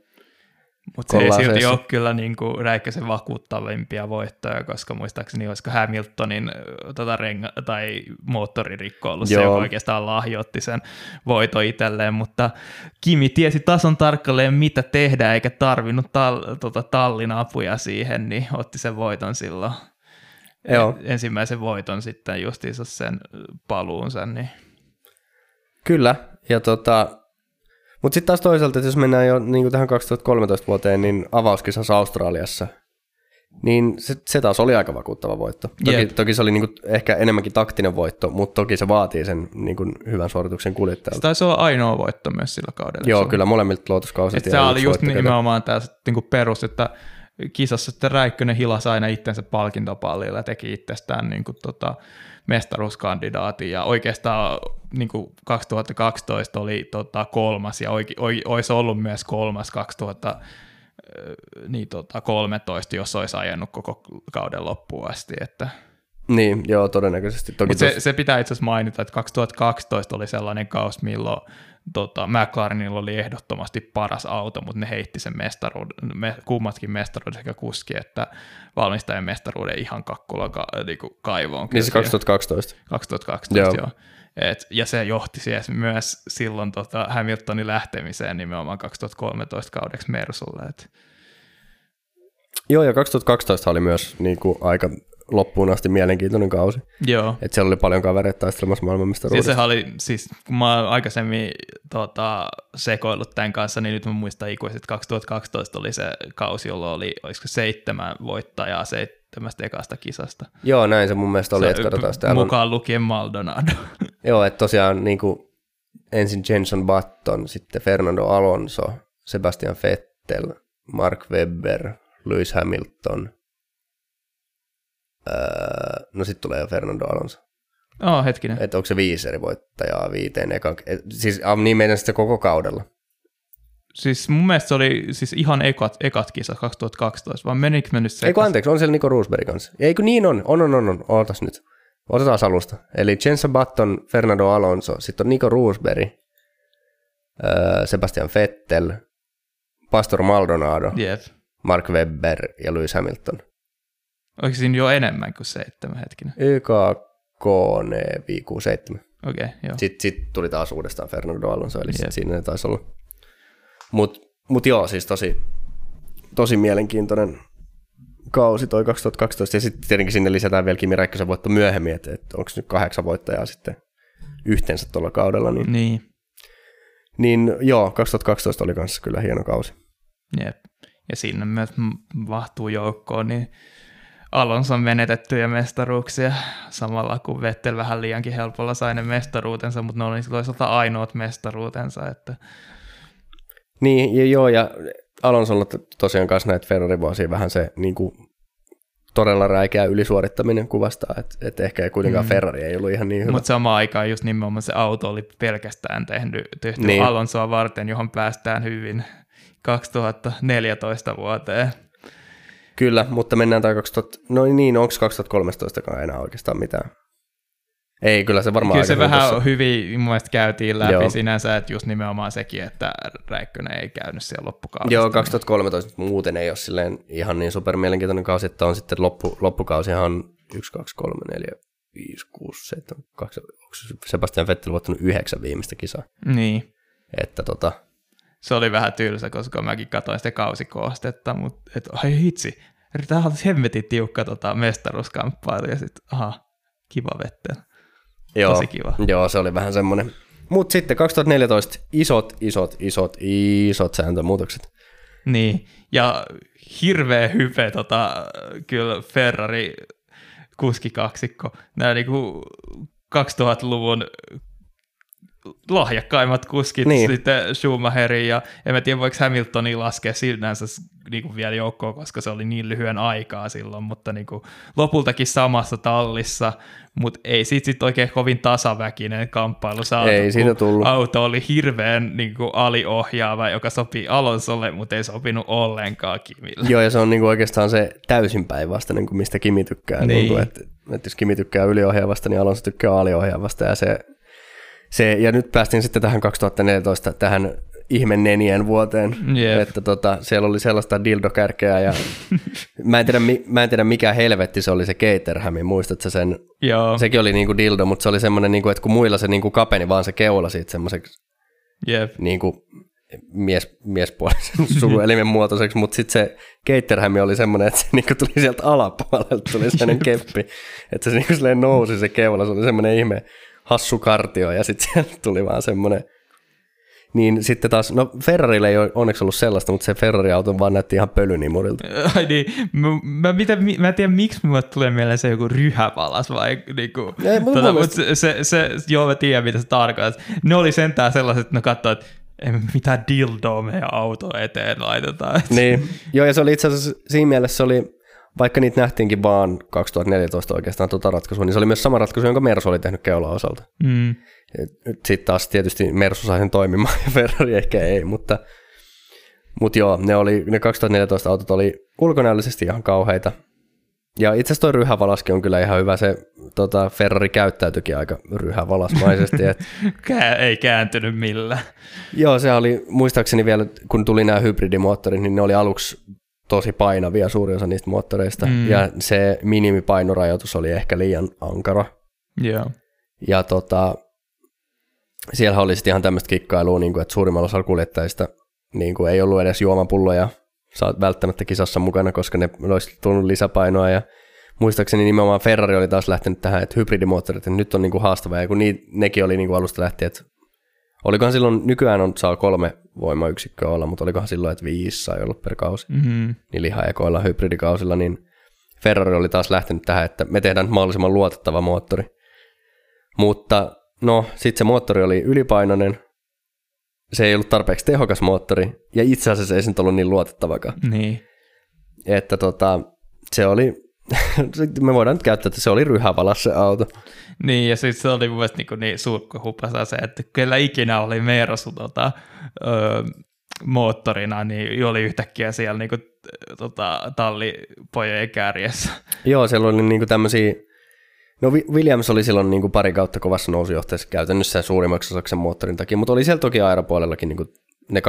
mutta se ei silti ole kyllä niin kuin Räikkösen vakuuttavimpia voittoja, koska muistaakseni olisiko Hamiltonin tota renga, tai moottoririkko ollut Joo. se, joka oikeastaan lahjoitti sen voito itselleen, mutta Kimi tiesi tason tarkalleen, mitä tehdä, eikä tarvinnut tal- tota, tallin apuja siihen, niin otti sen voiton silloin. Joo. ensimmäisen voiton sitten justiinsa sen paluunsa. Niin. Kyllä, ja tota, mutta sitten taas toisaalta, että jos mennään jo niin kuin tähän 2013 vuoteen, niin avauskisassa Australiassa, niin se, se taas oli aika vakuuttava voitto. Toki, yep. toki se oli niin kuin ehkä enemmänkin taktinen voitto, mutta toki se vaatii sen niin kuin hyvän suorituksen kuljettajalta. Se taisi olla ainoa voitto myös sillä kaudella. Joo, kyllä molemmilta luotuskausilta. Se oli just nimenomaan tämä niin kuin perus, että kisassa sitten Räikkönen hilasi aina itsensä palkintopallilla ja teki itsestään niin kuin, tota, mestaruuskandidaatin ja oikeastaan niin kuin 2012 oli tota, kolmas ja oike, oi, olisi ollut myös kolmas 2000 niin tota, 13, jos olisi ajanut koko kauden loppuun asti. Että. Niin, joo, todennäköisesti. Toki Mut se, se pitää itse asiassa mainita, että 2012 oli sellainen kausi, milloin tota, McLarenilla oli ehdottomasti paras auto, mutta ne heitti sen mestaruuden, me, kummatkin mestaruuden sekä kuski että valmistajan mestaruuden ihan kakkulan ka, niinku kaivoon. Niin se 2012. 2012, joo. joo. Et, ja se johti siis myös silloin tota Hamiltonin lähtemiseen nimenomaan 2013 kaudeksi Mersulle. Et. Joo, ja 2012 oli myös niin kuin, aika loppuun asti mielenkiintoinen kausi. Joo. Et siellä oli paljon kavereita taistelemassa maailmanmestaruudesta. Siis sehän oli, siis kun mä oon aikaisemmin tota, sekoillut tämän kanssa, niin nyt mä muistan ikuisesti, että 2012 oli se kausi, jolloin oli, olisiko seitsemän voittajaa seitsemästä ekasta kisasta. Joo, näin se mun mielestä oli, Se, että katsotaan sitä. Mukaan lukien Maldonado. Joo, että tosiaan niin kuin, ensin Jenson Button, sitten Fernando Alonso, Sebastian Vettel, Mark Webber, Lewis Hamilton. Öö, no sitten tulee jo Fernando Alonso. oh, hetkinen. Että onko se viisi eri voittajaa viiteen ekan, et, siis niin meidän sitten koko kaudella. Siis mun mielestä se oli siis ihan ekat, ekat kisat 2012, vai menikö me nyt se? Eikö anteeksi, on siellä Nico Roosberg kanssa. Eikö niin on? On, on, on, on. Ootas nyt. Otetaan alusta. Eli Jenson Button, Fernando Alonso, sitten on Nico Roosberg, öö, Sebastian Vettel, Pastor Maldonado, Jep. Mark Webber ja Lewis Hamilton. Oliko siinä jo enemmän kuin seitsemän hetkinen? YKK 567. Okei, okay, joo. Sitten sit tuli taas uudestaan Fernando Alonso, eli sit siinä ne taisi olla. Mutta mut joo, siis tosi, tosi mielenkiintoinen kausi toi 2012, ja sitten tietenkin sinne lisätään vielä Kimi Räikkösen voitto myöhemmin, että et onko nyt kahdeksan voittajaa sitten yhteensä tuolla kaudella, niin, Niin, niin joo, 2012 oli kanssa kyllä hieno kausi. jep. Ja siinä myös vahtuu joukkoon, niin Alonson menetettyjä mestaruuksia, samalla kun Vettel vähän liiankin helpolla sai ne mestaruutensa, mutta ne oli toisaalta ainoat mestaruutensa, että Niin, ja joo, ja Alonsolla tosiaan kanssa näitä Ferrari-vuosia vähän se niin kuin, todella räikeä ylisuorittaminen kuvastaa, että et ehkä ei kuitenkaan mm. Ferrari ei ollut ihan niin hyvä. Mutta samaan aikaan just nimenomaan se auto oli pelkästään tehty, tehty niin. Alonsoa varten, johon päästään hyvin 2014 vuoteen. Kyllä, mutta mennään tai 2000, no niin, onko 2013 enää oikeastaan mitään? Ei, kyllä se varmaan Kyllä se vähän tuossa- hyvin mun mielestä käytiin läpi Joo. Sinänsä, että just nimenomaan sekin, että Räikkönen ei käynyt siellä loppukaudesta. Joo, 2013 muuten ei ole silleen ihan niin super mielenkiintoinen kausi, että on sitten loppu, loppukausihan on 1, 2, 3, 4, 5, 6, 7, 8, onko Sebastian Vettel voittanut yhdeksän viimeistä kisaa? Niin, Että tota, se oli vähän tylsä, koska mäkin katsoin sitä kausikoostetta, mutta et, ai hitsi, tämä on hemmetin tiukka tota, mestaruuskamppailu ja sitten, aha, kiva Vettel. joo, Tosi kiva. joo, se oli vähän semmoinen. Mutta sitten 2014 isot, isot, isot, isot sääntömuutokset. Niin, ja hirveä hype tota, kyllä Ferrari kuskikaksikko. Nämä niinku 2000-luvun lahjakkaimmat kuskit, Niin. niin. sitten Schumacherin ja en mä tiedä voiko Hamiltonia laskea sinänsä niinku vielä joukkoon, koska se oli niin lyhyen aikaa silloin, mutta niinku lopultakin samassa tallissa, mutta ei siitä sit oikein kovin tasaväkinen kamppailu saatu, Ei siitä tullut. auto oli hirveän niinku aliohjaava, joka sopii Alonsolle, mutta ei sopinut ollenkaan Kimille. Joo, ja se on niinku oikeastaan se täysin päinvastainen kuin mistä Kimi tykkää. Niin. Niinku, että, että jos Kimi tykkää yliohjaavasta, niin Alonso tykkää aliohjaavasta. Ja, se, se, ja nyt päästiin sitten tähän 2014, tähän ihme nenien vuoteen, Jep. että tota, siellä oli sellaista dildokärkeä ja mä en, tiedä, mi- mä en tiedä mikä helvetti se oli se Caterham, muistatko sen? Joo, Sekin oli niinku dildo, mutta se oli semmoinen, niinku, että kun muilla se niinku kapeni vaan se keula siitä semmoiseksi jep. niin kuin mies, miespuolisen sukuelimen muotoiseksi, mutta sitten se Caterham oli semmoinen, että se niinku tuli sieltä alapuolelta, tuli sellainen keppi, että se niinku nousi se keula, se oli semmoinen ihme hassu kartio, ja sitten sieltä tuli vaan semmoinen, niin sitten taas, no Ferrarille ei ole onneksi ollut sellaista, mutta se Ferrari-auto vaan näytti ihan pölynimurilta. Ai niin, mä, mä, mitä, mi- mä en tiedä, miksi mulle tulee mieleen se joku ryhäpalas vai niinku, Ei, mutta tota, mut se, se, se, joo mä tiedän mitä se tarkoittaa. Ne oli sentään sellaiset, että ne katsoi, että mitään dildoa meidän auto eteen laitetaan. Niin, joo ja se oli itse asiassa siinä mielessä se oli, vaikka niitä nähtiinkin vaan 2014 oikeastaan tuota ratkaisua, niin se oli myös sama ratkaisu, jonka Mersu oli tehnyt keula osalta. Mm. Sitten taas tietysti Mersu sai sen toimimaan ja Ferrari ehkä ei, mutta, mutta joo, ne, oli, ne 2014 autot oli ulkonäöllisesti ihan kauheita. Ja itse asiassa toi ryhävalaskin on kyllä ihan hyvä. Se tota, Ferrari käyttäytyikin aika ryhävalasmaisesti. Et, Kää, ei kääntynyt millään. joo, se oli, muistaakseni vielä, kun tuli nämä hybridimoottorit, niin ne oli aluksi tosi painavia suuri osa niistä moottoreista. Mm. Ja se minimipainorajoitus oli ehkä liian ankara. Joo. Ja tota, siellä oli sitten ihan tämmöistä kikkailua, niin kuin, että suurimmalla osalla kuljettajista niin kuin ei ollut edes juomapulloja saat välttämättä kisassa mukana, koska ne olisi tullut lisäpainoa ja muistaakseni nimenomaan Ferrari oli taas lähtenyt tähän, että hybridimoottorit, että nyt on niin kuin haastavaa, ja kun nii, nekin oli niin kuin alusta lähtien, että olikohan silloin, nykyään on, saa kolme voimayksikköä olla, mutta olikohan silloin, että viisi sai olla per kausi, Mm-hmm. niin lihaekoilla hybridikausilla, niin Ferrari oli taas lähtenyt tähän, että me tehdään mahdollisimman luotettava moottori. Mutta no, sitten se moottori oli ylipainoinen, se ei ollut tarpeeksi tehokas moottori, ja itse asiassa ei se nyt ollut niin luotettavakaan. Niin. Että tota, se oli, me voidaan nyt käyttää, että se oli ryhävalas se auto. Niin, ja sitten se oli mun mielestä niin, niin surkkuhupasa se, että kyllä ikinä oli Mersu tota, ö, moottorina, niin oli yhtäkkiä siellä niin kuin, tota, tallipojojen kärjessä. Joo, siellä oli niinku tämmöisiä, no Wi- Williams oli silloin niinku pari kautta kovassa nousujohteessa käytännössä suurimmaksi osaksi sen moottorin takia, mutta oli siellä toki aeropuolellakin niinku ne 2014-2015,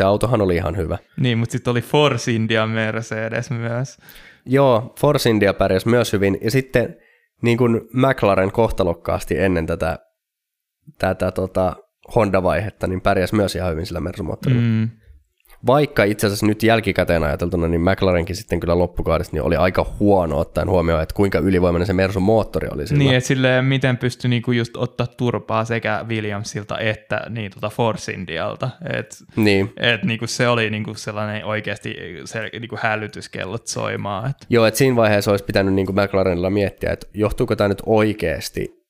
ja autohan oli ihan hyvä. Niin, mutta sitten oli Force India Mercedes myös. Joo, Force India pärjäsi myös hyvin, ja sitten niin kuin McLaren kohtalokkaasti ennen tätä, tätä tota Honda-vaihetta, niin pärjäsi myös ihan hyvin sillä Mersu-moottorilla. Mm. Vaikka itse asiassa nyt jälkikäteen ajateltuna, niin McLarenkin sitten kyllä loppukaudesta niin oli aika huono ottaen huomioon, että kuinka ylivoimainen se Mersun moottori oli sillä. Niin, että silleen, miten pystyi niinku just ottaa turpaa sekä Williamsilta että niin, tota Force Indialta. Et, niin. et niinku se oli niinku sellainen oikeasti se, niinku hälytyskellot soimaan. Et, Joo, että siinä vaiheessa olisi pitänyt niin kuin McLarenilla miettiä, että johtuuko tämä nyt oikeasti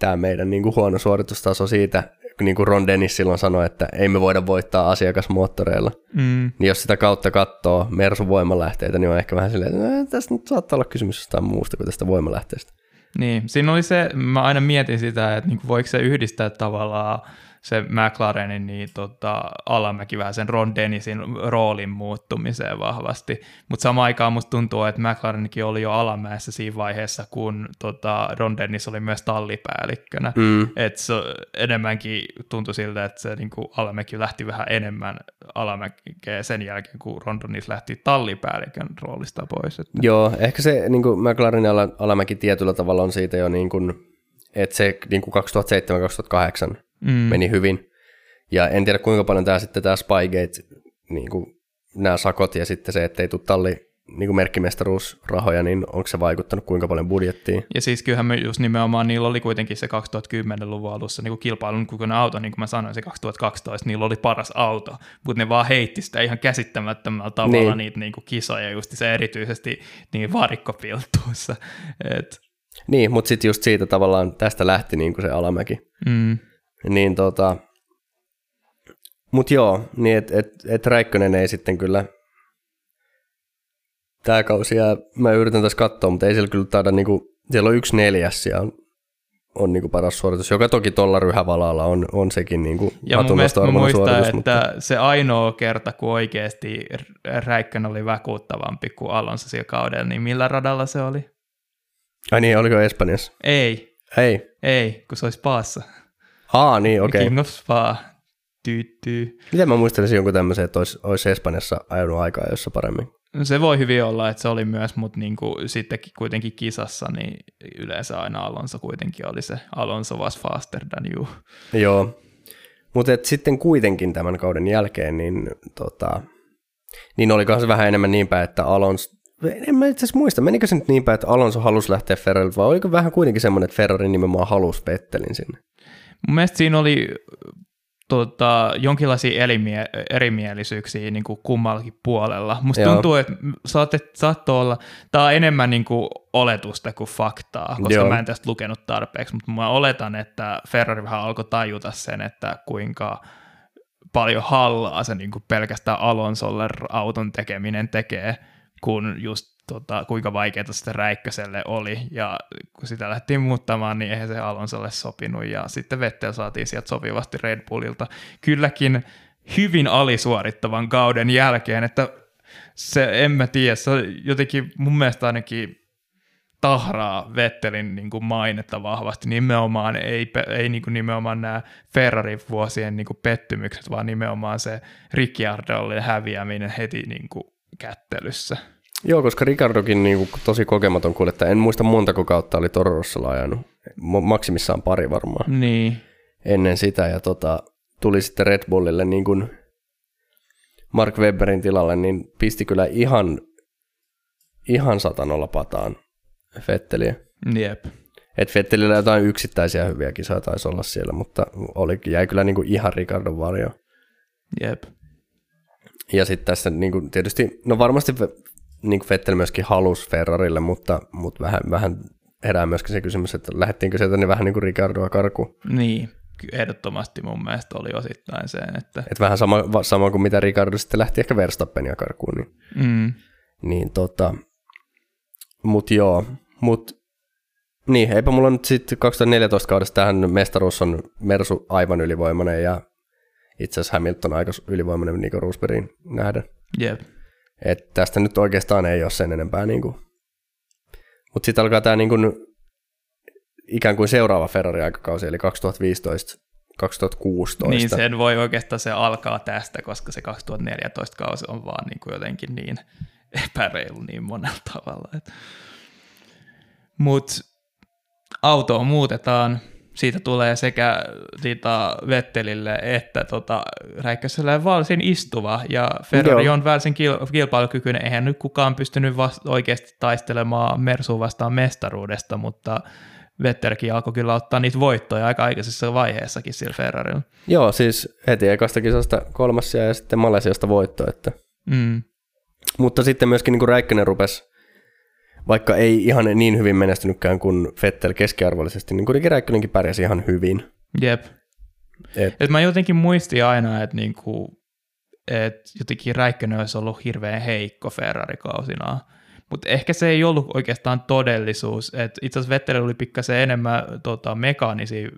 tämä meidän niin kuin huono suoritustaso siitä, niin kuin Ron Dennis silloin sanoi, että ei me voida voittaa asiakasmoottoreilla. mm, Niin jos sitä kautta katsoo Mersun voimalähteitä, niin on ehkä vähän silleen, että "Eh, tässä nyt saattaa olla kysymys jostain muusta kuin tästä voimalähteestä. niin, siinä oli se, mä aina mietin sitä, että niinku voiko se yhdistää tavallaan se McLarenin niin tota, alamäki vähän sen Ron Dennisin roolin muuttumiseen vahvasti, mutta samaan aikaan musta tuntuu, että McLarenikin oli jo alamäessä siinä vaiheessa, kun tota, Ron Dennis oli myös tallipäällikkönä, Mm. että se enemmänkin tuntui siltä, että se niinku alamäki lähti vähän enemmän alamäkeä sen jälkeen, kun Ron Dennis lähti tallipäällikön roolista pois. Että, Joo, ehkä se niin kuin McLarenin ala, alamäki tietyllä tavalla on siitä jo, niin kuin, että se niin kuin 2007-2008 mm, meni hyvin. Ja en tiedä kuinka paljon tämä sitten tämä Spygate, niin kuin nämä sakot ja sitten se, että ei tule talli niin kuin merkkimestaruusrahoja, niin onko se vaikuttanut kuinka paljon budjettiin? Ja siis kyllähän me just nimenomaan, niillä oli kuitenkin se 2010-luvun alussa niin kuin kilpailun kokoinen auto, niin kuin mä sanoin, se 2012, niillä oli paras auto, mutta ne vaan heitti sitä ihan käsittämättömällä tavalla Niin. niin. niitä niin kuin kisoja, just se erityisesti niin varikkopiltuissa. Et, Niin, mutta sitten just siitä tavallaan tästä lähti niin kuin se alamäki. mm, Niin tota, mut joo, niin et, et, et Räikkönen ei sitten kyllä tää kausi jää, mä yritän tässä katsoa, mutta ei siellä kyllä taida niinku, siellä on yksi neljäs ja on, on niinku paras suoritus, joka toki tuolla ryhävalalla on, on sekin niinku ja mun mielestä mä muistan, suoritus, että mutta se ainoa kerta, kun oikeasti Räikkönen oli vakuuttavampi kuin Alonso sillä kaudella, niin millä radalla se oli? ai niin, oliko Espanjassa? Ei, Ei. ei, kun se olisi Spaassa. Aa, niin, okei. King of Spa. Tyyttyy. Miten mä muistelisin jonkun tämmöisen, että olisi, olisi Espanjassa ajanut aikaa jossa paremmin? No Se voi hyvin olla, että se oli myös, mutta niin kuin sittenkin kuitenkin kisassa, niin yleensä aina Alonso kuitenkin oli se Alonso was faster than you. Joo, mutta sitten kuitenkin tämän kauden jälkeen, niin, tota, niin olikohan se vähän enemmän niin päin, että Alonso, en mä itse asiassa muista, menikö se nyt niin päin, että Alonso halusi lähteä Ferrarilta, vai oliko vähän kuitenkin semmoinen, että Ferrari nimenomaan halusi Vettelin sinne? Mun mielestä siinä oli tota, jonkinlaisia elimie- erimielisyyksiä niin kuin kummallakin puolella. Musta Joo. tuntuu, että saatte, saattoi olla, tämä on enemmän niin kuin oletusta kuin faktaa, koska Joo. mä en tästä lukenut tarpeeksi, mutta mä oletan, että Ferrari vähän alkoi tajuta sen, että kuinka paljon hallaa se niin kuin pelkästään Alonsolle auton tekeminen tekee, kun just tota, kuinka vaikeaa sitten Räikköselle oli, ja kun sitä lähdettiin muuttamaan, niin eihän se Alonsolle sopinut, ja sitten Vettel saatiin sieltä sopivasti Red Bullilta. Kylläkin hyvin alisuorittavan kauden jälkeen, että se, en mä tiedä, se jotenkin mun mielestä ainakin tahraa Vettelin niin kuin mainetta vahvasti, nimenomaan ei, ei niin kuin nimenomaan nämä Ferrari-vuosien niin kuin pettymykset, vaan nimenomaan se Ricciardolle häviäminen heti niin kuin kättelyssä. Joo, koska Ricardokin niin tosi kokematon kuljettaja. En muista montako kautta oli Toro Rossolla ajanut. Maksimissaan pari varmaan Niin, ennen sitä. Ja tota, tuli sitten Red Bullille niin kuin Mark Webberin tilalle, niin pisti kyllä ihan, ihan satanolla pataan Fetteliä. jep. Et Fettelillä jotain yksittäisiä hyviä kisoja taisi olla siellä, mutta oli, jäi kyllä niin kuin ihan Ricardon varjo. Jep. Ja sitten tässä niin kuin tietysti, no varmasti niin kuin Vettel myöskin halusi Ferrarille, mutta, mutta vähän, vähän herää myöskin se kysymys, että lähdettiinkö sieltä niin vähän niin kuin Ricardoa karkuun. Niin, ehdottomasti mun mielestä oli osittain se, että Et vähän sama, sama kuin mitä Ricardo sitten lähti ehkä Verstappenia karkuun. Niin, mm, niin tota, mut joo, mut niin, eipä mulla nyt sitten 2014 kaudesta tähän mestaruus on Mersu aivan ylivoimainen ja itse asiassa Hamilton aika ylivoimainen Nico Rosbergin nähden. jep. Et tästä nyt oikeastaan ei ole sen enempää. Niin Mutta sitten alkaa tämä niin ikään kuin seuraava Ferrari-aikakausi, eli 2015-2016. Niin sen voi oikeastaan se alkaa tästä, koska se 2014 kausi on vaan niin kuin jotenkin niin epäreilu niin monella tavalla. Että. Mut autoa muutetaan, siitä tulee sekä siitä Vettelille että tota, Räikköselle varsin istuva, ja Ferrari Joo. on varsin kil- kilpailukykyinen. Eihän nyt kukaan pystynyt vast- oikeasti taistelemaan Mersuun vastaan mestaruudesta, mutta Vettelkin alkoi kyllä ottaa niitä voittoja aika aikaisessa vaiheessakin sillä Ferrarilla. Joo, siis heti ekasta kisasta kolmas ja sitten Malesiasta voitto. Että. Mm. Mutta sitten myöskin niin Räikkönen rupesi, vaikka ei ihan niin hyvin menestynytkään kuin Vettel keskiarvollisesti, niin kuitenkin Räikkönenkin pärjäsi ihan hyvin. Jep. Et, Et mä jotenkin muistin aina, että niinku, et jotenkin Räikkönen olisi ollut hirveän heikko Ferrari-kausinaan. Mutta ehkä se ei ollut oikeastaan todellisuus. Et itse asiassa Vettel oli pikkasen enemmän tota, mekaanisia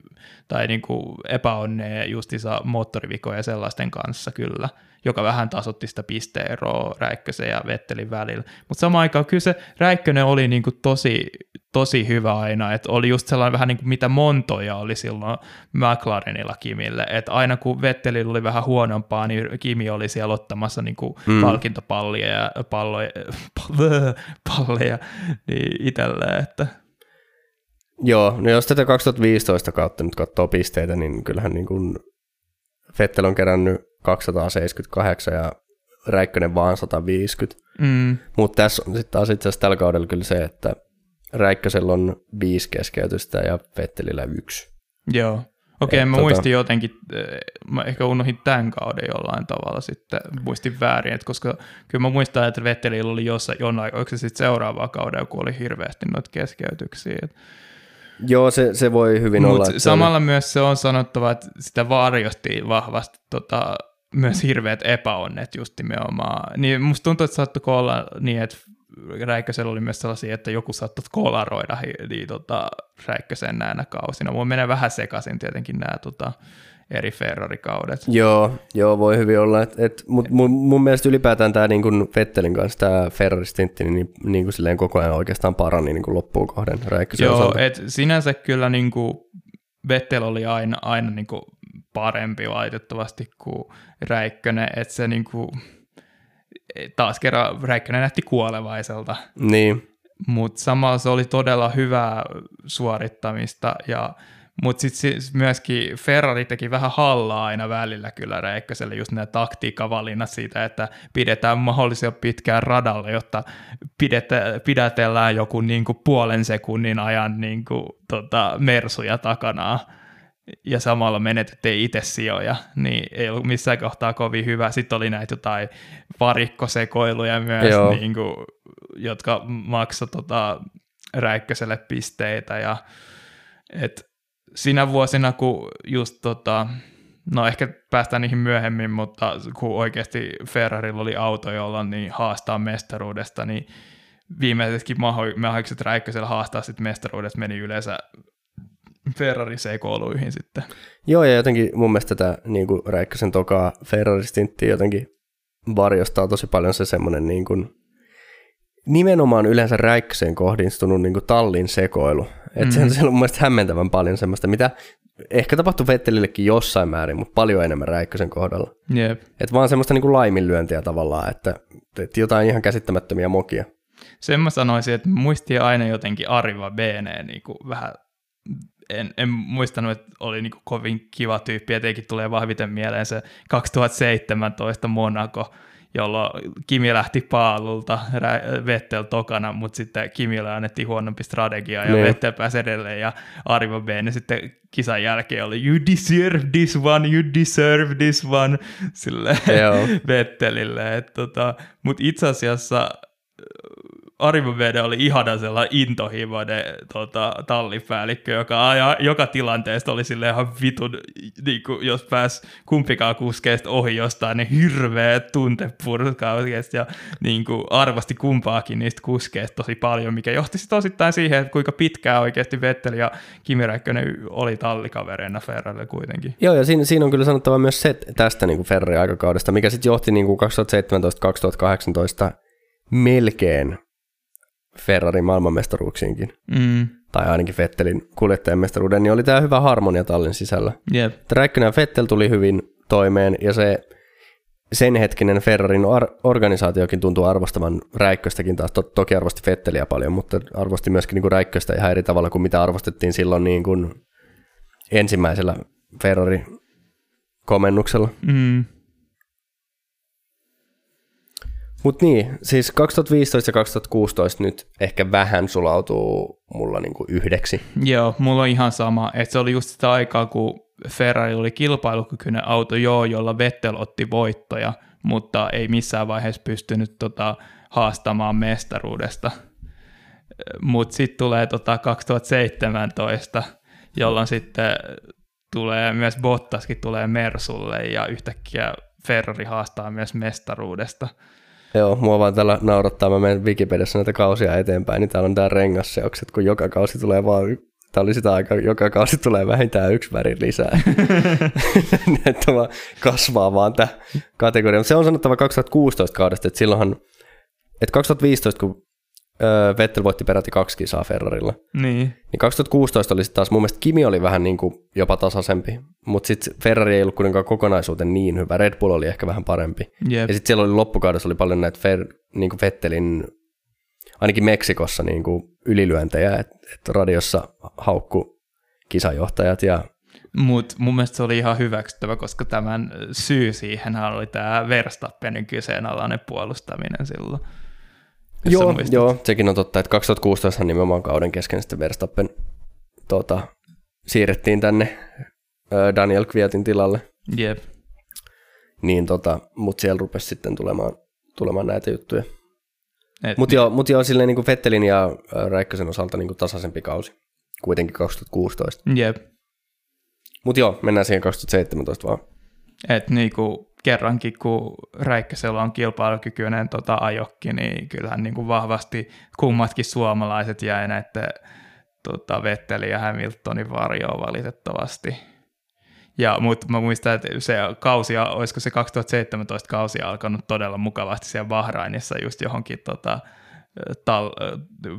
tai niinku epäonneja justiinsa moottorivikoja ja sellaisten kanssa kyllä, joka vähän tasotti sitä pisteeroa Räikkösen ja Vettelin välillä. Mutta samaan aikaan kyllä se Räikkönen oli niinku tosi, tosi hyvä aina, että oli just sellainen vähän niin kuin mitä Montoja oli silloin McLarenilla Kimille, että aina kun Vettelillä oli vähän huonompaa, niin Kimi oli siellä ottamassa niin kuin mm. palkintopallia ja palloja, palleja niin itselleen, että joo, no jos tätä 2015 kautta nyt katsoo pisteitä, niin kyllähän niin kuin Vettel on kerännyt 278 ja Räikkönen vaan 150. mm, Mutta tässä on sitten taas itse asiassa tällä kaudella kyllä se, että Räikkösellä on viisi keskeytystä ja Vettelillä yksi. joo. Okei, Et mä tota- muistin jotenkin, eh, mä ehkä unohdin tämän kauden jollain tavalla sitten, muistin väärin, että koska kyllä mä muistan, että Vettelillä oli jossain, jonain, oliko se sitten seuraavaa kaudella, kun oli hirveästi noita keskeytyksiä. Et Joo, se, se voi hyvin olla. Mutta että se oli- samalla myös se on sanottava, että sitä varjosti vahvasti tota, myös hirveät epäonnet just nimenomaan. Niin musta tuntuu, että saattoi olla niin, että Räikkösellä oli myös sellaisia, että joku saattoi kolaroida niin, tota, Räikkösen näinä kausina. Mulla menee vähän sekaisin tietenkin nämä tota, eri Ferrari-kaudet. Joo, joo, voi hyvin olla. Et, et, mut mun, mun mielestä ylipäätään tämä niin Vettelin kanssa tämä Ferrari-stintti niin, niin kuin silleen koko ajan oikeastaan parani niin kuin loppuun kohden Räikkösen Joo, osalta. et sinänsä kyllä niin kuin Vettel oli aina, aina niin kuin parempi valitettavasti kuin Räikkönen, että se niin kuin, taas kerran Räikkönen näytti kuolevaiselta, Niin, mutta samalla se oli todella hyvää suorittamista ja mutta sitten siis myöskin Ferrari teki vähän hallaa aina välillä kyllä Räikköselle, just nämä taktiikkavalinnat siitä, että pidetään mahdollisimman pitkään radalle, jotta pidetä, pidätellään joku niin kuin puolen sekunnin ajan niin kuin, tota, mersuja takana. Ja samalla menetettiin itse sijoja, niin ei ollut missään kohtaa kovin hyvä. Sitten oli näitä jotain varikkosekoiluja myös, niin kuin, jotka maksoi tota, Räikköselle pisteitä. Ja, et siinä vuosina, kun just tota, no ehkä päästään niihin myöhemmin, mutta kun oikeasti Ferrarilla oli auto, jolla niin haastaa mestaruudesta, niin viimeisetkin mahdolliset Räikkösellä haastaa sitten mestaruudesta meni yleensä Ferrari sekoiluihin sitten. Joo, ja jotenkin mun mielestä tätä niin kuin Räikkösen tokaa Ferrari-stintti jotenkin varjostaa tosi paljon se semmoinen niin kuin, nimenomaan yleensä Räikköseen kohdistunut niin kuin tallin sekoilu. Että mm. se on mun mielestä hämmentävän paljon semmoista, mitä ehkä tapahtui Vettelillekin jossain määrin, mutta paljon enemmän Räikkösen kohdalla. Yep. Että vaan semmoista niin kuin laiminlyöntiä tavallaan, että, että jotain ihan käsittämättömiä mokia. Sen mä sanoisin, että muistin aina jotenkin Arriva BN niin kuin vähän en, en muistanut, että oli niin kovin kiva tyyppi. Etenkin tulee vahviten mieleen se 2017 Monaco, jolloin Kimi lähti paalulta, Vettel tokana, mutta sitten Kimille annettiin huonompi strategia ja niin. Vettel pääsi edelleen ja Arriva B, niin sitten kisan jälkeen oli you deserve this one, you deserve this one sille Vettelille. Tota, mutta itse asiassa Vede oli ihana sellainen intohimoinen tota, tallipäällikkö, joka aja, joka tilanteesta oli sille ihan vitun, niin kuin, jos pääs kumpikaan kuskeesta ohi jostain, niin hirveä tuntepurkaus ja niin kuin, arvosti kumpaakin niistä kuskeista tosi paljon, mikä johti sitten osittain siihen, että kuinka pitkään oikeasti Vettel ja Kimi Räikkönen oli tallikavereina Ferrarille kuitenkin. Joo, ja siinä, siinä on kyllä sanottava myös se tästä niin Ferrari-aikakaudesta, mikä sitten johti niin 2017-2018 melkein Ferrarin maailmanmestaruuksiinkin, mm. tai ainakin Fettelin kuljettajan mestaruuden, niin oli tämä hyvä harmonia tallin sisällä. Yep. Räikkönen ja Fettel tuli hyvin toimeen, ja se sen hetkinen Ferrarin ar- organisaatiokin tuntuu arvostavan Räikköstäkin taas. To- toki arvosti Fetteliä paljon, mutta arvosti myöskin niin kuin Räikköstä ihan eri tavalla kuin mitä arvostettiin silloin niin kuin ensimmäisellä Ferrari-komennuksella. Mm. Mutta niin, siis 2015 ja 2016 nyt ehkä vähän sulautuu mulla niinku yhdeksi. Joo, mulla on ihan sama, että se oli just sitä aikaa, kun Ferrari oli kilpailukykyinen auto, joo, jolla Vettel otti voittoja, mutta ei missään vaiheessa pystynyt tota, haastamaan mestaruudesta. Mutta sitten tulee tota 2017, jolloin sitten tulee myös Bottaskin tulee Mersulle ja yhtäkkiä Ferrari haastaa myös mestaruudesta. Joo, mua vaan täällä naurattaa, mä menen Wikipediassa näitä kausia eteenpäin, niin täällä on tää rengasseokset, kun joka kausi tulee vaan, tää oli sitä aikaa, joka kausi tulee vähintään yksi väri lisää. että vaan kasvaa vaan tämä kategoria. Mutta se on sanottava 2016 kaudesta, että silloinhan, että 2015, kun Vettel voitti peräti kaksi kisaa Ferrarilla. Niin. Niin 2016 oli taas, mun mielestä Kimi oli vähän niin kuin jopa tasaisempi, mutta sitten Ferrari ei ollut kuitenkaan kokonaisuuten niin hyvä. Red Bull oli ehkä vähän parempi. Yep. Ja sitten siellä oli loppukaudessa oli paljon näitä Fer, niin kuin Vettelin, ainakin Meksikossa niin kuin ylilyöntejä, että et radiossa haukku kisajohtajat ja mutta mun mielestä se oli ihan hyväksyttävä, koska tämän syy siihen oli tämä Verstappenin kyseenalainen puolustaminen silloin. Joo, joo, sekin on totta, että 2016 nimenomaan kauden kesken sitten Verstappen tota, siirrettiin tänne Daniel Kvietin tilalle. Jep. Niin tota, mutta siellä rupesi sitten tulemaan, tulemaan näitä juttuja. Mutta joo, mut joo, silleen niin kuin Fettelin ja Räikkösen osalta niin kuin tasaisempi kausi. Kuitenkin 2016. Jep. Mutta joo, mennään siihen 2017 vaan. Et niinku kerrankin, kun Räikkösellä on kilpailukykyinen tota ajokki, niin kyllähän niin kuin vahvasti kummatkin suomalaiset jäi näiden tota, Vetteli ja Hamiltonin varjoon valitettavasti. Ja, mutta mä muistan, että se kausi, olisiko se 2017 kausi alkanut todella mukavasti siellä Bahrainissa just johonkin tota, tal,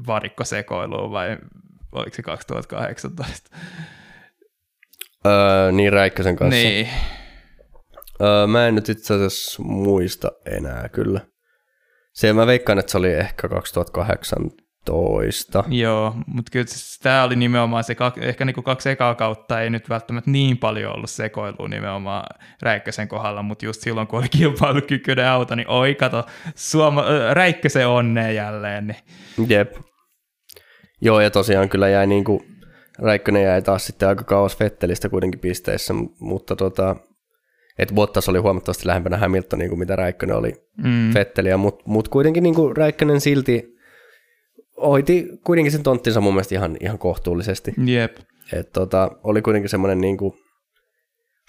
varikkosekoiluun vai oliko se 2018? Öö, niin Räikkösen kanssa. Niin, Öö, mä en nyt itse asiassa muista enää kyllä. Se mä veikkaan, että se oli ehkä 2018. Joo, mutta kyllä siis tämä oli nimenomaan se, ehkä niinku kaksi ekaa kautta ei nyt välttämättä niin paljon ollut sekoilua nimenomaan Räikkösen kohdalla, mutta just silloin kun oli kilpailukykyinen auto, niin oi kato, Suoma, Räikkösen onnea jälleen. Niin. Jep. Joo, ja tosiaan kyllä jäi niinku Räikkönen jäi taas sitten aika kauas Fettelistä kuitenkin pisteissä, mutta tota, että Bottas oli huomattavasti lähempänä Hamiltonia kuin mitä Räikkönen oli mm. Fetteliä, mutta mut kuitenkin niin kuin Räikkönen silti hoiti kuitenkin sen tonttinsa mun mielestä ihan, ihan kohtuullisesti. Jep. Et tota, oli kuitenkin semmoinen niin kuin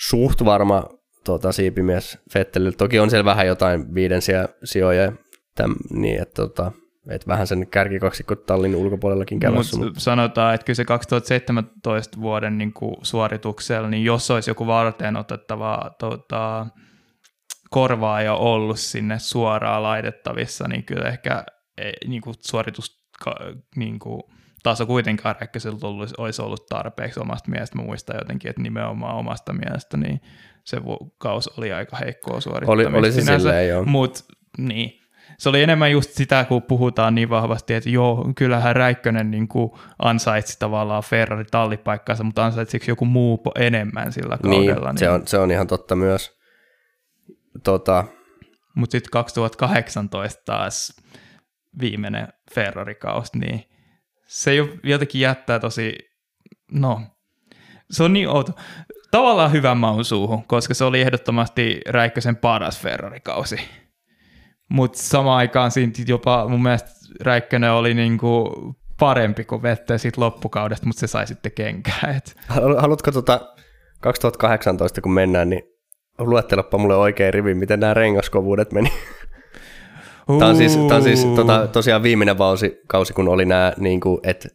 suht varma tota, siipimies Fettelillä. Toki on siellä vähän jotain viidensiä sijoja, täm, niin että tota, et vähän sen kärkikaksikko tallin ulkopuolellakin kävässä. Mut mutta sanotaan, että kyllä se 2017 vuoden niin kuin suorituksella, niin jos olisi joku varten otettava tota, korvaa jo ollut sinne suoraan laitettavissa, niin kyllä ehkä ei, niin kuin suoritus niin kuin, taso kuitenkaan Räikköseltä olisi ollut tarpeeksi omasta mielestä. Mä muistan jotenkin, että nimenomaan omasta mielestä niin se kaus oli aika heikkoa suorittamista. Oli, oli se silleen, joo. Mut, niin, se oli enemmän just sitä, kun puhutaan niin vahvasti, että joo, kyllähän Räikkönen niin kuin ansaitsi tavallaan Ferrari tallipaikkansa, mutta ansaitsiko joku muu enemmän sillä niin, kaudella? Niin, Se, on, se on ihan totta myös. Tota... Mutta sitten 2018 taas viimeinen Ferrari-kaus, niin se jotenkin jättää tosi, no, se on niin outo. Tavallaan hyvän maun suuhun, koska se oli ehdottomasti Räikkösen paras Ferrari-kausi mutta samaan aikaan siinä jopa mun mielestä Räikkönen oli niinku parempi kuin Vettel siitä loppukaudesta, mutta se sai sitten kenkää. Et. Haluatko tota 2018, kun mennään, niin luetteloppa mulle oikein rivi, miten nämä rengaskovuudet meni. Tämä on siis, tämä on siis tota, tosiaan viimeinen kausi, kausi kun oli nämä, niin kuin, että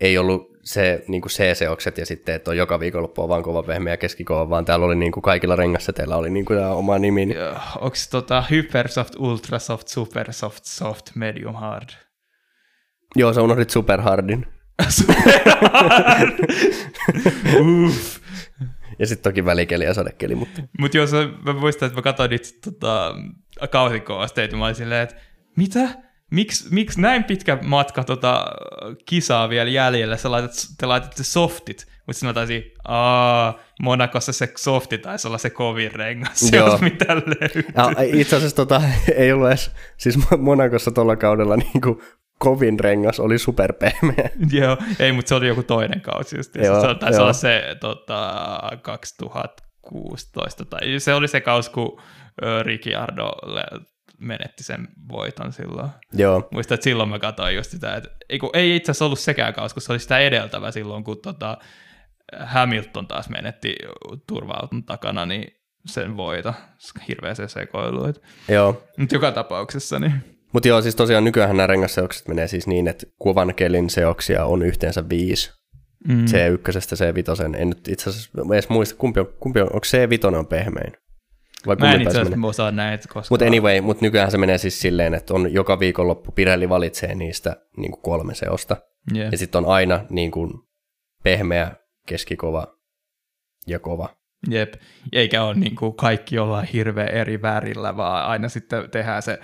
ei ollut se niin kuin C-seokset ja sitten, että on joka viikonloppu vaan kova pehmeä ja keskikova, vaan täällä oli niin kuin kaikilla rengasseteillä oli niin kuin oma nimi. Niin... Onko tota Hypersoft, Ultrasoft, Supersoft, Soft, Medium Hard? Joo, sä unohdit Superhardin. Superhard! Uff. Ja sitten toki välikeli ja sadekeli. Mutta Mut jos mä muistan, että mä katsoin niitä tota, kausikoosteita, mä olin silleen, että mitä? Miksi, miksi näin pitkä matka tota, kisaa vielä jäljellä, sä laitat, te laitatte softit, mutta sinä taisi, aah, Monakossa se softi taisi olla se kovin rengas, Joo. mitä löytyy. Ja, itse asiassa tota, ei ollut edes, siis Monakossa tuolla kaudella niin kuin kovin rengas oli superpehmeä. Joo, ei, mutta se oli joku toinen kausi just. Joo, se taisi jo. olla se tota, 2016, tai se oli se kausi, kun Ricciardo menetti sen voiton silloin. Joo. Muistan, että silloin mä katsoin just sitä, että ei, kun, ei itse asiassa ollut sekään kaus, kun se oli sitä edeltävä silloin, kun tota, Hamilton taas menetti turvautun takana, niin sen voita. Hirveä se sekoilu. Joo. Mutta joka tapauksessa, niin... Mutta joo, siis tosiaan nykyään nämä rengasseokset menee siis niin, että kuvan kelin seoksia on yhteensä viisi. Mm. C1 C5, en nyt itse asiassa edes muista, kumpi on, kumpi on onko C5 on pehmein? Vai Mä en itse asiassa osaa näitä koska... Mutta anyway, mutta nykyään se menee siis silleen, että on joka viikonloppu Pirelli valitsee niistä niin kuin kolme seosta. Yeah. Ja sitten on aina niin kuin pehmeä, keskikova ja kova. Jep, eikä ole niin kuin kaikki jollain hirveän eri värillä, vaan aina sitten tehdään se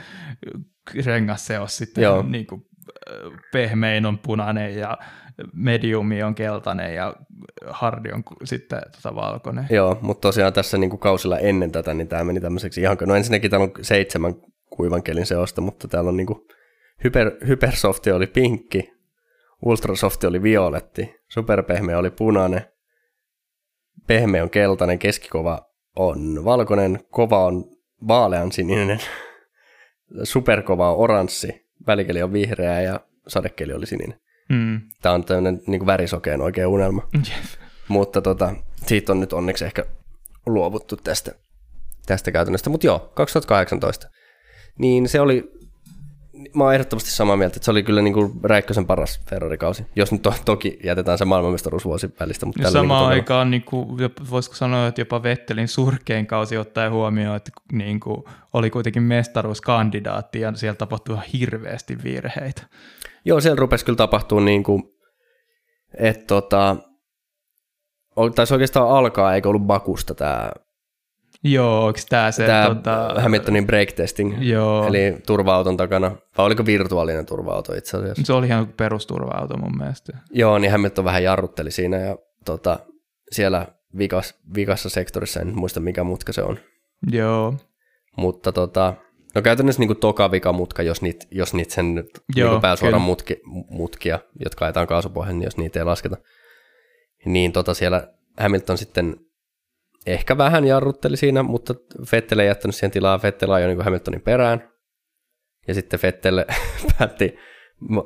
rengasseos sitten Joo. niin kuin pehmein on punainen ja mediumi on keltainen ja hardi on sitten tota valkoinen. Joo, mutta tosiaan tässä niin kuin kausilla ennen tätä, niin tämä meni tämmöiseksi ihan, no ensinnäkin täällä on seitsemän kuivan kelin seosta, mutta täällä on niin kuin hyper, hypersofti oli pinkki, ultrasofti oli violetti, superpehmeä oli punainen, pehmeä on keltainen, keskikova on valkoinen, kova on vaalean sininen, superkova on oranssi, välikeli on vihreä ja sadekeli oli sininen. Mm. Tämä on tämmöinen niin värisokeen oikea unelma. Mutta tota, siitä on nyt onneksi ehkä luovuttu tästä, tästä käytännöstä. Mutta joo, 2018. Niin se oli, mä oon ehdottomasti samaa mieltä, että se oli kyllä niin kuin Räikkösen paras Ferrari-kausi. Jos nyt to, toki jätetään se maailmanmestaruusvuosi välistä. Mutta samaan niin aikaan, niin kuin, voisiko sanoa, että jopa Vettelin surkein kausi ottaen huomioon, että niin kuin, oli kuitenkin mestaruuskandidaatti ja siellä tapahtui hirveästi virheitä. Joo, siellä rupesi kyllä tapahtua niin kuin, että tota, taisi oikeastaan alkaa, eikö ollut Bakusta tämä Joo, onko tämä se... Tämä tota... Hamiltonin break testing, Joo. eli turva-auton takana. Vai oliko virtuaalinen turva-auto itse asiassa? Se oli ihan perusturva-auto mun mielestä. Joo, niin Hamilton vähän jarrutteli siinä ja tota, siellä vikas, vikassa sektorissa, en muista mikä mutka se on. Joo. Mutta tota, No käytännössä niin kuin toka mutka, jos niitä, jos niitä sen Joo, niin pääsuoran mutki, mutkia, jotka ajetaan kaasupohjan, niin jos niitä ei lasketa. niin tota siellä Hamilton sitten ehkä vähän jarrutteli siinä, mutta Vettel ei jättänyt siihen tilaa. Vettel ajoi niin Hamiltonin perään. Ja sitten Vettel päätti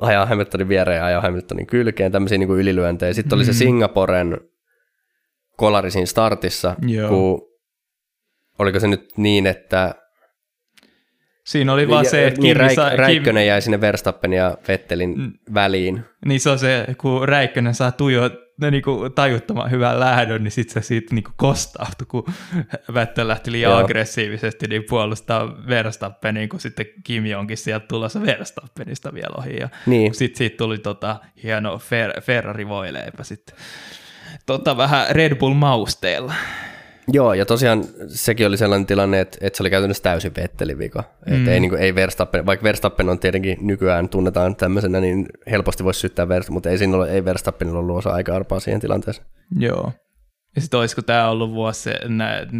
ajaa Hamiltonin viereen ja ajaa Hamiltonin kylkeen, tämmöisiä niin kuin ylilyöntejä. Sitten oli se mm. Singaporen kolari siinä startissa, Joo. kun oliko se nyt niin, että Siinä oli vaan se, että niin, Kimi Räik- Räikkönen jäi sinne Verstappen ja Vettelin mm. väliin. Niin se on se, kun Räikkönen saa tujo, niinku tajuttoman hyvän lähdön, niin sitten se siitä niinku kostautui, kun Vettel lähti liian Joo. aggressiivisesti niin puolustaa Verstappenia, kun sitten Kimi onkin sieltä tulossa Verstappenista vielä ohi. Ja niin. sitten siitä tuli tota, hieno Fer- Ferrari voileipä sitten. Tota, vähän Red Bull mausteella. Joo, ja tosiaan sekin oli sellainen tilanne, että, että se oli käytännössä täysin Vettelin vika. Mm. Että ei, niin kuin, ei Verstappen, vaikka Verstappen on tietenkin nykyään tunnetaan tämmöisenä, niin helposti voisi syyttää Verstappen, mutta ei, siinä ole, ei Verstappenilla ollut osa aika arpaa siihen tilanteeseen. Joo. Ja sitten olisiko tämä ollut vuosi se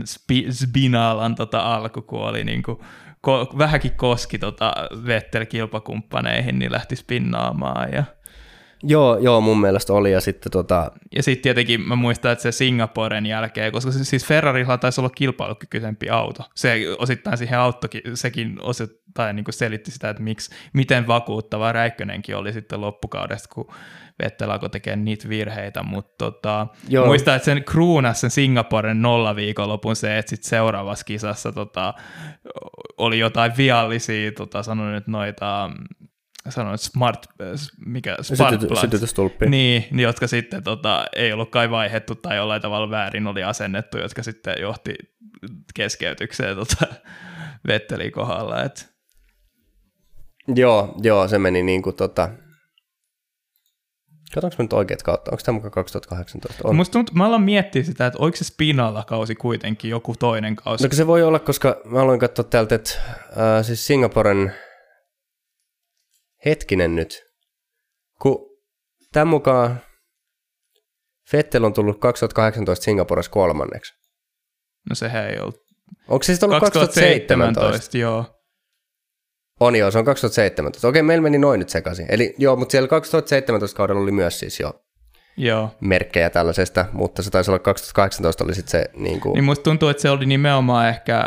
spi, Spinalan tota alku, kun oli niin kuin, ko, vähänkin koski tota Vettel-kilpakumppaneihin, niin lähti spinnaamaan ja Joo, joo, mun mielestä oli. Ja sitten tota... Ja sitten tietenkin mä muistan, että se Singaporen jälkeen, koska siis Ferrarilla taisi olla kilpailukykyisempi auto. Se osittain siihen autokin, sekin osittain niin selitti sitä, että miksi, miten vakuuttava Räikkönenkin oli sitten loppukaudesta, kun Vettel alkoi tekemään niitä virheitä, mutta tota, muistan, että sen kruunas sen Singaporen nolla viikonlopun se, että sitten seuraavassa kisassa tota, oli jotain viallisia, tota, sanon nyt noita sanoin, smart, mikä, smart Sytytystulppi. Niin, niin, jotka sitten tota, ei ollut kai vaihettu tai jollain tavalla väärin oli asennettu, jotka sitten johti keskeytykseen tota, Vettelin kohdalla. Et. Joo, joo, se meni niin kuin tota, Katsotaanko me nyt oikeat kautta? Onko tämä mukaan 2018? On. Musta tuntuu, mä aloin miettiä sitä, että oliko se Spinalla kausi kuitenkin joku toinen kausi. No se voi olla, koska mä aloin katsoa täältä, että äh, siis Singaporen hetkinen nyt, kun tämän mukaan Vettel on tullut 2018 Singaporessa kolmanneksi. No sehän ei ollut. Onko se sitten ollut 2017? 2017 joo. On joo, se on 2017. Okei, meillä meni noin nyt sekaisin. Eli joo, mutta siellä 2017 kaudella oli myös siis jo Joo. merkkejä tällaisesta, mutta se taisi olla 2018 oli sitten se niin kuin... Niin musta tuntuu, että se oli nimenomaan ehkä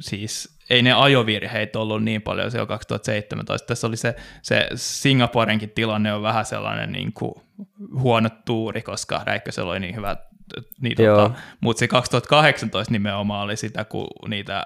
siis ei ne ajovirheitä ollut niin paljon se 2017. Tässä oli se, se Singaporenkin tilanne on vähän sellainen niin kuin huono tuuri, koska Räikkösellä oli niin hyvä, niin tota, mutta se 2018 nimenomaan oli sitä, kun niitä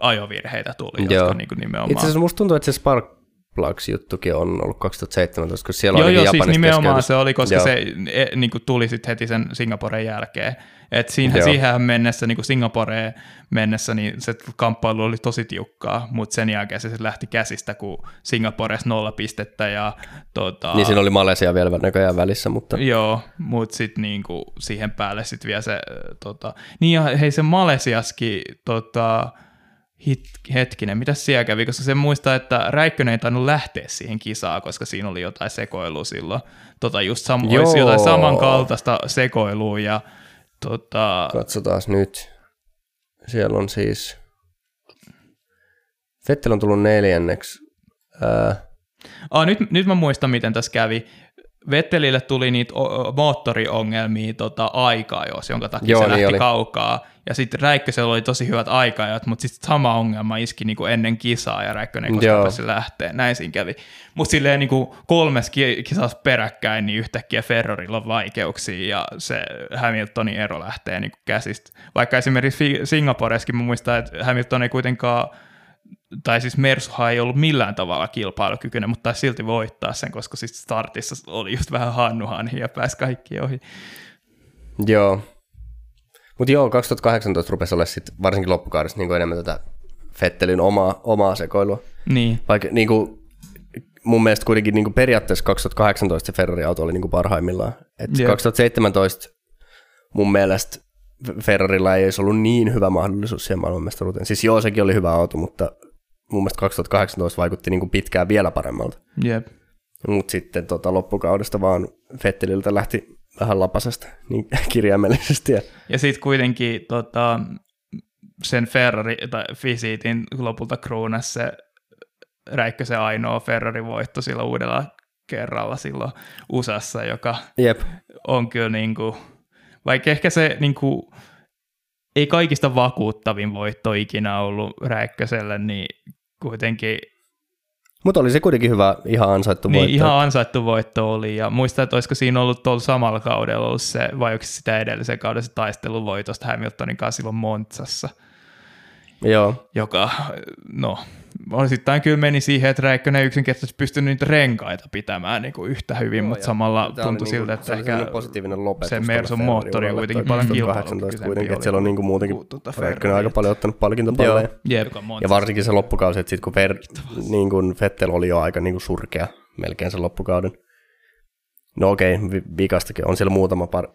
ajovirheitä tuli, Joo. jotka niin kuin nimenomaan... Itse asiassa musta tuntuu, että se Spark Plugs-juttukin on ollut 2017, koska siellä joo, oli joo, siis nimenomaan keskeytys. se oli, koska joo. se e, niin kuin tuli sitten heti sen Singaporen jälkeen. Et siihen, siihen mennessä, niin kuin Singaporeen mennessä, niin se kamppailu oli tosi tiukkaa, mutta sen jälkeen se lähti käsistä, kun Singapores nolla pistettä. Ja, tota, niin siinä oli Malesia vielä näköjään välissä, mutta... Joo, mutta sitten niin siihen päälle sitten vielä se... Tota, niin ja hei se Malesiaskin... Tota, hit, hetkinen, mitä siellä kävi, koska se muistaa, että Räikkönen ei tainnut lähteä siihen kisaan, koska siinä oli jotain sekoilua silloin. Tota, just sam- olisi jotain samankaltaista sekoilua ja tota... Katsotaan nyt. Siellä on siis... Vettel on tullut neljänneksi. Ää... Ah, nyt, nyt mä muistan, miten tässä kävi. Vettelille tuli niitä moottoriongelmia tota, aikaa jos, jonka takia Joo, se niin lähti oli. kaukaa. Ja sitten Räikkösellä oli tosi hyvät aikajat, mutta sitten sama ongelma iski niinku ennen kisaa ja Räikkönen ei koskaan päässyt lähteä. Näin siinä kävi. Mutta silleen niinku kolmes kisassa peräkkäin, niin yhtäkkiä Ferrarilla on vaikeuksia ja se Hamiltonin ero lähtee niinku käsistä. Vaikka esimerkiksi Singaporeskin mä muistan, että Hamilton ei kuitenkaan tai siis Mersuhan ei ollut millään tavalla kilpailukykyinen, mutta taisi silti voittaa sen, koska siis startissa oli just vähän hannuhan ja pääsi kaikki ohi. Joo. Mutta joo, 2018 rupesi olla sitten varsinkin loppukaudessa niin enemmän tätä Fettelin omaa, omaa sekoilua. Niin. Vaikka niin kuin, mun mielestä kuitenkin niin kuin periaatteessa 2018 se Ferrari-auto oli niin kuin parhaimmillaan. Et 2017 mun mielestä Ferrarilla ei edes ollut niin hyvä mahdollisuus siihen maailmanmestaruuteen. Siis joo, sekin oli hyvä auto, mutta mun mielestä 2018 vaikutti niin kuin pitkään vielä paremmalta. Yep. Mutta sitten tota, loppukaudesta vaan Fetteliltä lähti vähän lapasesta niin kirjaimellisesti. Ja, ja sitten kuitenkin tota, sen Ferrari tai Fisiitin lopulta kruunas se Räikkösen ainoa Ferrari-voitto sillä uudella kerralla silloin USAssa, joka Jep. on kyllä niin kuin, vaikka ehkä se niin kuin, ei kaikista vakuuttavin voitto ikinä ollut Räikköselle, niin kuitenkin Mutta oli se kuitenkin hyvä, ihan ansaittu niin voitto. ihan ansaittu voitto oli, ja muistan, että olisiko siinä ollut tuolla samalla kaudella ollut se, vai onko sitä edellisen kauden se taisteluvoitosta Hamiltonin kanssa silloin Montsassa, Joo, joka, no, osittain kyllä meni siihen, että Räikkönen ei yksinkertaisesti pystynyt niitä renkaita pitämään niin kuin yhtä hyvin, Joo, mutta samalla tuntui niinku- siltä, että se ehkä positiivinen lopetus se Mersun moottori on kuitenkin paljon 2018 kilpailukykyisempi kuitenkin, että siellä on niinku muutenkin, kuin tuota Räikkönen on Ferrari. aika paljon ottanut palkintopalleja. Ja varsinkin se loppukausi, että sitten kun Ver, niin kun Vettel oli jo aika niin kuin surkea melkein sen loppukauden. No okei, vi- vikastakin on siellä muutama par,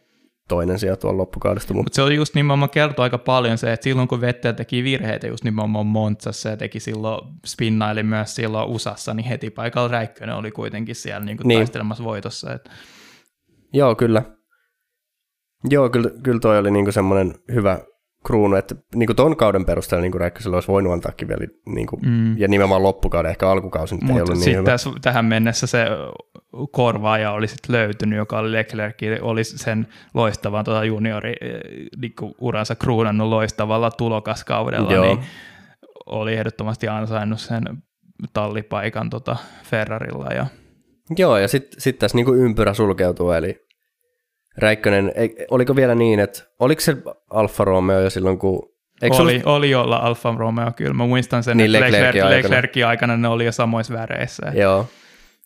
toinen siellä tuolla loppukaudesta, mutta se oli just nimenomaan kertoo aika paljon se, että silloin kun Vettel teki virheitä just nimenomaan Montsassa ja teki silloin spinnaili myös silloin USAssa, niin heti paikalla Räikkönen oli kuitenkin siellä niin Niin. niin. taistelemassa voitossa. Et, joo kyllä. Joo, kyllä, kyllä toi oli niin semmoinen hyvä kruunu, että niin kuin ton kauden perusteella niin Räikkösellä olisi voinut antaakin vielä, niin kuin, mm. ja nimenomaan loppukauden, ehkä alkukausi nyt ei Mutta ollut niin sitten hyvä. tässä, tähän mennessä se korvaaja oli sitten löytynyt, joka oli Leclerc, oli sen loistavan tuota juniori eh, niinku uransa kruunannut loistavalla tulokaskaudella, Joo. niin oli ehdottomasti ansainnut sen tallipaikan tota Ferrarilla. Ja, Joo, ja sitten sit tässä niinku ympyrä sulkeutuu, eli Räikkönen, oliko vielä niin, että oliko se Alfa Romeo jo silloin, kun... Eikö oli, ollut- oli olla Alfa Romeo kyllä. Mä muistan sen, Niin, että Leclercin Leclerc, aikana. Leclercin aikana ne oli jo samoissa väreissä. Joo,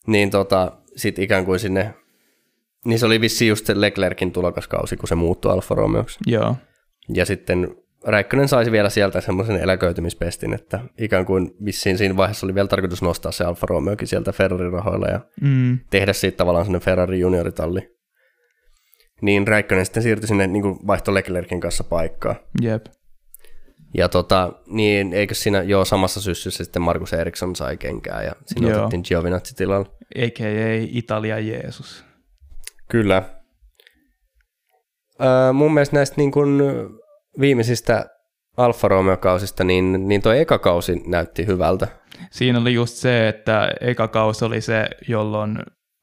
niin tota, sitten ikään kuin sinne... Niin se oli vissiin just se Leclerkin tulokaskausi, kun se muuttui Alfa Romeoksi. Joo. Ja sitten Räikkönen saisi vielä sieltä semmoisen eläköitymispestin, että ikään kuin vissiin siinä vaiheessa oli vielä tarkoitus nostaa se Alfa Romeokin sieltä Ferrarin rahoilla ja Mm. tehdä siitä tavallaan sellainen Ferrari junioritalli. Niin Räikkönen sitten siirtyi sinne niin kuin vaihto Leclerkin kanssa paikkaa. Jep. Ja tota, niin eikö siinä jo samassa syssyssä sitten Markus Eriksson sai kenkää ja siinä Joo. otettiin Giovinazzi tilalle. A.k.a. Italia Jeesus. Kyllä. Öö, mun mielestä näistä niin kuin viimeisistä Alfa Romeo-kausista, niin, niin toi eka kausi näytti hyvältä. Siinä oli just se, että eka kausi oli se, jolloin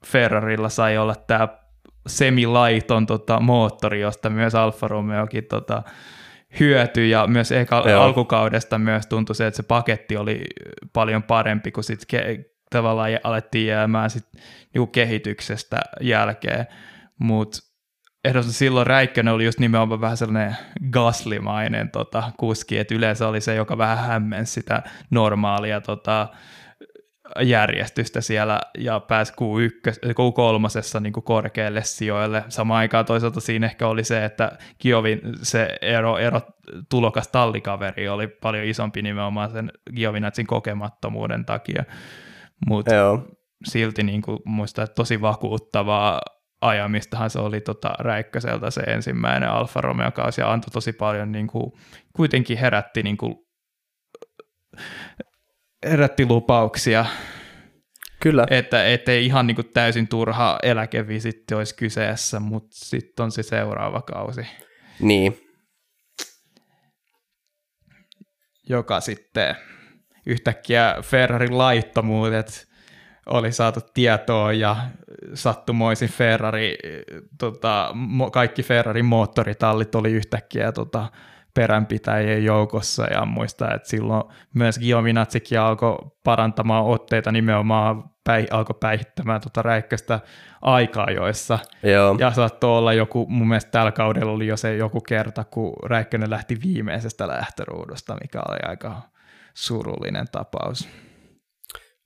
Ferrarilla sai olla tämä semilaiton tota, moottori, josta myös Alfa Romeokin tota, hyötyi. Ja myös eka, Joo. alkukaudesta myös tuntui se, että se paketti oli paljon parempi, kun sitten ke- tavallaan alettiin jäämään sit, niinku kehityksestä jälkeen, mutta ehdottomasti silloin Räikkönen oli just nimenomaan vähän sellainen gaslimainen tota, kuski, että yleensä oli se, joka vähän hämmensi sitä normaalia tota, järjestystä siellä ja pääsi Q1, Q3 niin kuin korkealle sijoille. Samaan aikaan toisaalta siinä ehkä oli se, että Giovin se ero, ero tulokas tallikaveri oli paljon isompi nimenomaan sen Giovinazin kokemattomuuden takia, mutta Joo. silti niin kuin, muistan, että tosi vakuuttavaa ajamistahan se oli tota Räikköseltä se ensimmäinen Alfa Romeo-kausi ja antoi tosi paljon, niin kuin, kuitenkin herätti, niin kuin, herätti lupauksia, Kyllä. että ettei ihan niin kuin, täysin turha eläkevisitti olisi kyseessä, mutta sitten on se seuraava kausi, Niin. joka sitten yhtäkkiä Ferrarin laittomuudet oli saatu tietoa ja sattumoisin Ferrari, tota, kaikki Ferrarin moottoritallit oli yhtäkkiä tota, peränpitäjien joukossa ja muista, että silloin myös Giovinazzikin alkoi parantamaan otteita nimenomaan päi, alkoi päihittämään tota räikköstä aika-ajoissa. Joo. Ja saattoi olla joku, mun mielestä tällä kaudella oli jo se joku kerta, kun Räikkönen lähti viimeisestä lähtöruudusta, mikä oli aika surullinen tapaus.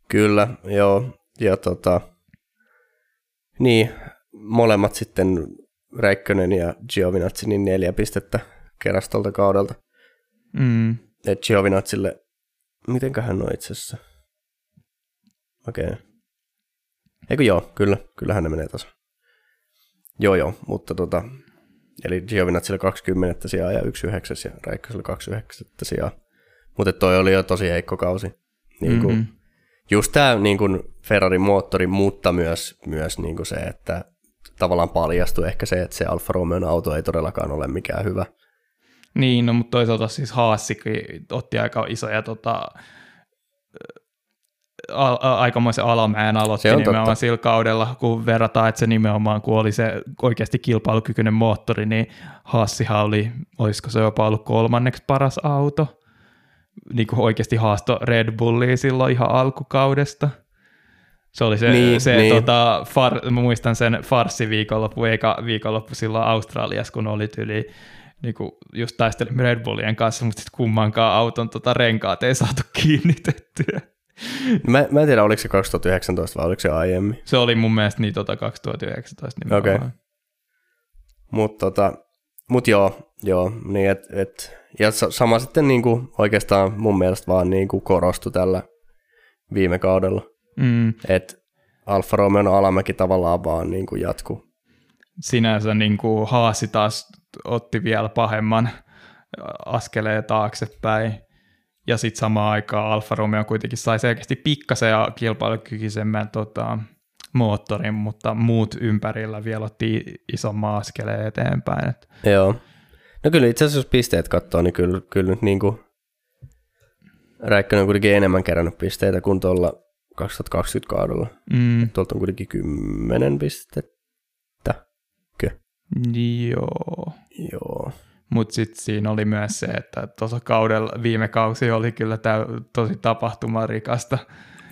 Kyllä, joo. Ja tota, niin, molemmat sitten Räikkönen ja Giovinazzi niin neljä pistettä keräsi tolta kaudelta. Mm. Et Giovinazzille, mitenköhän on itse asiassa? Okei. Okay. Eikö joo, kyllä, kyllähän ne menee tasa. Joo joo, mutta tota, eli Giovinazzille 20 sijaa ja 1 ja Räikköselle 29 sijaa. Mutta toi oli jo tosi heikko kausi. Niin kuin, Mm-hmm. just tämä niin kuin Ferrarin moottori, mutta myös, myös niin kuin se, että tavallaan paljastui ehkä se, että se Alfa Romeon auto ei todellakaan ole mikään hyvä. Niin, no, mutta toisaalta siis Haasikin otti aika isoja tota, a- a- aikamoisen alamäen aloitti nimenomaan totta. sillä kaudella, kun verrataan, että se nimenomaan, kun oli se oikeasti kilpailukykyinen moottori, niin Hassihan oli, olisiko se jopa ollut kolmanneksi paras auto, niin kuin oikeasti haasto Red Bullia silloin ihan alkukaudesta. Se oli se, Niin, se niin. Tota, far, muistan sen farssiviikonloppu, eka viikonloppu silloin Australiassa, kun oli yli niin kuin just taistelin Red Bullien kanssa, mutta sitten kummankaan auton tota renkaat ei saatu kiinnitettyä. Mä, mä en tiedä, oliko se 2019 vai oliko se aiemmin. Se oli mun mielestä niin tota 2019 nimenomaan. Okei. Mutta tota, mut joo, joo niin et, et, ja sa- sama sitten niinku oikeastaan mun mielestä vaan niinku korostui tällä viime kaudella. Mm, Että Alfa Romeon alamäki tavallaan vaan niinku jatkuu. sinänsä niin kuin Haasi taas otti vielä pahemman askeleen taaksepäin. Ja sitten samaan aikaan Alfa Romeo kuitenkin sai selkeästi pikkasen ja kilpailukykyisemmän tota, moottorin, mutta muut ympärillä vielä otti isomman askeleen eteenpäin. Et, Joo. No kyllä itse asiassa jos pisteet katsoo, niin kyllä, kyllä nyt niinku Räikkönen on kuitenkin enemmän kerännyt pisteitä kuin tuolla 2020 kaudella. mm, Tuolta on kuitenkin 10 pistettä. joo. Joo. Mutta sitten siinä oli myös se, että tuossa kaudella viime kausi oli kyllä tää, tosi tapahtumarikasta.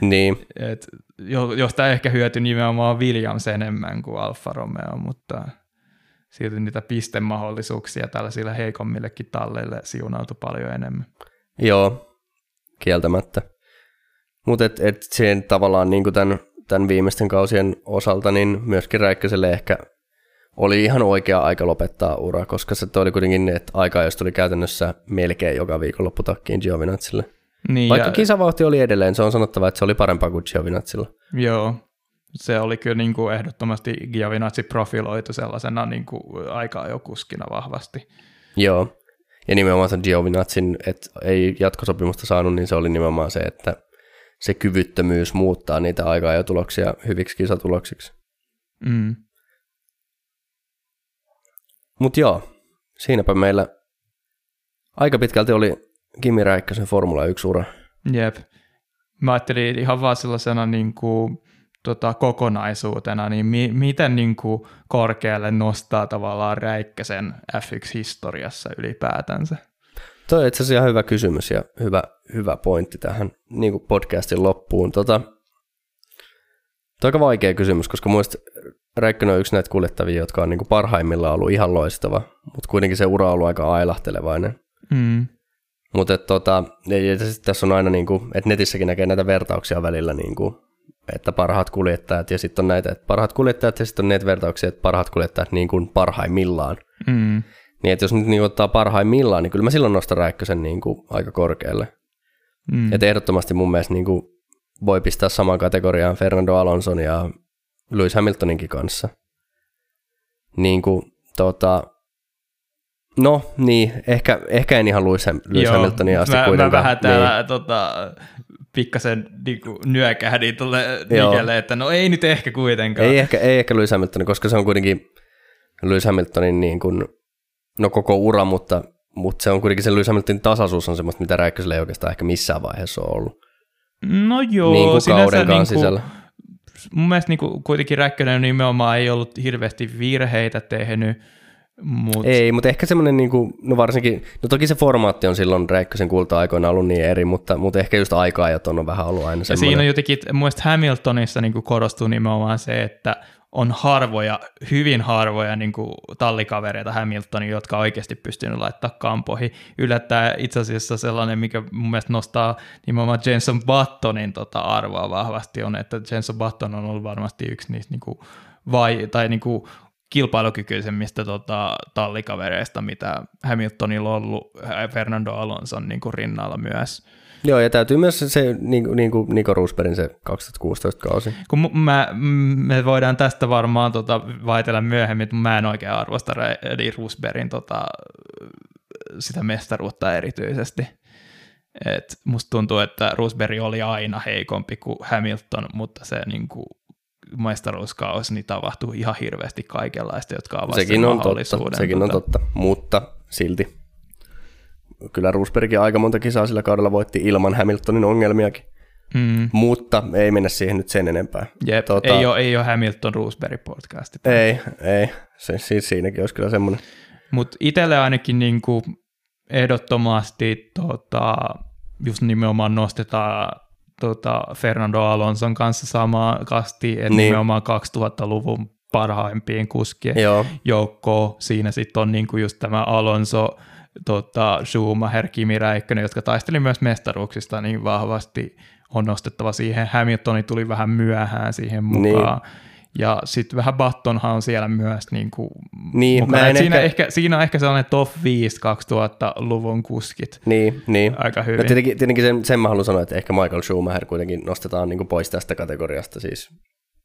Niin, Et, jo- josta ehkä hyötyi nimenomaan Williams enemmän kuin Alfa Romeo, mutta silti niitä pistemahdollisuuksia tällaisille heikommillekin talleille siunautui paljon enemmän. joo, kieltämättä. Mutta et, et siihen tavallaan niin tämän, tämän viimeisten kausien osalta, niin myöskin Räikköselle ehkä oli ihan oikea aika lopettaa ura, koska se oli kuitenkin, että aika, jos tuli käytännössä melkein joka viikonloppu takkiin Giovinazzille. Niin, Vaikka ja, kisavauhti oli edelleen, se on sanottava, että se oli parempaa kuin Giovinazzilla. Joo, se oli kyllä niin kuin ehdottomasti Giovinazzi profiloitu sellaisena niin kuin aika jo kuskina vahvasti. Joo. Ja nimenomaan sen Giovinazzin, että ei jatkosopimusta saanut, niin se oli nimenomaan se, että se kyvyttömyys muuttaa niitä aikaa ja tuloksia hyviksi kisatuloksiksi. Mm. Mutta joo, siinäpä meillä aika pitkälti oli Kimi Räikkösen Formula 1-ura. Jep. Mä ajattelin ihan vaan sellaisena niin kuin, tota, kokonaisuutena, niin mi- miten niin kuin, korkealle nostaa tavallaan Räikkösen F1-historiassa ylipäätänsä? Toi on itse asiassa ihan hyvä kysymys ja hyvä, hyvä pointti tähän niin kuin podcastin loppuun. Tota, toi on aika vaikea kysymys, koska muista Räikkönen on yksi näitä kuljettavia, jotka on niin kuin parhaimmillaan ollut ihan loistava, mutta kuitenkin se ura on ollut aika ailahtelevainen. Mm. Mutta tota, tässä on aina, niin kuin, että netissäkin näkee näitä vertauksia välillä, niin kuin, että parhaat kuljettajat ja sitten on näitä, että parhaat kuljettajat ja sitten on näitä vertauksia, että parhaat kuljettajat niin kuin parhaimmillaan. Mm. Niin että jos nyt niin ottaa parhaimmillaan, niin kyllä mä silloin nostan Räikkösen niin kuin aika korkealle. Mm. Mm. Että ehdottomasti mun mielestä niin kuin voi pistää samaan kategoriaan Fernando Alonson ja Lewis Hamiltoninkin kanssa. Niin kuin, tota, no niin, ehkä, ehkä en ihan Lewis, Lewis Hamiltonia asti mä, kuitenkaan. Mä vähän täällä niin. tota, pikkasen niinku, nyökähdin tuolle Joo. Nikelle, että no ei nyt ehkä kuitenkaan. Ei ehkä, ei ehkä Lewis Hamilton, koska se on kuitenkin Lewis Hamiltonin niin kuin, no koko ura, mutta, mutta se on kuitenkin se Lewis Hamiltonin tasaisuus on semmoista, mitä Räikkösellä ei oikeastaan ehkä missään vaiheessa ole ollut. No joo, niin kuin sinänsä kaudenkaan niinku, sisällä. Mun mielestä niinku, kuitenkin Räikkönen nimenomaan ei ollut hirveästi virheitä tehnyt, mutta Ei, mutta ehkä semmoinen, niin kuin, no varsinkin, no toki se formaatti on silloin Räikkösen kulta-aikoina ollut niin eri, mutta, mutta ehkä just aikaa on vähän ollut aina ja semmoinen. siinä on jotenkin, mun Hamiltonissa niinku korostuu nimenomaan se, että on harvoja, hyvin harvoja niin kuin tallikavereita Hamiltonin, jotka oikeasti pystynyt laittaa kampoihin. Yllättää itse asiassa sellainen, mikä mun mielestä nostaa nimenomaan Jenson Buttonin tota arvoa vahvasti on, että Jenson Button on ollut varmasti yksi niistä niin kuin vai, tai niin kuin kilpailukykyisemmistä tota, tallikavereista, mitä Hamiltonilla on ollut Fernando Alonson niin kuin rinnalla myös. Joo, ja täytyy myös se, niin, niin kuin Niko Rosbergin se 2016 kausi. Kun mä, me voidaan tästä varmaan tota, vaitella myöhemmin, mutta mä en oikein arvosta Eddie Roosbergin tota, sitä mestaruutta erityisesti. Et musta tuntuu, että Roosberg oli aina heikompi kuin Hamilton, mutta se niin kuin, mestaruuskausi niin tapahtuu ihan hirveästi kaikenlaista, jotka avasi Sekin on totta, mahdollisuuden. sekin on totta, mutta silti. Kyllä Rosbergin aika monta kisaa sillä kaudella voitti ilman Hamiltonin ongelmiakin. Mm. mutta ei mennä siihen nyt sen enempää. Jep, Tota- tota... ei, ole, ei ole Hamilton Roosberry podcasti. Ei, ei. Se, siis siinäkin olisi kyllä semmoinen. Mutta itselle ainakin niinku ehdottomasti tota, just nimenomaan nostetaan tota Fernando Alonson kanssa samaa kasti, että Niin. niin. nimenomaan 2000-luvun parhaimpien kuskien Joo, joukkoon. Siinä sitten on niinku just tämä Alonso, tota, Schumacher, Kimi Räikkönen, jotka taisteli myös mestaruuksista niin vahvasti, on nostettava siihen. Hamiltoni tuli vähän myöhään siihen mukaan. Niin. Ja sitten vähän Battonhan on siellä myös niin kuin Niin, mukana. mä en siinä, ehkä- ehkä... siinä on ehkä sellainen top 5 2000-luvun kuskit niin, niin. aika No hyvin. tietenkin, tietenkin sen, sen mä haluan sanoa, että ehkä Michael Schumacher kuitenkin nostetaan niin kuin pois tästä kategoriasta siis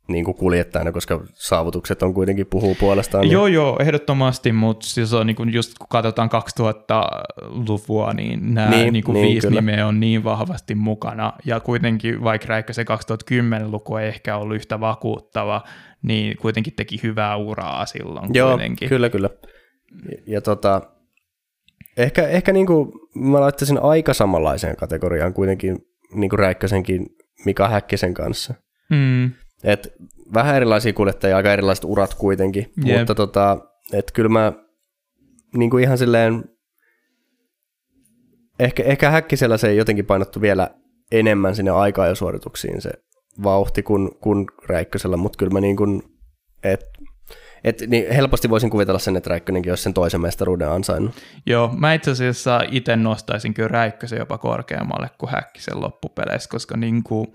niin kuin kuljettajana, koska saavutukset on kuitenkin puhuu puolestaan. Niin, Joo, joo, ehdottomasti, mutta siis on niin kuin just kun katsotaan 2000-luvua, niin nämä Niin, niin, kuin niin, viisi kyllä. nimeä on niin vahvasti mukana, ja kuitenkin vaikka Räikkösen 2010-luku ei ehkä ollut yhtä vakuuttava, niin kuitenkin teki hyvää uraa silloin Joo, kuitenkin. kyllä, kyllä. Ja, ja tota, ehkä, ehkä niin kuin, mä laittaisin aika samanlaiseen kategoriaan kuitenkin niin kuin Räikkösenkin Mika Häkkisen kanssa. Mm, Et vähän erilaisia kuljettajia, aika erilaiset urat kuitenkin, Jep. mutta tota, et kyllä mä niin kuin ihan silleen, ehkä, ehkä Häkkisellä se jotenkin painottu vielä enemmän sinne aikaa ja suorituksiin se vauhti kuin, kuin Räikkösellä, mutta kyllä mä niin kuin, et, et, niin helposti voisin kuvitella sen, että Räikkönenkin olisi sen toisen mestaruuden ansainnut. Joo, mä itse asiassa itse nostaisin kyllä Räikkösen jopa korkeammalle kuin Häkkisen loppupeleissä, koska niin kuin,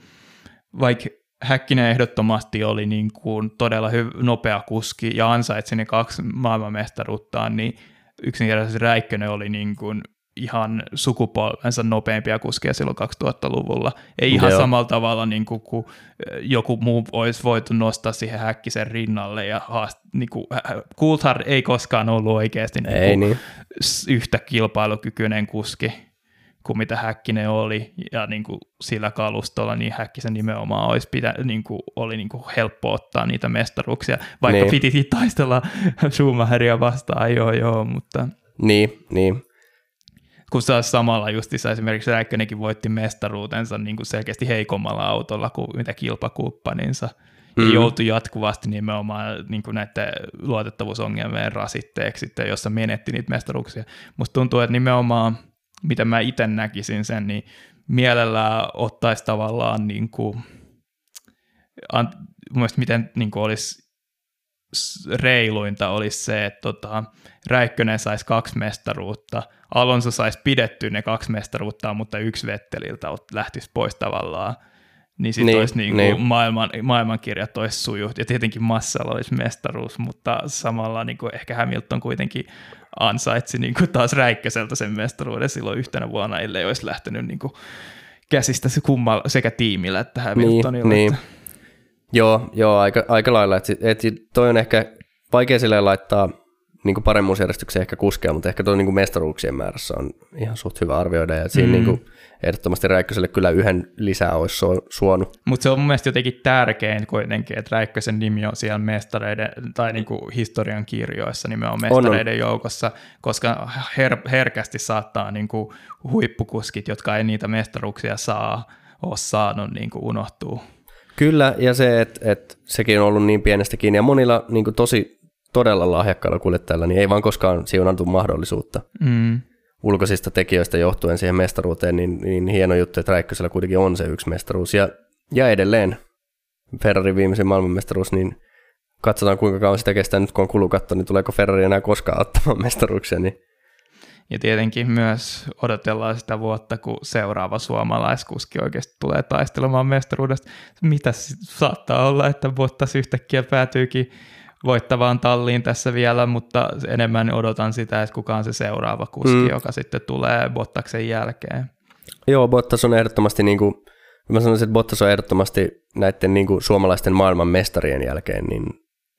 vaikka Häkkinen ehdottomasti oli niin kuin todella hyv- nopea kuski ja ansaitsi ne kaksi maailmanmestaruuttaan, niin yksinkertaisesti Räikkönen oli niin kuin ihan sukupolvensa nopeampia kuskeja silloin 2000-luvulla. Ei ihan Joo. samalla tavalla niin kuin, kun joku muu olisi voitu nostaa siihen Häkkisen rinnalle ja haast, niin kuin, Coulthard ei koskaan ollut oikeasti niin Ei kuin, niin. s- yhtä kilpailukykyinen kuski kuin mitä Häkkinen oli, ja niin kuin sillä kalustolla niin Häkkisen nimenomaan olisi pitä, niin kuin, oli niin kuin helppo ottaa niitä mestaruuksia, vaikka Niin. piti taistella Schumacheria vastaan, joo joo, mutta Niin, niin. kun taas samalla justissa esimerkiksi Räikkönenkin voitti mestaruutensa niin kuin selkeästi heikommalla autolla kuin mitä kilpakumppaninsa, mm. Mm. ja joutui jatkuvasti nimenomaan niin kuin näiden luotettavuusongelmien rasitteeksi, sitten, jossa menetti niitä mestaruuksia. Musta tuntuu, että nimenomaan, mitä mä itse näkisin sen, niin mielellään ottaisi tavallaan niin kuin, an, mielestä miten niin kuin olisi reiluinta olisi se, että tota, Räikkönen saisi kaksi mestaruutta, Alonso saisi pidettyä ne kaksi mestaruutta, mutta yksi Vetteliltä lähtisi pois tavallaan. Niin sitten Niin, niin, olisi niin niin. kuin maailman, maailmankirjat olisi sujut, ja tietenkin Massalla olisi mestaruus, mutta samalla niin kuin ehkä Hamilton kuitenkin ansaitsi niin kuin taas Räikköseltä sen mestaruuden silloin yhtenä vuonna, ellei olisi lähtenyt niin kuin käsistä se kummalla, sekä tiimillä että Hamiltonilla. Niin, että- Joo, joo aika, aika lailla. Et, et, toi on ehkä vaikea silleen laittaa niin kuin paremmuusjärjestykseen ehkä kuskea, mutta ehkä tuo niin kuin mestaruuksien määrässä on ihan suht hyvä arvioida. Ja siinä Mm. niin kuin, ehdottomasti Räikköselle kyllä yhden lisää olisi suonut. Mutta se on mun mielestä jotenkin tärkein kuitenkin, että Räikkösen nimi on siellä mestareiden tai niinku historian kirjoissa nimenomaan On, on. mestareiden joukossa, koska her- herkästi saattaa niinku huippukuskit, jotka ei niitä mestaruuksia saa, ole saanut niinku unohtuu. Kyllä, ja se, että et, sekin on ollut niin pienestä kiinni, ja monilla niin kuin tosi todella lahjakkailla kuljettajilla, niin ei vaan koskaan siunantu mahdollisuutta Mm. Ulkoisista tekijöistä johtuen siihen mestaruuteen, niin, niin hieno juttu, että Räikkösellä kuitenkin on se yksi mestaruus. Ja, ja edelleen Ferrarin viimeisen maailmanmestaruus, niin katsotaan kuinka kauan sitä kestää nyt, kun on kulukatto, niin tuleeko Ferrari enää koskaan ottamaan mestaruuksia. Niin Ja tietenkin myös odotellaan sitä vuotta, kun seuraava suomalaiskuski oikeasti tulee taistelemaan mestaruudesta. Mitä saattaa olla, että Bottas yhtäkkiä päätyykin voittavaan talliin tässä vielä, mutta enemmän odotan sitä, että kuka on se seuraava kuski, Mm. joka sitten tulee Bottaksen jälkeen. Joo, Bottas on ehdottomasti, niin kuin, mä sanoisin, että Bottas on ehdottomasti näiden niin kuin suomalaisten maailman mestarien jälkeen, niin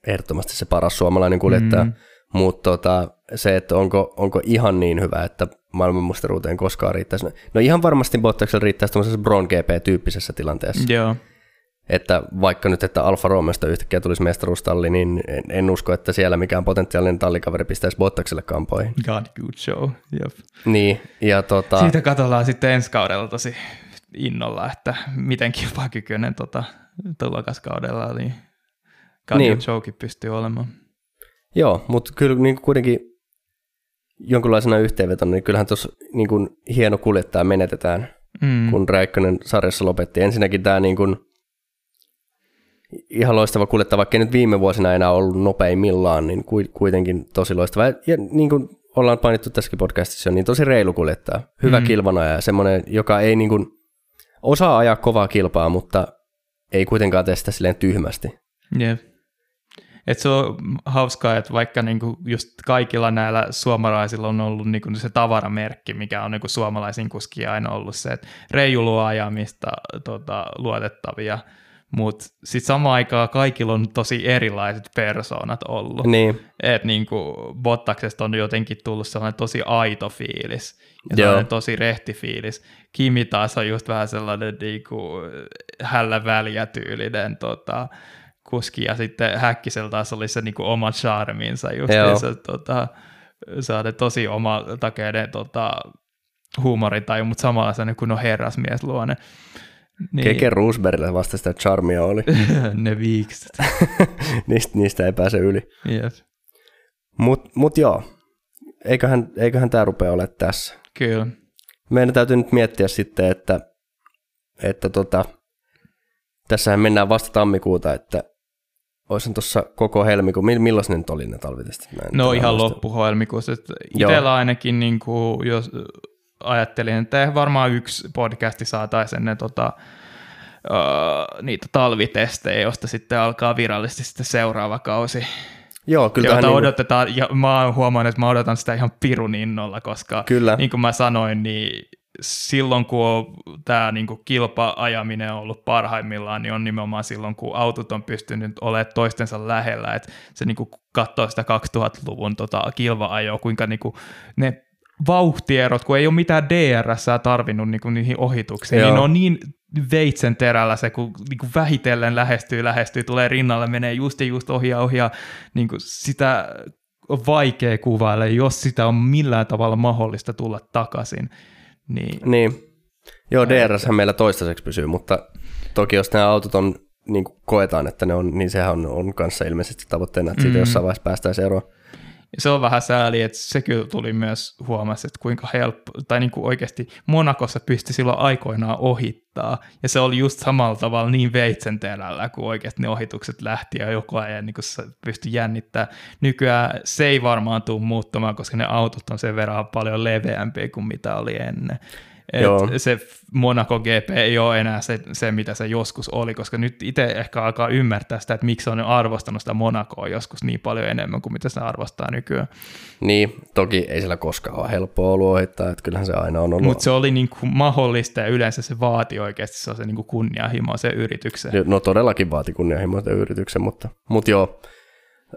ehdottomasti se paras suomalainen kuljettaja. Mm. Mm. Mutta tota, se, että onko, onko ihan niin hyvä, että maailmanmestaruuteen koskaan riittäisi. No ihan varmasti Bottaksella riittäisi tämmöisessä Bron GP-tyyppisessä tilanteessa. Joo, Että vaikka nyt, että Alfa Romeosta yhtäkkiä tulisi mestaruustalli, niin en, en usko, että siellä mikään potentiaalinen tallikaveri pistäisi Bottakselle kampoihin. God good show. Jep. Niin, ja tota, Siitä katsotaan sitten ensi kaudella tosi innolla, että miten kilpailukykyinen tota, tulokaskaudella niin Kaljan niin. Joki pystyy olemaan. Joo, mutta kyllä niin kuitenkin jonkunlaisena yhteenvetona, niin kyllähän tuossa niin hieno kuljettaja menetetään, mm. kun Räikkönen sarjassa lopetti. Ensinnäkin tämä niin kuin, ihan loistava kuljettaja, vaikka nyt viime vuosina enää ollut nopeimmillaan, niin kuitenkin tosi loistava. Ja niin kuin ollaan painittu tässäkin podcastissa, niin tosi reilu kuljettaja. Hyvä mm. kilvana ja semmoinen, joka ei niin kuin, osaa ajaa kovaa kilpaa, mutta ei kuitenkaan tee sitä silleen tyhmästi. Yeah. Et se on hauskaa, että vaikka niinku just kaikilla näillä suomalaisilla on ollut niinku se tavaramerkki, mikä on niinku suomalaisin kuskia aina ollut se, että reilu ajamista tota, luotettavia, mutta sitten samaan aikaan kaikilla on tosi erilaiset persoonat ollut. Niin. Että niinku Bottaksesta on jotenkin tullut sellainen tosi aito fiilis ja sellainen tosi rehti fiilis. Kimi taas on just vähän sellainen niinku hällä väliä tyylinen tota, kuski ja sitten Häkkisellä taas oli se niinku oma charminsa just se, tota, saada tosi oma takeiden tota, huumorintaju, mutta samalla se kun on herrasmies luonne. Niin. Keke Roosbergille vasta sitä charmia oli. ne viikset. niistä, niistä ei pääse yli. Yes. Mutta mut joo, eiköhän, eiköhän tämä rupea ole tässä. Kyllä. Meidän täytyy nyt miettiä sitten, että, että tota, tässähän mennään vasta tammikuuta, että olisin tuossa koko helmikuun, milloin ne nyt oli ne talvitestit? No ihan loppuhelmikuussa. Itsellä ainakin, niin kuin, jos ajattelin, että varmaan yksi podcasti saataisiin ennen tota, uh, niitä talvitestejä, josta sitten alkaa virallisesti sitten seuraava kausi. Joo, kyllä jota niin... odotetaan, ja mä oon huomannut, että mä odotan sitä ihan pirun innolla, koska kyllä. niin kuin mä sanoin, niin silloin, kun on tämä niin kuin kilpa-ajaminen on ollut parhaimmillaan, niin on nimenomaan silloin, kun autot on pystynyt olemaan toistensa lähellä, että se niin kuin katsoo sitä 2000-luvun tota, kilva-ajoa, kuinka niin kuin ne vauhtierot, kun ei ole mitään DRS tarvinnut niin kuin niihin ohituksiin, Joo. niin on niin veitsen terällä se, kun niin kuin vähitellen lähestyy, lähestyy, tulee rinnalle, menee just ja just ohi ja ohi, ja niin kuin sitä on vaikea kuvailla, jos sitä on millään tavalla mahdollista tulla takaisin. Niin. niin. Joo, DRS meillä toistaiseksi pysyy, mutta toki jos nämä autot on, niin kuin koetaan, että ne on, niin sehän on, on kanssa ilmeisesti tavoitteena, että siitä mm. jossain vaiheessa päästään eroon. Ja se on vähän sääli, että se kyllä tuli myös huomasi, että kuinka helppo, tai niin kuin oikeasti Monakossa pystyi silloin aikoinaan ohittaa. Ja se oli just samalla tavalla niin veitsen terällä, kun oikeasti ne ohitukset lähti ja joku ajan niin kuin pystyi jännittämään. Nykyään se ei varmaan tule muuttumaan, koska ne autot on sen verran paljon leveämpiä kuin mitä oli ennen. Et se Monaco GP ei ole enää se, se, mitä se joskus oli, koska nyt itse ehkä alkaa ymmärtää sitä, että miksi on arvostanut sitä Monacoa joskus niin paljon enemmän kuin mitä se arvostaa nykyään. Niin, toki ei sillä koskaan ole helppoa ollut ohittaa, että kyllähän se aina on ollut. Mutta se oli niin kuin mahdollista ja yleensä se vaati oikeasti se, se niin kuin kunnianhimo se yrityksen. No todellakin vaati kunnianhimoisen yrityksen, mutta, mutta joo.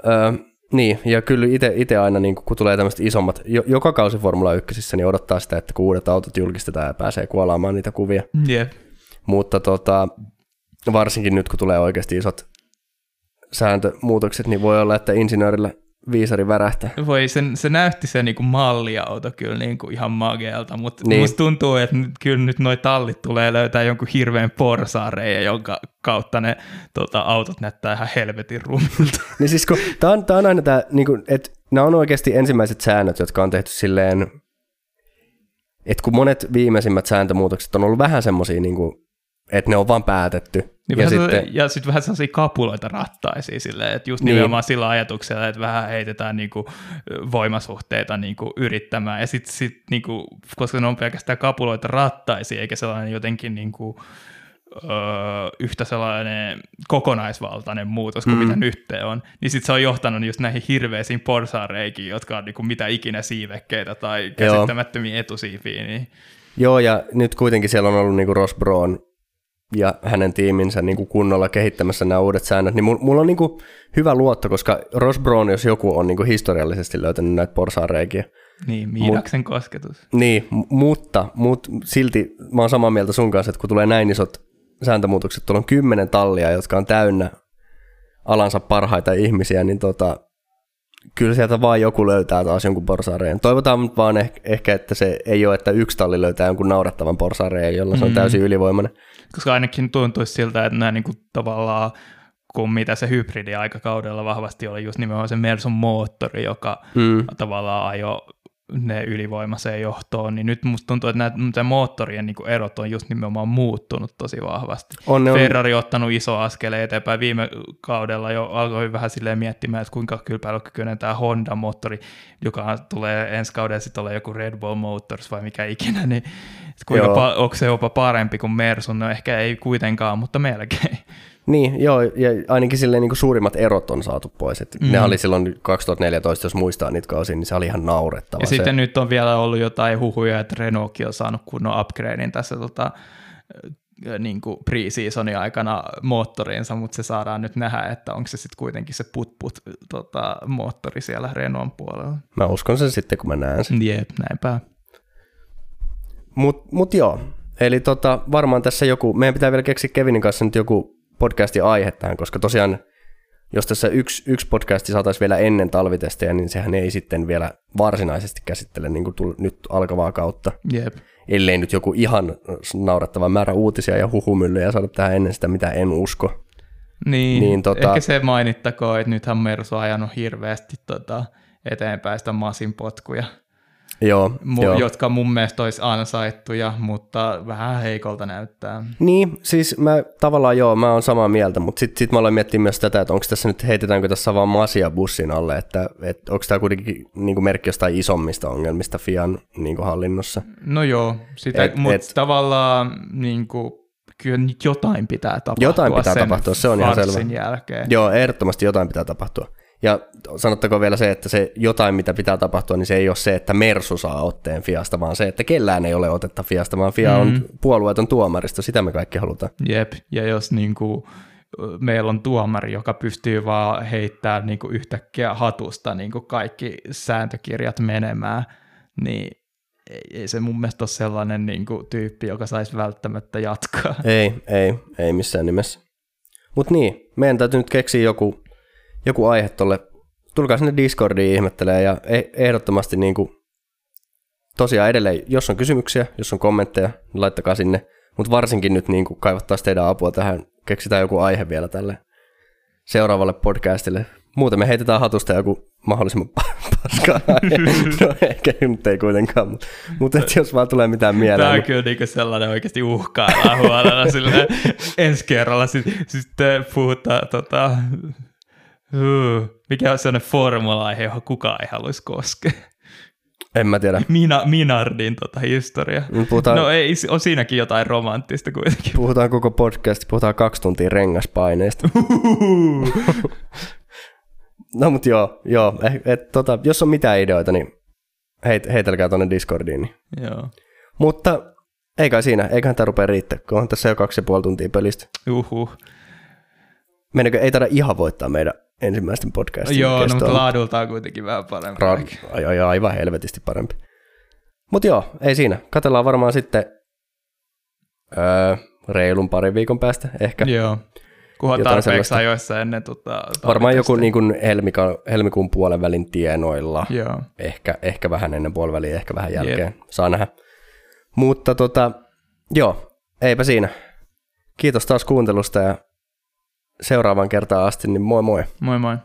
Öö, niin, ja kyllä itse aina, niin kun tulee tämmöiset isommat, jo, joka kausi Formula 1, niin odottaa sitä, että kun uudet autot julkistetaan ja pääsee kuolaamaan niitä kuvia. Yeah. Mutta tota, varsinkin nyt, kun tulee oikeasti isot sääntömuutokset, niin voi olla, että insinöörillä viisari värähtää. Voi, se, se näytti se niinku malliauto kyllä niinku ihan magealta, mutta niin. musta tuntuu, että nyt, kyllä nyt noi tallit tulee löytää jonkun hirveän porsaareja, jonka kautta ne tota, autot näyttää ihan helvetin rumilta. Niin siis kun, tää on, tää on aina tää, niinku, että nämä on oikeasti ensimmäiset säännöt, jotka on tehty silleen, että kun monet viimeisimmät sääntömuutokset on ollut vähän semmoisia, niinku, että ne on vaan päätetty, niin ja, sitten, ja sitten vähän sellaisia kapuloita rattaisiin silleen, että just niin. nimenomaan sillä ajatuksella, että vähän heitetään niinku voimasuhteita niinku yrittämään. Ja sitten sit, niinku, koska ne on pelkästään kapuloita rattaisiin, eikä sellainen jotenkin niinku, öö, yhtä sellainen kokonaisvaltainen muutos kuin mm. mitä nyt on, niin sitten se on johtanut just näihin hirveisiin porsaareikiin, jotka on niinku mitä ikinä siivekkeitä tai käsittämättömiä Joo. etusiipiä. Niin. Joo, ja nyt kuitenkin siellä on ollut niinku Ross Brown ja hänen tiiminsä niin kuin kunnolla kehittämässä nämä uudet säännöt, niin mulla on niin kuin hyvä luotto, koska Ross Brown, jos joku on niin kuin historiallisesti löytänyt näitä porsaareikiä. Niin, Miidaksen Mut, kosketus. Niin, mutta, mutta silti mä oon samaa mieltä sun kanssa, että kun tulee näin isot sääntömuutokset, tuolla on kymmenen tallia, jotka on täynnä alansa parhaita ihmisiä, niin tota, kyllä sieltä vaan joku löytää taas jonkun porsaareen. Toivotaan nyt vaan ehkä, ehkä, että se ei ole, että yksi talli löytää jonkun naurattavan porsaareen, jolla se on Mm. täysin ylivoimainen. Koska ainakin tuntuisi siltä, että nämä niinku tavallaan, kun mitä se hybridi-aikakaudella vahvasti oli just nimenomaan se Mersun moottori, joka Mm. tavallaan ajo ne ylivoimaiseen johtoon, niin nyt musta tuntuu, että nämä moottorien niin erot on just nimenomaan muuttunut tosi vahvasti. On, ne on, Ferrari on ottanut iso askeleen eteenpäin. Viime kaudella jo alkoi vähän silleen miettimään, että kuinka kilpailukykyinen tämä Honda-moottori, joka tulee ensi kaudella sitten olla joku Red Bull Motors vai mikä ikinä, niin kuinka pa- onko se jopa parempi kuin Mersun? No ehkä ei kuitenkaan, mutta melkein. Niin, joo, ja ainakin silleen niin kuin suurimmat erot on saatu pois. Et Mm. Ne oli silloin 2014, jos muistaa niitä kausia, niin se oli ihan naurettava. Ja se. sitten nyt on vielä ollut jotain huhuja, että Renaultkin on saanut kunnon upgradein tässä tota, niin kuin pre-seasonin aikana moottoriinsa, mutta se saadaan nyt nähdä, että onko se sitten kuitenkin se put-put tota, moottori siellä Renaultin puolella. Mä uskon sen sitten, kun mä näen sen. Jep, näinpä. Mut, mut joo, eli tota, varmaan tässä joku, meidän pitää vielä keksiä Kevinin kanssa nyt joku podcastin aihe tähän, koska tosiaan jos tässä yksi, yksi podcasti saataisiin vielä ennen talvitestejä, niin sehän ei sitten vielä varsinaisesti käsittele niin kuin tull, nyt alkavaa kautta. Jep. Ellei nyt joku ihan naurettava määrä uutisia ja huhumyllyjä saada tähän ennen sitä, mitä en usko. Niin, Niin, tota... ehkä se mainittakoon, että nythän Mersu on ajanut hirveästi tota, eteenpäin sitä masin potkuja, Joo, mu- joo. jotka mun mielestä olisi ansaittuja, mutta vähän heikolta näyttää. Niin, siis mä tavallaan joo, mä oon samaa mieltä, mutta sitten sit mä aloin miettiä myös tätä, että onko tässä nyt, heitetäänkö tässä vaan masia bussin alle, että, että onko tämä kuitenkin niin kuin merkki jostain isommista ongelmista Fian niin kuin hallinnossa. No joo, sitä, Et- et, mutta et- tavallaan niin kuin, kyllä nyt jotain pitää tapahtua Jotain pitää sen tapahtua, se on ihan selvä. jälkeen. Joo, ehdottomasti jotain pitää tapahtua. Ja sanottakoon vielä se, että se jotain, mitä pitää tapahtua, niin se ei ole se, että Mersu saa otteen Fiasta, vaan se, että kellään ei ole otetta Fiasta, vaan Fia on Mm. puolueeton tuomaristo, sitä me kaikki halutaan. Jep, ja jos niin kuin, meillä on tuomari, joka pystyy vaan heittämään niin kuin yhtäkkiä hatusta niin kuin kaikki sääntökirjat menemään, niin ei, ei se mun mielestä ole sellainen niin kuin, tyyppi, joka saisi välttämättä jatkaa. Ei, ei, ei missään nimessä. Mutta niin, meidän täytyy nyt keksiä joku, joku aihe tolle. Tulkaa sinne Discordiin ihmettelee ja e- ehdottomasti niin kuin, tosiaan edelleen, jos on kysymyksiä, jos on kommentteja, niin laittakaa sinne. Mutta varsinkin nyt niin kuin kaivattaisiin teidän apua tähän, keksitään joku aihe vielä tälle seuraavalle podcastille. Muuten me heitetään hatusta joku mahdollisimman pa- paskaa. No ehkä nyt ei kuitenkaan, mutta, mutta et jos vaan tulee mitään mieleen. Tämä on kyllä niinku sellainen oikeasti uhkaillaan huolella sille ensi kerralla sitten sit puhutaan tota, uh, mikä on sellainen formula-aihe, johon kukaan ei haluaisi koskea. En mä tiedä. Mina, Minardin tota historia. Nyt Puhutaan, No ei, on siinäkin jotain romanttista kuitenkin. puhutaan koko podcast, puhutaan kaksi tuntia rengaspaineista. no mut joo, joo eh, et, tota, jos on mitään ideoita, niin heit, heitelkää tuonne Discordiin. Niin. Joo. Mutta ei kai siinä, eiköhän tämä rupea riittää, kun on tässä jo kaksi ja puoli tuntia pelistä. Uhuh. Meidänkö ei taida ihan voittaa meidän ensimmäisten podcastin Joo, no, kestoa, mutta laadultaan kuitenkin vähän parempi. Ra- ai, ai, aivan helvetisti parempi. Mutta joo, ei siinä. Katellaan varmaan sitten öö, reilun parin viikon päästä ehkä. Joo. Kunhan tarpeeksi sellaista. ajoissa ennen tota, Varmaan joku niin kuin helmika, helmikuun puolen välin tienoilla. Joo. Ehkä, ehkä vähän ennen puoliväliä, ehkä vähän jälkeen. Saa nähdä. Mutta tota, joo, eipä siinä. Kiitos taas kuuntelusta ja seuraavan kertaan asti, niin moi moi. Moi moi.